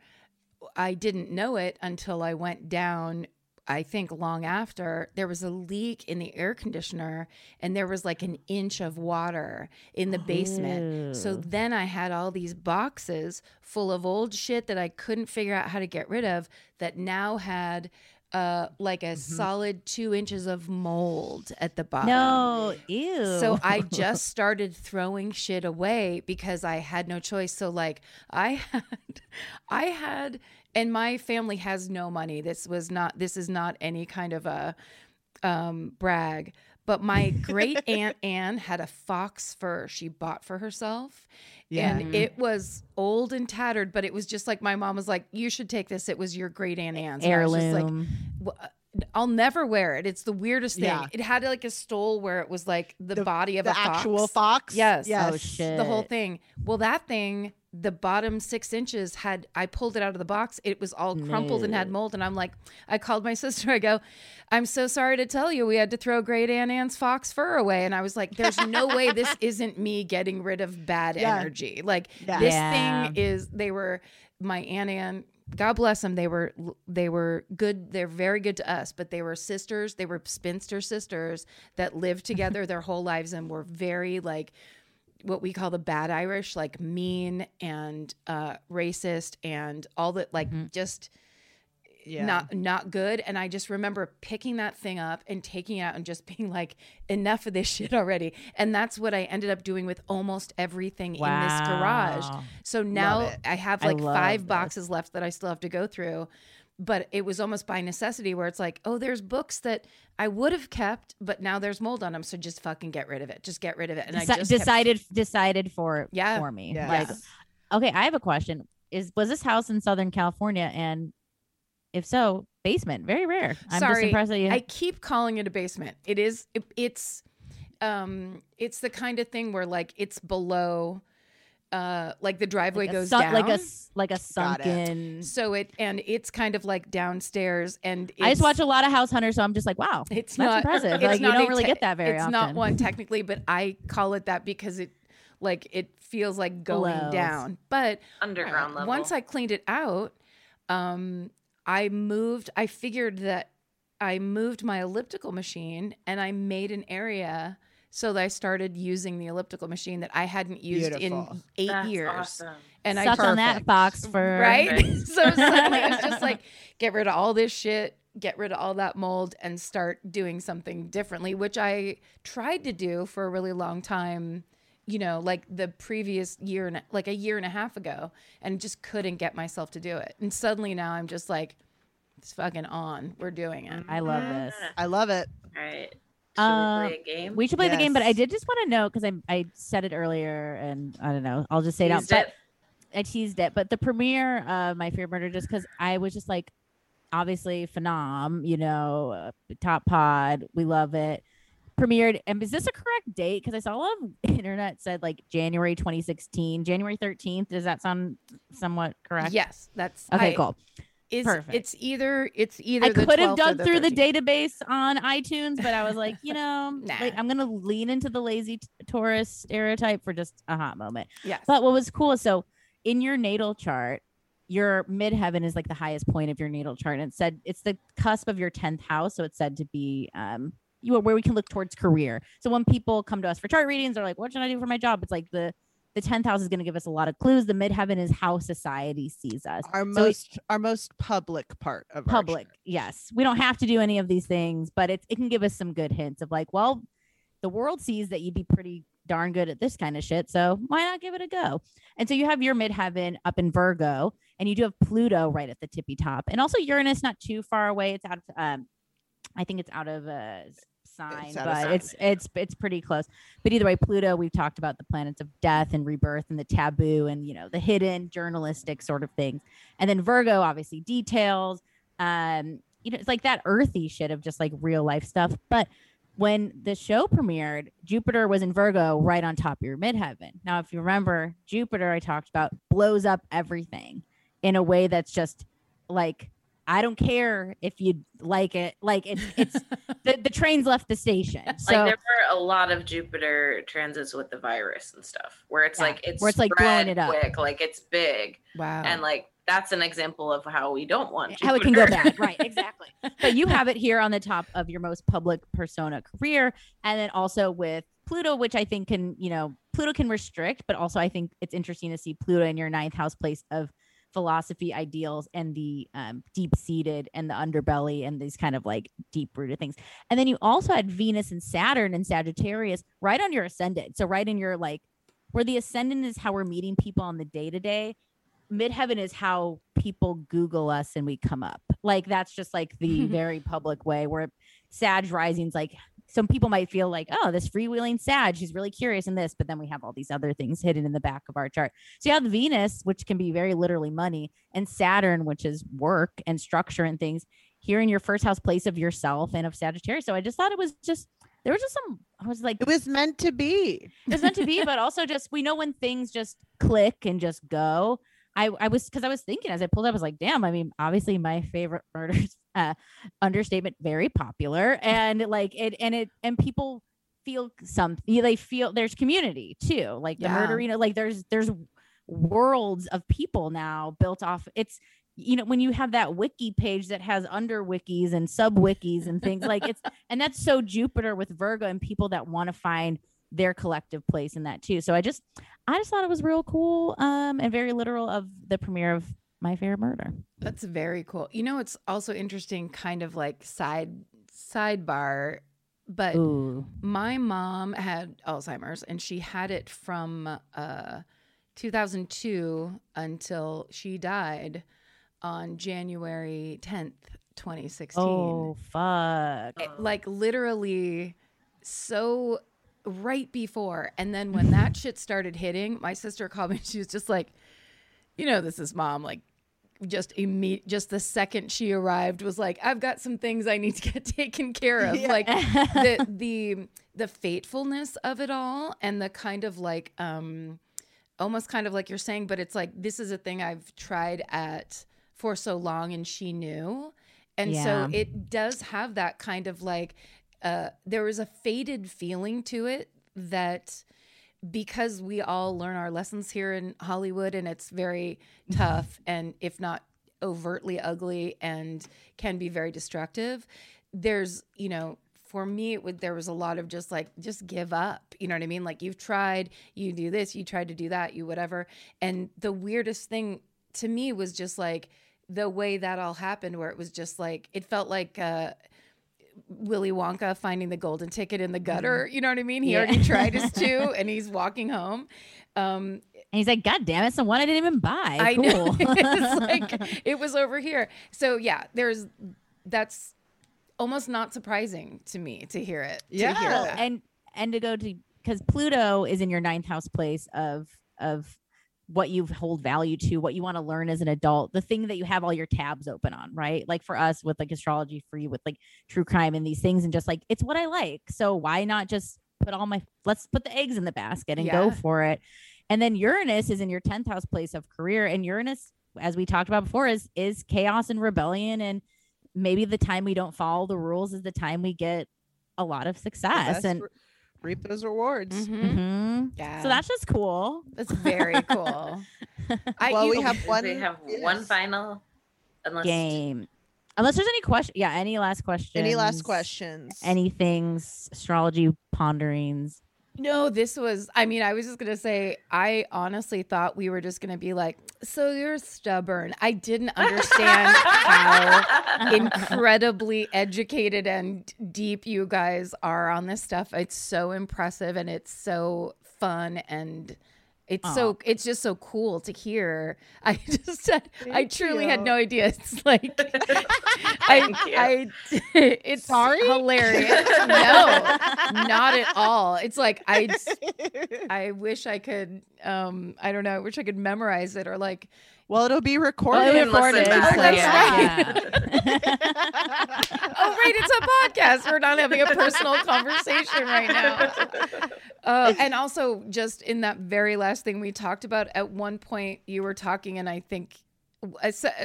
i didn't know it until i went down I think long after, there was a leak in the air conditioner and there was like an inch of water in the basement. So then I had all these boxes full of old shit that I couldn't figure out how to get rid of that now had uh like a solid two inches of mold at the bottom. No, ew. So I just started throwing shit away because I had no choice. So like I had I had and my family has no money. This was not this is not any kind of a um brag. But my great aunt Anne had a fox fur she bought for herself. Yeah. And it was old and tattered, but it was just like my mom was like, You should take this. It was your great aunt Anne's. And I was just like, heirloom. well, uh, I'll never wear it. It's the weirdest thing. Yeah. It had like a stole where it was like the, body of the a fox. actual fox. Yes. Yes. Oh shit. The whole thing. Well, that thing, the bottom six inches had, I pulled it out of the box. It was all crumpled and had mold. And I'm like, I called my sister. I go, I'm so sorry to tell you, we had to throw Great Aunt Anne's fox fur away. And I was like, there's no way this isn't me getting rid of bad Yeah. energy. Like Yeah. this Yeah. thing is, they were, my Aunt Anne God bless them. They were they were good. They're very good to us, but they were sisters. They were spinster sisters that lived together their whole lives and were very like what we call the bad Irish, like mean and uh, racist and all that, like just Yeah. not not good. And I just remember picking that thing up and taking it out and just being like, enough of this shit already. And that's what I ended up doing with almost everything in this garage. So now. I have like five this. boxes left that I still have to go through. But it was almost by necessity where it's like, oh, there's books that I would have kept, but now there's mold on them. So just fucking get rid of it. Just get rid of it. And I Deci- just kept- decided decided for Yeah. for me. Yeah. Like, Yes. okay, I have a question. Is was this house in Southern California? And if so, basement. Very rare. I'm just Sorry, impressed that you. I keep calling it a basement. It is. It, it's. Um. It's the kind of thing where like it's below. Uh, like the driveway like goes sun- down, like a s- like a Got it. sunken. so it and it's kind of like downstairs, and I just watch a lot of House Hunters, so I'm just like, wow, It's that's not impressive. It's like you don't a really te- get that very It's often. not one technically, but I call it that because it, like, it feels like going Blows. down. But Underground level. once I cleaned it out, um, I moved. I figured that I moved my elliptical machine and I made an area so I started using the elliptical machine that I hadn't used Beautiful. in eight That's years. awesome. And I Suck on that box for right? Right. so suddenly it was just like get rid of all this shit, get rid of all that mold, and start doing something differently, which I tried to do for a really long time. You know, like the previous year and like a year and a half ago, and just couldn't get myself to do it. And suddenly now I'm just like, it's fucking on. We're doing it. I love mm-hmm. this. I love it. All right. Should Uh, we play a game? We should play the game, but I did just want to know because I I said it earlier, and I don't know. I'll just say it out. Teased But it. I teased it, but the premiere of My Favorite Murder, just because I was just like, obviously phenom, you know, uh, top pod, we love it. Premiered, and is this a correct date? Because I saw a lot of internet said like January 2016, January 13th. Does that sound somewhat correct? Yes, that's Okay, I- cool. It's, Perfect. It's either it's either I could have dug the through the database on iTunes, but I was like, you know, Nah. like, I'm gonna lean into the lazy t- tourist stereotype for just a hot moment. Yes, But what was cool so in your natal chart, your midheaven is like the highest point of your natal chart, and it said it's the cusp of your tenth house, so it's said to be um you where we can look towards career. So when people come to us for chart readings, they're like, "What should I do for my job?" It's like the the tenth house is going to give us a lot of clues. The midheaven is how society sees us. Our So it- most our most public part of public yes. We don't have to do any of these things but it, it can give us some good hints of like well the world sees that you'd be pretty darn good at this kind of shit so why not give it a go? And so you have your midheaven up in virgo and you do have pluto right at the tippy top. And also uranus not too far away. It's out of um i think it's out of a sign It's but sign, it's it's it's pretty close. But either way pluto we've talked about the planets of death and rebirth and the taboo and you know the hidden journalistic sort of things. And then virgo obviously details um you know it's like that earthy shit of just like real life stuff. But when the show premiered jupiter was in virgo right on top of your midheaven. Now if you remember jupiter i talked about blows up everything in a way that's just like I don't care if you like it. Like it, it's the, the train's left the station. So like there were a lot of Jupiter transits with the virus and stuff, where it's Yeah, like it's where it's, like, blowing it up. quick, like it's big, Wow. and like that's an example of how we don't want how it can go Jupiter. bad. Right, exactly. but you have it here on the top of your most public persona career, and then also with Pluto, which I think can, you know, Pluto can restrict, but also I think it's interesting to see Pluto in your ninth house place of philosophy, ideals, and the um, deep seated and the underbelly and these kind of like deep rooted things. And then you also had Venus and Saturn and Sagittarius right on your ascendant. So right in your like where the ascendant is how we're meeting people on the day to day. Midheaven is how people Google us and we come up. Like that's just like the very public way where Sag rising's like some people might feel like, oh, this freewheeling Sag, she's really curious in this, but then we have all these other things hidden in the back of our chart. So you have Venus, which can be very literally money, and Saturn, which is work and structure and things here in your first house place of yourself and of Sagittarius. So I just thought it was just there was just some I was like It was meant to be. it's meant to be, but also just we know when things just click and just go. I, I was because I was thinking as I pulled up, I was like, damn, I mean, obviously my favorite murders uh understatement, very popular. And like it and it and people feel some they feel there's community too. Like the Yeah. know. like there's there's worlds of people now built off it's you know when you have that wiki page that has under wikis and sub wikis and things like it's and that's so jupiter with virgo and people that want to find their collective place in that too so i just i just thought it was real cool um and very literal of the premiere of my favorite murder That's very cool. You know, it's also interesting, kind of like side sidebar, but ooh my mom had Alzheimer's and she had it from uh 2002 until she died on January 10th, 2016. oh fuck Eh, Like literally so right before. And then when that shit started hitting, my sister called me. She was just like, you know, this is mom. Like, just imme- just the second she arrived was like, I've got some things I need to get taken care of. Yeah. Like the the the fatefulness of it all and the kind of like um almost kind of like you're saying, but it's like this is a thing I've tried at for so long and she knew. And Yeah. so it does have that kind of like uh there was a faded feeling to it that because we all learn our lessons here in Hollywood and it's very tough and if not overtly ugly and can be very destructive there's you know for me it would there was a lot of just like just give up you know what i mean? Like you've tried you do this you tried to do that you whatever. And the weirdest thing to me was just like the way that all happened where it was just like it felt like uh Willy Wonka finding the golden ticket in the gutter. You know what I mean? He Yeah. already tried his two and he's walking home. Um, and he's like god damn it it's the one i didn't even buy I cool know. it's like it was over here. So yeah, there's that's almost not surprising to me to hear it. To hear Yeah. that. and and to go to because Pluto is in your ninth house place of of what you hold value to, what you want to learn as an adult, the thing that you have all your tabs open on, right? Like for us with like astrology free, with like true crime and these things, and just like it's what I like. So why not just put all my let's put the eggs in the basket and Yeah. go for it. And then Uranus is in your 10th house place of career. And Uranus, as we talked about before, is is chaos and rebellion. And maybe the time we don't follow the rules is the time we get a lot of success. And reap those rewards. Mhm. Mhm. Yeah. So that's just cool. that's very cool. I, Well, we have one. we have one final. Unless Game. Unless there's any question. Yeah. Any last questions? Any last questions? Any things, astrology ponderings. No, this was, I mean, I was just going to say, I honestly thought we were just going to be like, so you're stubborn. I didn't understand how incredibly educated and deep you guys are on this stuff. It's so impressive and it's so fun and it's so it's just so cool to hear. I just I Thank truly had no idea. It's like I you. I it's Sorry? hilarious. no, not at all. It's like I I wish I could um I don't know, I wish I could memorize it or like well, it'll be Well, recorded. it recorded, back. so Oh, that's yeah, oh right, it's a podcast. We're not having a personal conversation right now. Uh, and also, just in that very last thing we talked about, at one point you were talking, and I think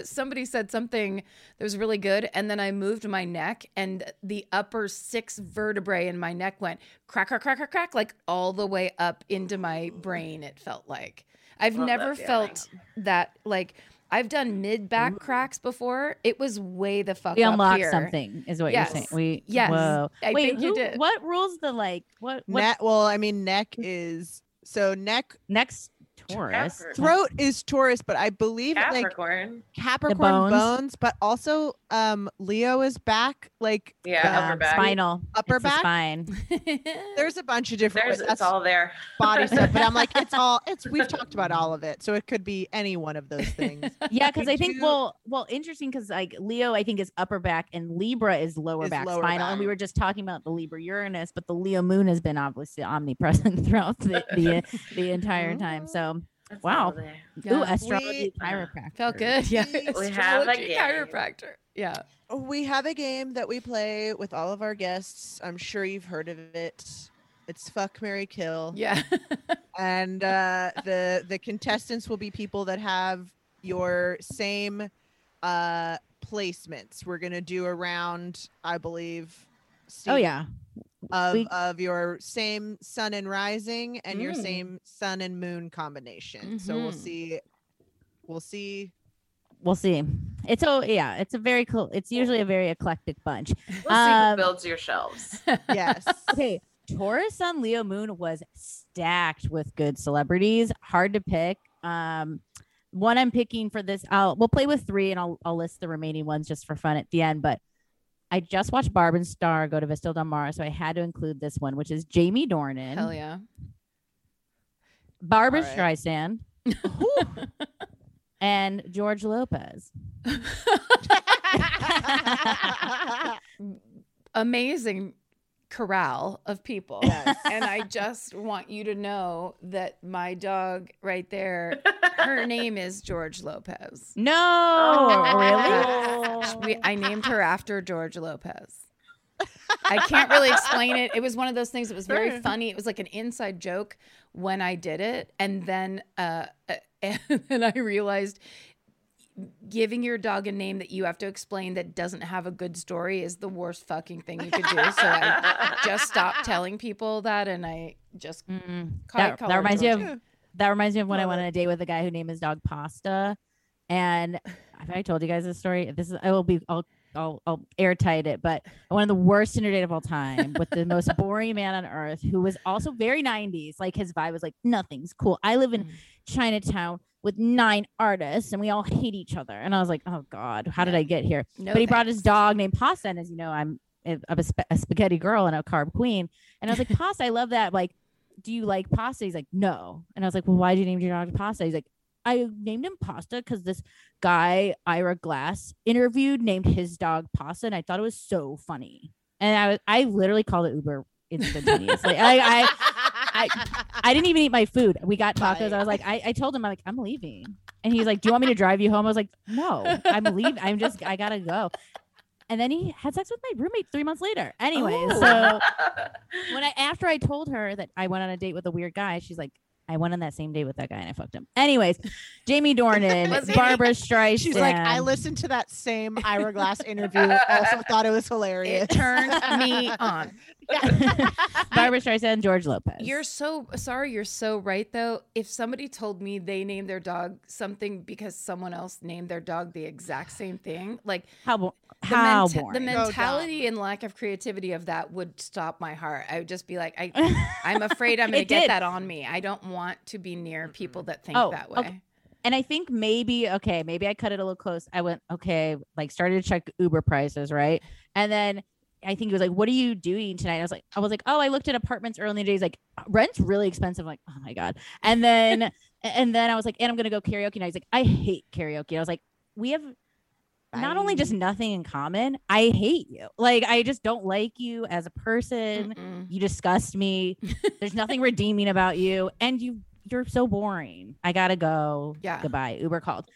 somebody said something that was really good and then i moved my neck and the upper six vertebrae in my neck went crack crack crack crack crack like all the way up into my brain it felt like i've Love never feeling. felt that like i've done mid back cracks before it was way the fuck we up unlocked here. something, is what Yes. you're saying. We Yes. Whoa. I Wait, think you did. what rules the like? What what Neck. Well, I mean, neck is so neck. next Taurus? Capricorn. Throat is Taurus, but I believe like Capricorn. Capricorn bones. bones. but also um Leo is back, like Yeah, Yeah, upper back. spinal, Upper It's back? spine. there's a bunch of different There's that's it's all there. body stuff, but I'm like, it's all it's we've talked about all of it. So it could be any one of those things. Yeah, because I think you- well, well, interesting because like Leo, I think is upper back and Libra is lower Is back lower spinal, and we were just talking about the Libra Uranus, but the Leo Moon has been obviously omnipresent throughout the the, the entire time. So, It's Wow. all there. ooh, Yeah. astrology We- chiropractor felt good yeah We have a game. chiropractor yeah We have a game that we play with all of our guests. I'm sure you've heard of it. It's fuck Mary Kill. yeah and uh, the the contestants will be people that have your same uh, placements. We're gonna do a round, I believe. Oh yeah, of we- of your same sun and rising and your Mm. same sun and moon combination. So we'll Mhm. see. We'll see. we'll see. It's oh yeah, it's a very cool. It's usually a very eclectic bunch. We'll see Um, who builds your shelves. Yes. Okay, Taurus Sun Leo Moon was stacked with good celebrities. Hard to pick. Um, one I'm picking for this, I'll we'll play with three, and I'll I'll list the remaining ones just for fun at the end. But I just watched Barb and Star go to Vista Del Mar, so I had to include this one, which is Jamie Dornan, hell yeah Barbara right. Streisand, and George Lopez. amazing corral of people. Yes. And I just want you to know that my dog right there, her name is George Lopez. No, Oh. really? We, I named her after George Lopez. I can't really explain it. It was one of those things that was very funny. It was like an inside joke when I did it. And then uh and then I realized giving your dog a name that you have to explain that doesn't have a good story is the worst fucking thing you could do. So I just stopped telling people that and I just call, That, that her reminds me of that reminds me of when I went it. on a date with a guy who named his dog Pasta, and have I told you guys this story? This is I will be I'll I'll, I'll airtight it, but one of the worst Tinder date of all time with the most boring man on earth, who was also very '90s. Like his vibe was like nothing's cool. I live in Mm. Chinatown with nine artists, and we all hate each other. And I was like, oh god, how did I get here? No but he brought his dog named Pasta, and as you know, I'm a, I'm a, sp- a spaghetti girl and a carb queen. And I was like, Pasta, I love that. Like, do you like pasta? He's like, no. And I was like, well, why did you name your dog Pasta? He's like, I named him Pasta because this guy Ira Glass interviewed named his dog Pasta, and I thought it was so funny. And I was, I literally called it Uber instantaneously. I, I I I didn't even eat my food. We got tacos. I was like, I, I told him, I'm like, I'm leaving. And he's like, Do you want me to drive you home? I was like, No, I'm leaving. I'm just, I gotta go. And then he had sex with my roommate three months later. Anyway, Oh. so when I after I told her that I went on a date with a weird guy, she's like, I went on that same date with that guy and I fucked him. Anyways, Jamie Dornan, Barbara Streisand. She's like, I listened to that same Ira Glass interview. Also thought it was hilarious. It turned me on. Barbara Streisand, George Lopez. You're so sorry. You're so right, though. If somebody told me they named their dog something because someone else named their dog the exact same thing, like how bo- the, how menta- boring. Oh, the dumb. mentality and lack of creativity of that would stop my heart. I would just be like, I, I'm afraid I'm going to get did. that on me. I don't want to be near people that think Oh, that way. okay. and I think maybe okay, maybe I cut it a little close. I went okay, like started to check Uber prices, right? And then I think he was like, "What are you doing tonight?" I was like, "I was like, oh, I looked at apartments early in the day. He's like, rent's really expensive." I'm like, oh my god. And then and then I was like, and I'm gonna go karaoke. And he's like, I hate karaoke. I was like, we have not only just nothing in common. I hate you. Like I just don't like you as a person. Mm-mm. You disgust me. There's nothing redeeming about you, and you you're so boring. I gotta go. Yeah. Goodbye. Uber called.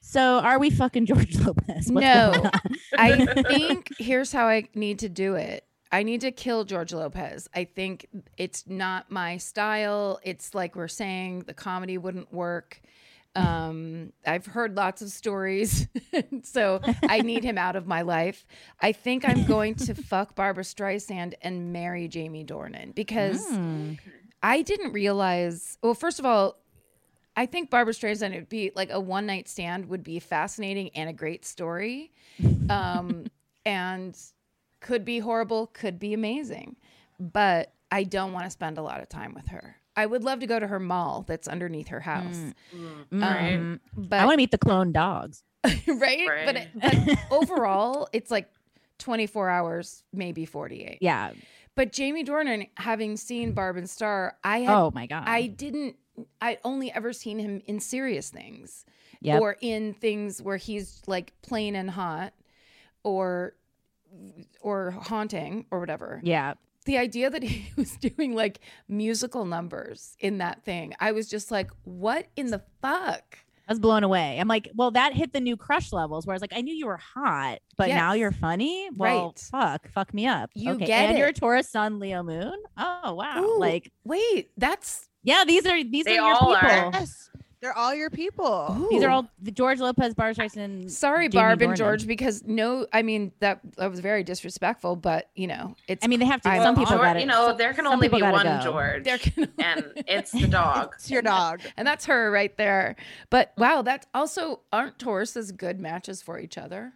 So are we fucking George Lopez? What's No. I think here's how I need to do it. I need to kill George Lopez. I think it's not my style. It's like we're saying the comedy wouldn't work. Um, I've heard lots of stories, so I need him out of my life. I think I'm going to fuck Barbara Streisand and marry Jamie Dornan because Mm. I didn't realize. Well, first of all, I think Barbara Streisand would be like a one night stand would be fascinating and a great story, um, and could be horrible, could be amazing, but I don't want to spend a lot of time with her. I would love to go to her mall that's underneath her house, Mm, right. Mm. but I want to meet the clone dogs. right? Right. But, but overall, it's like 24 hours, maybe 48. Yeah. But Jamie Dornan, having seen Barb and Star, I had, Oh my god. I didn't, I only ever seen him in serious things Yep. or in things where he's like plain and hot or or haunting or whatever. yeah. The idea that he was doing like musical numbers in that thing, I was just like, what in the fuck? I was blown away. I'm like, well, that hit the new crush levels where I was like, I knew you were hot, but now you're funny. Well, Right. fuck, fuck me up. You okay. get and you're a. Taurus Sun, Leo Moon. Oh wow. Ooh, Like, wait, that's yeah, these are these They are your all people. are. Yes, they're all your people. These are all the George Lopez, Barbara Streisand. Sorry, Jamie Barb and Dornan. George, because no, I mean that that was very disrespectful, but you know, it's I mean, they have to. I'm- some people Geor- got it. you know, there can some only be one go. George, there can and it's the dog. It's your dog. and that's her right there. But wow, that's also aren't Tauruses good matches for each other?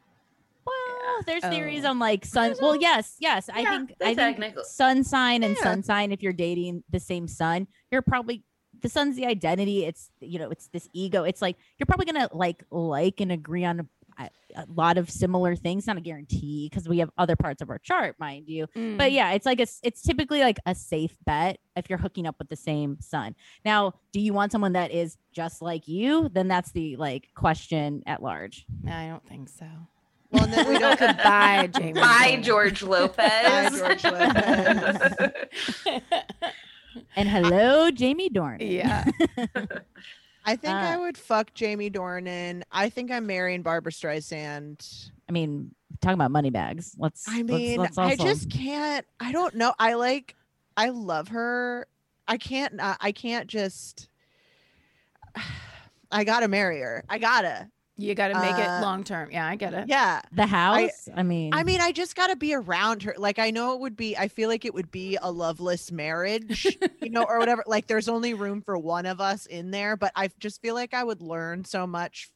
Well, there's oh. theories Oh. on like sun. Well, yes, yes. I think I think sun sign and Yeah. sun sign. If you're dating the same sun, you're probably the sun's the identity. It's you know, it's this ego. It's like you're probably gonna like like and agree on a, a lot of similar things. Not a guarantee because we have other parts of our chart, mind you. Mm. But yeah, it's like it's it's typically like a safe bet if you're hooking up with the same sun. Now, do you want someone that is just like you? Then that's the like question at large. I don't think so. Well, and then we don't. Goodbye, Jamie. Bye, George Lopez. Bye, George Lopez. And hello, Jamie Dornan. yeah. I think I Uh, would fuck Jamie Dornan. I think I'm marrying Barbara Streisand. I mean, talking about money bags. Let's. I let's- mean, let's I just can't. I don't know. I like. I love her. I can't. I can't just. I gotta marry her. I gotta. You got to make Uh, it long term. Yeah, I get it. Yeah. the house. I, mean, I mean, I just gotta be around her. Like, I know it would be. I feel like it would be a loveless marriage, you know, or whatever. Like, there's only room for one of us in there, but I just feel like I would learn so much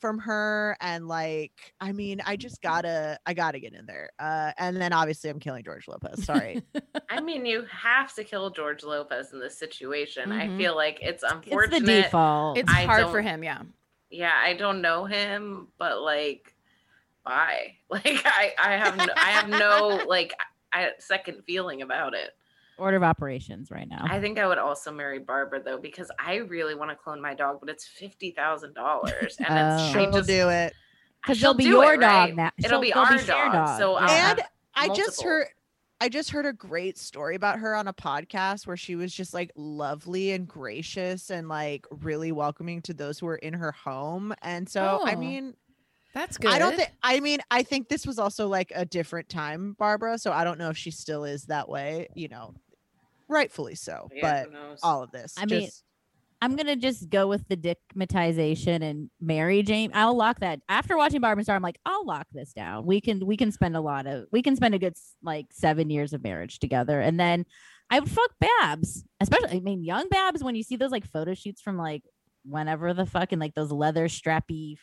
from her. And like, I mean, I just gotta. I gotta get in there. Uh, and then obviously, I'm killing George Lopez. Sorry. I mean, you have to kill George Lopez in this situation. Mhm. I feel like it's unfortunate. it's unfortunate. the default. It's I hard for him. Yeah. Yeah, I don't know him, but like, bye. Like, I, I have, no, I have no like, I, second feeling about it. order of operations right now. I think I would also marry Barbara though because I really want to clone my dog, but it's fifty thousand dollars, and Oh. it's She'll I just, do it. Because she'll they'll be your it, dog right? now. It'll She'll- be they'll our shared dog, so I'll And have I just heard. I just heard a great story about her on a podcast where she was just like lovely and gracious and like really welcoming to those who were in her home. And so, I Oh. mean, That's good. I don't think, I mean, I think this was also like a different time, Barbara. So I don't know if she still is that way, you know, rightfully so. Yeah, but all of this, I mean, just- I'm gonna just go with the dickmatization and marry James. I'll lock that. After watching Barb and Star, I'm like, I'll lock this down. We can we can spend a lot of we can spend a good like seven years of marriage together, and then I would fuck Babs, especially I mean young Babs. When you see those like photo shoots from like whenever the fuck and like those leather strappy,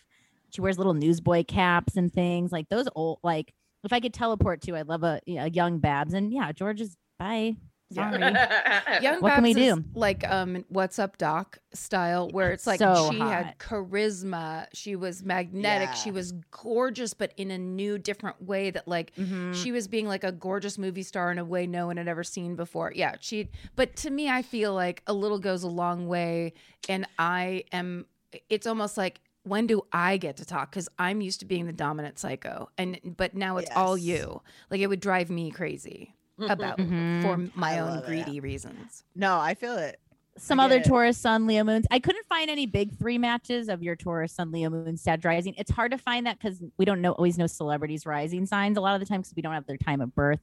she wears little newsboy caps and things like those old like. If I could teleport to, I'd love a, a young Babs, and yeah, George is bye. Sorry. Young What can we Babs is do? Like um what's up doc style where it's like So she hot. had charisma, she was magnetic, she was gorgeous but in a new different way that like Mhm. she was being like a gorgeous movie star in a way no one had ever seen before. Yeah, she but to me I feel like a little goes a long way and I am it's almost like when do I get to talk cuz I'm used to being the dominant psycho and but now it's all you. Like it would drive me crazy about Mhm. for my I own love it. greedy reasons. no, I feel it. some I other get it. Taurus Sun Leo moons. I couldn't find any big three matches of your Taurus Sun Leo moon Sag rising. It's hard to find that because we don't know always know celebrities rising signs a lot of the time because we don't have their time of birth.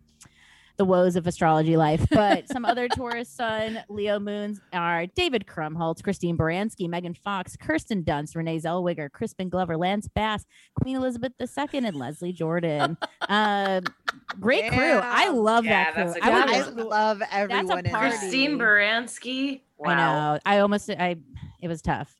The woes of astrology life. But some other Taurus Sun Leo moons are David Krumholtz, Christine Baranski, Megan Fox, Kirsten Dunst, Renee Zellweger, Crispin Glover, Lance Bass, Queen Elizabeth II, and Leslie Jordan. Um, great crew. I love Yeah, that crew. that's a I good would I love- love everyone in party. Christine Baranski. Wow. I know. I almost I it was tough.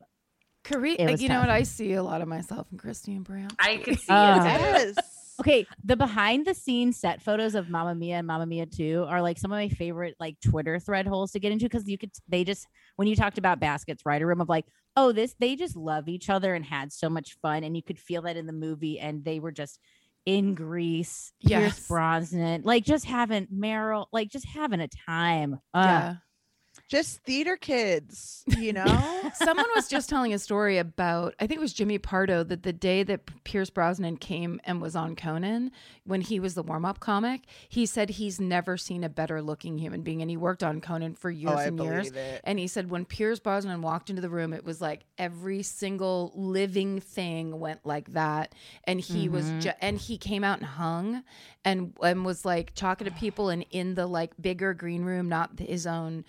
Kare- It was you know what? I see a lot of myself in Christine Brown. I could see Oh. it. too. Yes. Okay, the behind the scenes set photos of Mamma Mia and Mamma Mia 2 are like some of my favorite like Twitter thread holes to get into because you could they just when you talked about baskets, right? A room of like, oh, this they just love each other and had so much fun, and you could feel that in the movie, and they were just in Greece, Yes. Pierce Brosnan, like just having Meryl, like just having a time. Uh, yeah. Just theater kids, you know? Someone was just telling a story about, I think it was Jimmy Pardo, that the day that Pierce Brosnan came and was on Conan, when he was the warm up comic, he said he's never seen a better looking human being. And he worked on Conan for years oh, and years. it. And he said when Pierce Brosnan walked into the room, it was like every single living thing went like that. And he was, Mhm. ju- and he came out and hung, and and was like talking to people and in the like bigger green room, not his own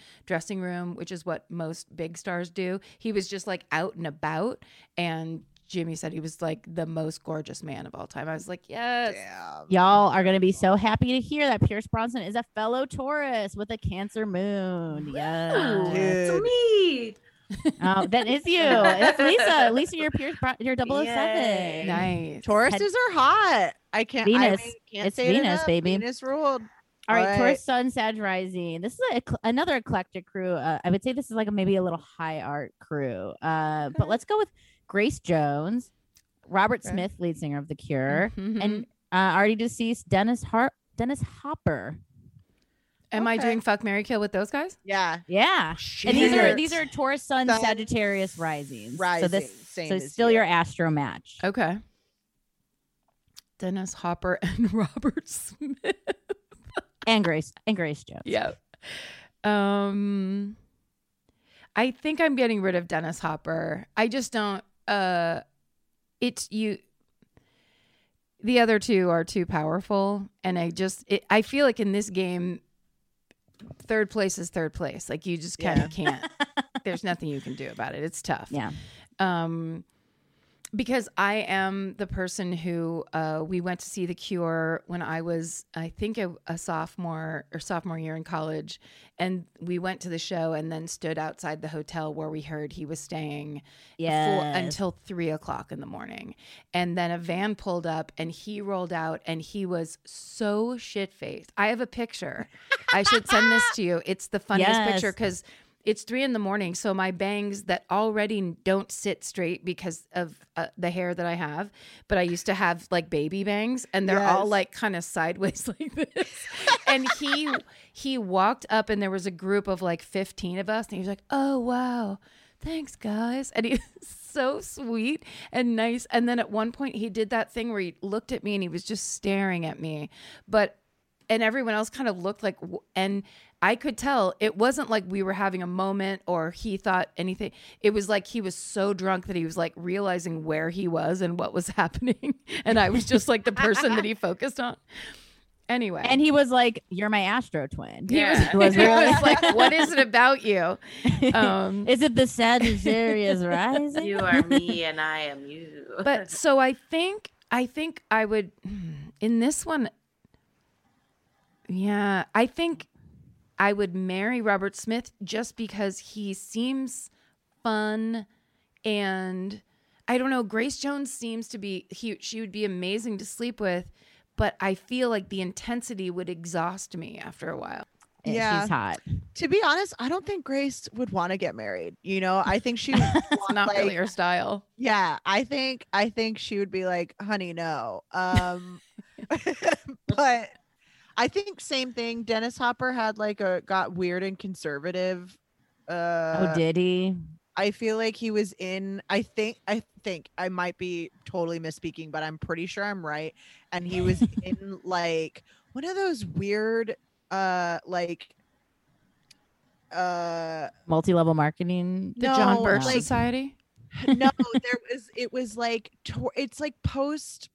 dressing room, which is what most big stars do. He was just like out and about, and Jimmy said he was like the most gorgeous man of all time. I was like, yes, Damn. Y'all are gonna be so happy to hear that Pierce Brosnan is a fellow Taurus with a Cancer moon. Yeah. It's me. Oh, that is you. That's Lisa. Lisa, you're Pierce. Bro- you're 007. Yay. nice. Tauruses are hot. I can't. I Venus. mean, can't It's say it Venus, enough. baby. Venus ruled. All right, Alright. Taurus Sun, Sag Rising. This is a, another eclectic crew. Uh, I would say this is like a, maybe a little high art crew. Uh, but let's go with Grace Jones, Robert Okay. Smith, lead singer of The Cure, Mhm. and uh, already deceased Dennis Har- Dennis Hopper. am I doing fuck Mary Kill with those guys? Yeah. Yeah, and these are these are Taurus Sun, Sun, Sagittarius risings. Rising. So this same so as still you. your astro match. Okay. Dennis Hopper and Robert Smith. And Grace and Grace Jones. Yeah. Um I think I'm getting rid of Dennis Hopper. I just don't uh it's you the other two are too powerful and I just it, I feel like in this game third place is third place. Like you just kind of can't. There's nothing you can do about it. It's tough Yeah. um because I am the person who uh, we went to see The Cure when I was, I think, a, a sophomore or sophomore year in college, and we went to the show and then stood outside the hotel where we heard he was staying for, until three o'clock in the morning, and then a van pulled up and he rolled out and he was so shit faced. I have a picture. I should send this to you. It's the funniest Yes. picture because it's three in the morning, so my bangs that already don't sit straight because of uh, the hair that I have, but I used to have like baby bangs, and they're all like kind of sideways like this. and he he walked up, and there was a group of like fifteen of us, and he was like, "Oh wow, thanks guys," and he was so sweet and nice. And then at one point, he did that thing where he looked at me and he was just staring at me, but and everyone else kind of looked like and i could tell it wasn't like we were having a moment or he thought anything it was like he was so drunk that he was like realizing where he was and what was happening and i was just like the person that he focused on anyway and he was like, "You're my astro twin." he was, Yeah. He was he really- was like what is it about you um Is it the Sagittarius rising? You are me and I am you. but so I think I think I would in this one. Yeah, I think I would marry Robert Smith just because he seems fun and I don't know. Grace Jones seems to be he she would be amazing to sleep with, but I feel like the intensity would exhaust me after a while. Yeah, Yeah. she's hot. To be honest, I don't think Grace would want to get married. You know, I think she would It's want, not like, really her style. Yeah, I think I think she would be like, "Honey, no." Um but I think same thing. Dennis Hopper had like a got weird and conservative. Uh oh, did he? I feel like he was in I think I think I might be totally misspeaking, but I'm pretty sure I'm right. And he was in like one of those weird uh like uh Multi-level marketing. The No, John Birch like- Society. no there was it was like it's like post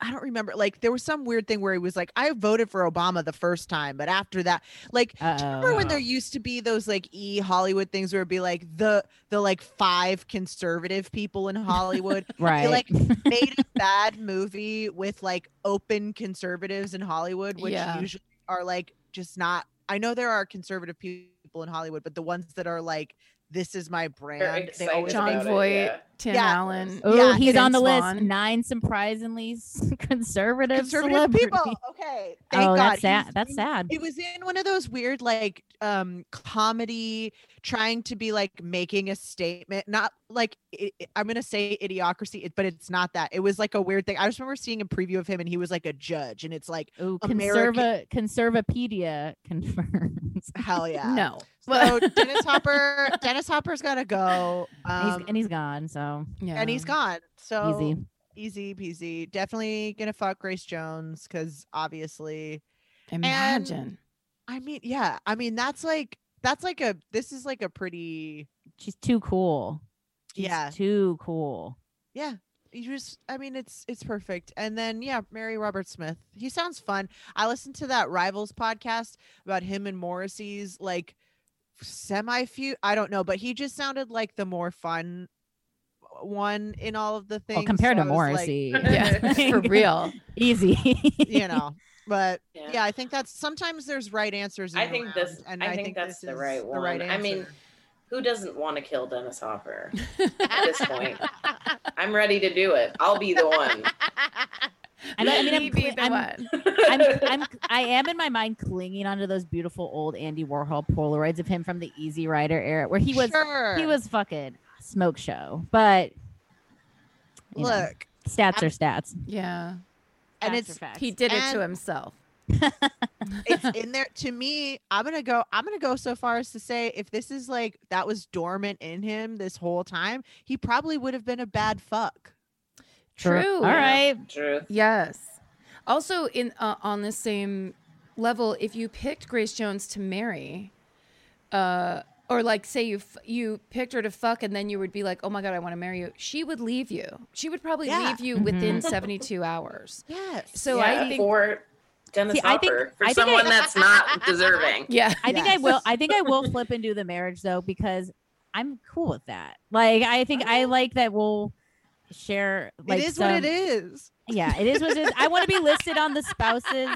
I don't remember. Like there was some weird thing where he was like, I voted for Obama the first time, but after that, like do you remember when there used to be those like e Hollywood things where it'd be like the the like five conservative people in Hollywood right. like made a bad movie with like open conservatives in Hollywood, which Yeah. usually are like just not. I know there are conservative people in Hollywood, but the ones that are like, "This is my brand," they excited always John about Voight, yeah. Tim Yeah. Allen. Oh, Yeah, he's on the Vince list. Vaughn. Nine surprisingly conservative, conservative people. Okay, thank oh, God. that's sad. That's sad. It was in one of those weird like um comedy trying to be like making a statement not like i i- i'm gonna say idiocracy but it's not that it was like a weird thing i just remember seeing a preview of him and he was like a judge and it's like Oh, American- conserva Conservapedia confirms. hell yeah No. so dennis hopper dennis hopper's gotta go And um, he's, and he's gone. So Yeah. and he's gone so easy. easy peasy definitely gonna fuck grace jones because obviously Imagine. i mean yeah i mean that's like that's like a this is like a pretty She's too cool. She's Yeah. Too cool. yeah you just i mean it's it's perfect and then yeah mary robert smith he sounds fun i listened to that rivals podcast about him and morrissey's like semi feud i don't know but he just sounded like the more fun one in all of the things Well, compared so to I was like, Morrissey. yeah, for real. Easy. you know but Yeah. yeah. i think that's sometimes there's right answers I think round, this. and I, think, that's the is right the one. right I mean, who doesn't want to kill Dennis Hopper at this point? I'm ready to do it. I'll be the one. I mean, I mean, I'm, He be cl- I'm. I'm, I'm, I am in my mind clinging onto those beautiful old Andy Warhol Polaroids of him from the Easy Rider era, where he was, sure. he was fucking smoke show. But you know, look stats I'm- are stats. Yeah. and Facts it's facts. He did it to himself. it's in there to me i'm gonna go i'm gonna go so far as to say if this is like that was dormant in him this whole time he probably would have been a bad fuck True. All right. True. Yes. Also, in uh, on the same level, if you picked Grace Jones to marry, uh, or like say you f- you picked her to fuck, and then you would be like, "Oh my god, I want to marry you," she would leave you. She would probably Yeah. leave you within mm-hmm. seventy two hours. yes So yeah, I think, for Dennis See, I think- for I think I- someone that's not deserving. yeah, I think I will. I think I will flip and do the marriage though because I'm cool with that. Like I think I like that we'll share. Like it is some, what it is Yeah, it is what it is. I want to be listed on the spouses.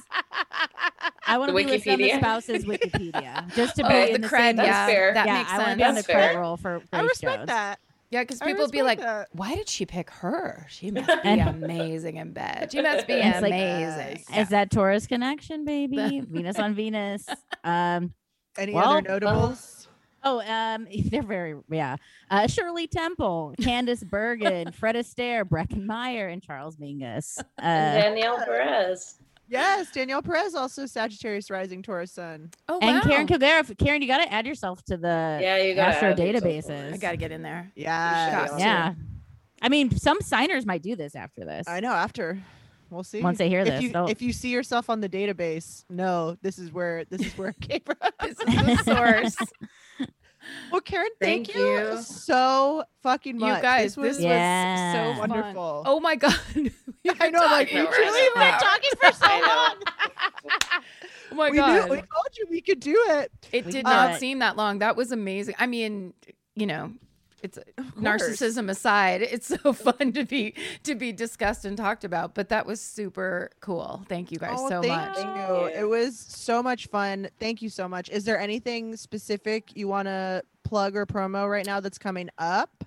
I want to be listed on the spouses Wikipedia just to Oh, be the in the cred, same. That's yeah, fair. that yeah, makes I want to sense. be on the That's fair. cred roll for Grace i respect Jones. that Yeah, because people would be like, that. "Why did she pick her? She must be amazing in bed. She must be It's like- amazing." It's that Taurus connection, baby. Venus on Venus. Um. any Well, other notables Oh, um, they're very yeah. Uh, Shirley Temple, Candice Bergen, Fred Astaire, Breckin Meyer, and Charles Mingus. Uh, Danielle Perez. yes danielle perez also sagittarius rising taurus sun oh, and Karen. Kilgariff. Karen, you got to add yourself to the Yeah, you got Astro databases. I got to get in there. yeah yeah. I mean, some signers might do this after this. i know after we'll see Once they hear if this, you, if you see yourself on the database no this is where this is where it came from This is the source. Well, Karen, thank, Thank you. you. so fucking much. You guys, was this, Yeah. was so fun. Wonderful. Oh my god! I know, like we talking for truly been hour. talking for so long. Oh my we god! knew, we told you we could do it. it We did not it. seem that long. That was amazing. I mean, you know, it's course. narcissism aside, it's so fun to be to be discussed and talked about. But that was super cool. Thank you guys oh, so thank much. Thank you. It was so much fun. Thank you so much. Is there anything specific you want to plug or promo right now that's coming up,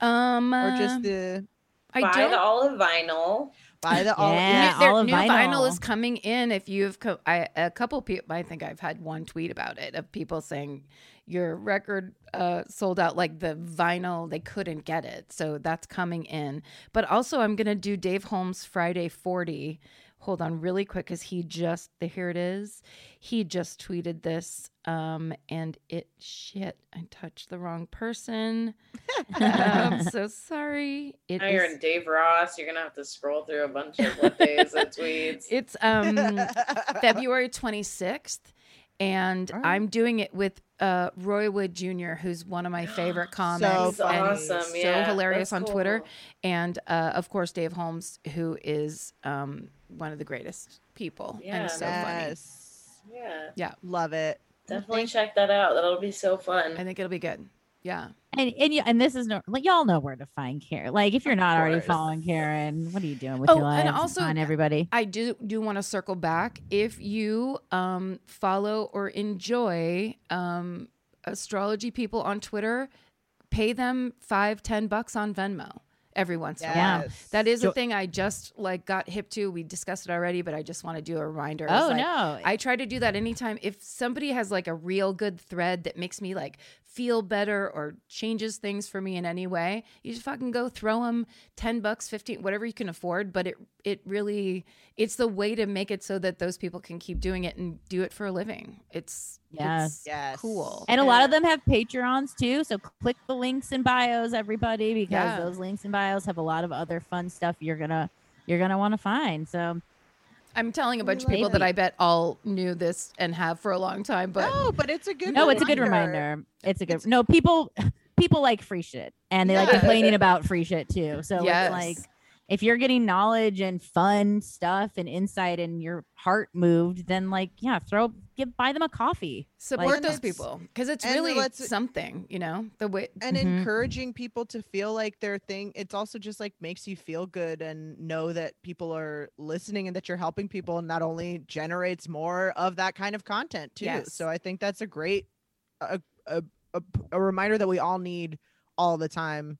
Um, or just the I Buy don't. the olive vinyl. buy the all? Yeah. New, their olive new vinyl. vinyl. is coming in. If you've, co- I, a couple people, I think I've had one tweet about it of people saying your record uh, sold out, like the vinyl, they couldn't get it. So that's coming in. But also, I'm going to do Dave Holmes Friday 40. Hold on really quick because he just, the, here it is. He just tweeted this um, and it, shit, I touched the wrong person. I'm so sorry. It Now you're in Dave Ross. You're gonna have to scroll through a bunch of what days of tweets. it's um February 26th. And All right. I'm doing it with uh, Roy Wood Jr., who's one of my favorite comics. So He's funny. awesome. so yeah, hilarious that's on Twitter. And uh, of course, Dave Holmes, who is um, one of the greatest people Yeah, and so funny. yes. Yeah, Love it. definitely check that out. That'll be so fun. I think it'll be good. Yeah. And and you, and this is no like y'all know where to find Karen. Like if you're not already following Karen, what are you doing with Oh, your life? and also- on everybody. I do do want to circle back. If you um, follow or enjoy um, astrology people on Twitter, pay them five, ten bucks on Venmo every once in a while. That is Jo- a thing I just like got hip to. We discussed it already, but I just want to do a reminder. Oh like, no. I try to do that anytime. If somebody has like a real good thread that makes me like feel better or changes things for me in any way, you just fucking go throw them 10 bucks, 15, whatever you can afford. But it, it really, it's the way to make it so that those people can keep doing it and do it for a living. It's, Yes. it's Yes. cool. and a lot of them have Patreons too. So click the links in bios, everybody, because Yeah. those links in bios have a lot of other fun stuff you're gonna you're gonna want to find. So I'm telling a bunch of people that I bet all knew this and have for a long time, but no, but it's a good. no, it's a good reminder. It's a good It's- no people people like free shit and they like complaining about free shit too. So Yes. it's like if you're getting knowledge and fun stuff and insight and your heart moved, then like yeah, throw give buy them a coffee. support Like, those people because it's really let's- something, you know, the way. and Mhm. encouraging people to feel like their thing it's also just like makes you feel good and know that people are listening and that you're helping people and that only generates more of that kind of content too Yes. so i think that's a great a, a, a, a reminder that we all need all the time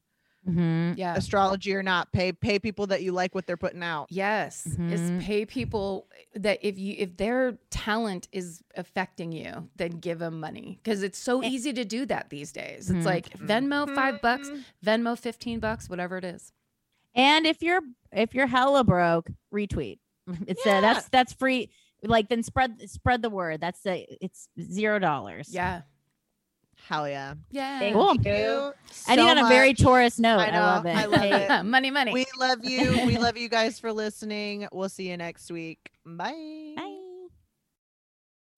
Mm-hmm. Yeah. astrology or not pay pay people that you like what they're putting out Yes, Mhm. is pay people that if you if their talent is affecting you, then give them money because it's so Eh. easy to do that these days. It's Mhm. like Venmo five bucks, Mhm. Venmo fifteen bucks, whatever it is. And if you're if you're hella broke, retweet. It's uh, that's that's free. Like then spread spread the word. That's the it's zero dollars. Yeah, hell yeah yeah. Cool. Thank you And so on a very much. Taurus note. I I, love it. I love it. money, money. we love you we love you guys for listening we'll see you next week bye Bye.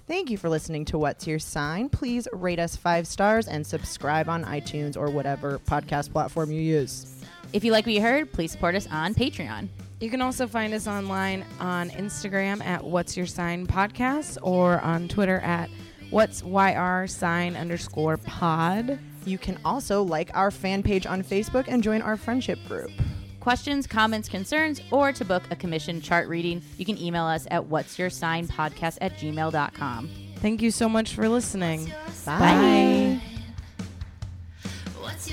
Thank you for listening to What's Your Sign. Please rate us five stars and subscribe on iTunes or whatever podcast platform you use. If you like what you heard, please support us on Patreon. You can also find us online on Instagram at What's Your Sign Podcast or on Twitter at What's YR Sign underscore pod. You can also like our fan page on Facebook and join our friendship group. Questions, comments, concerns, or to book a commission chart reading, you can email us at what's your sign podcast at gmail.com. Thank you so much for listening. Bye. What's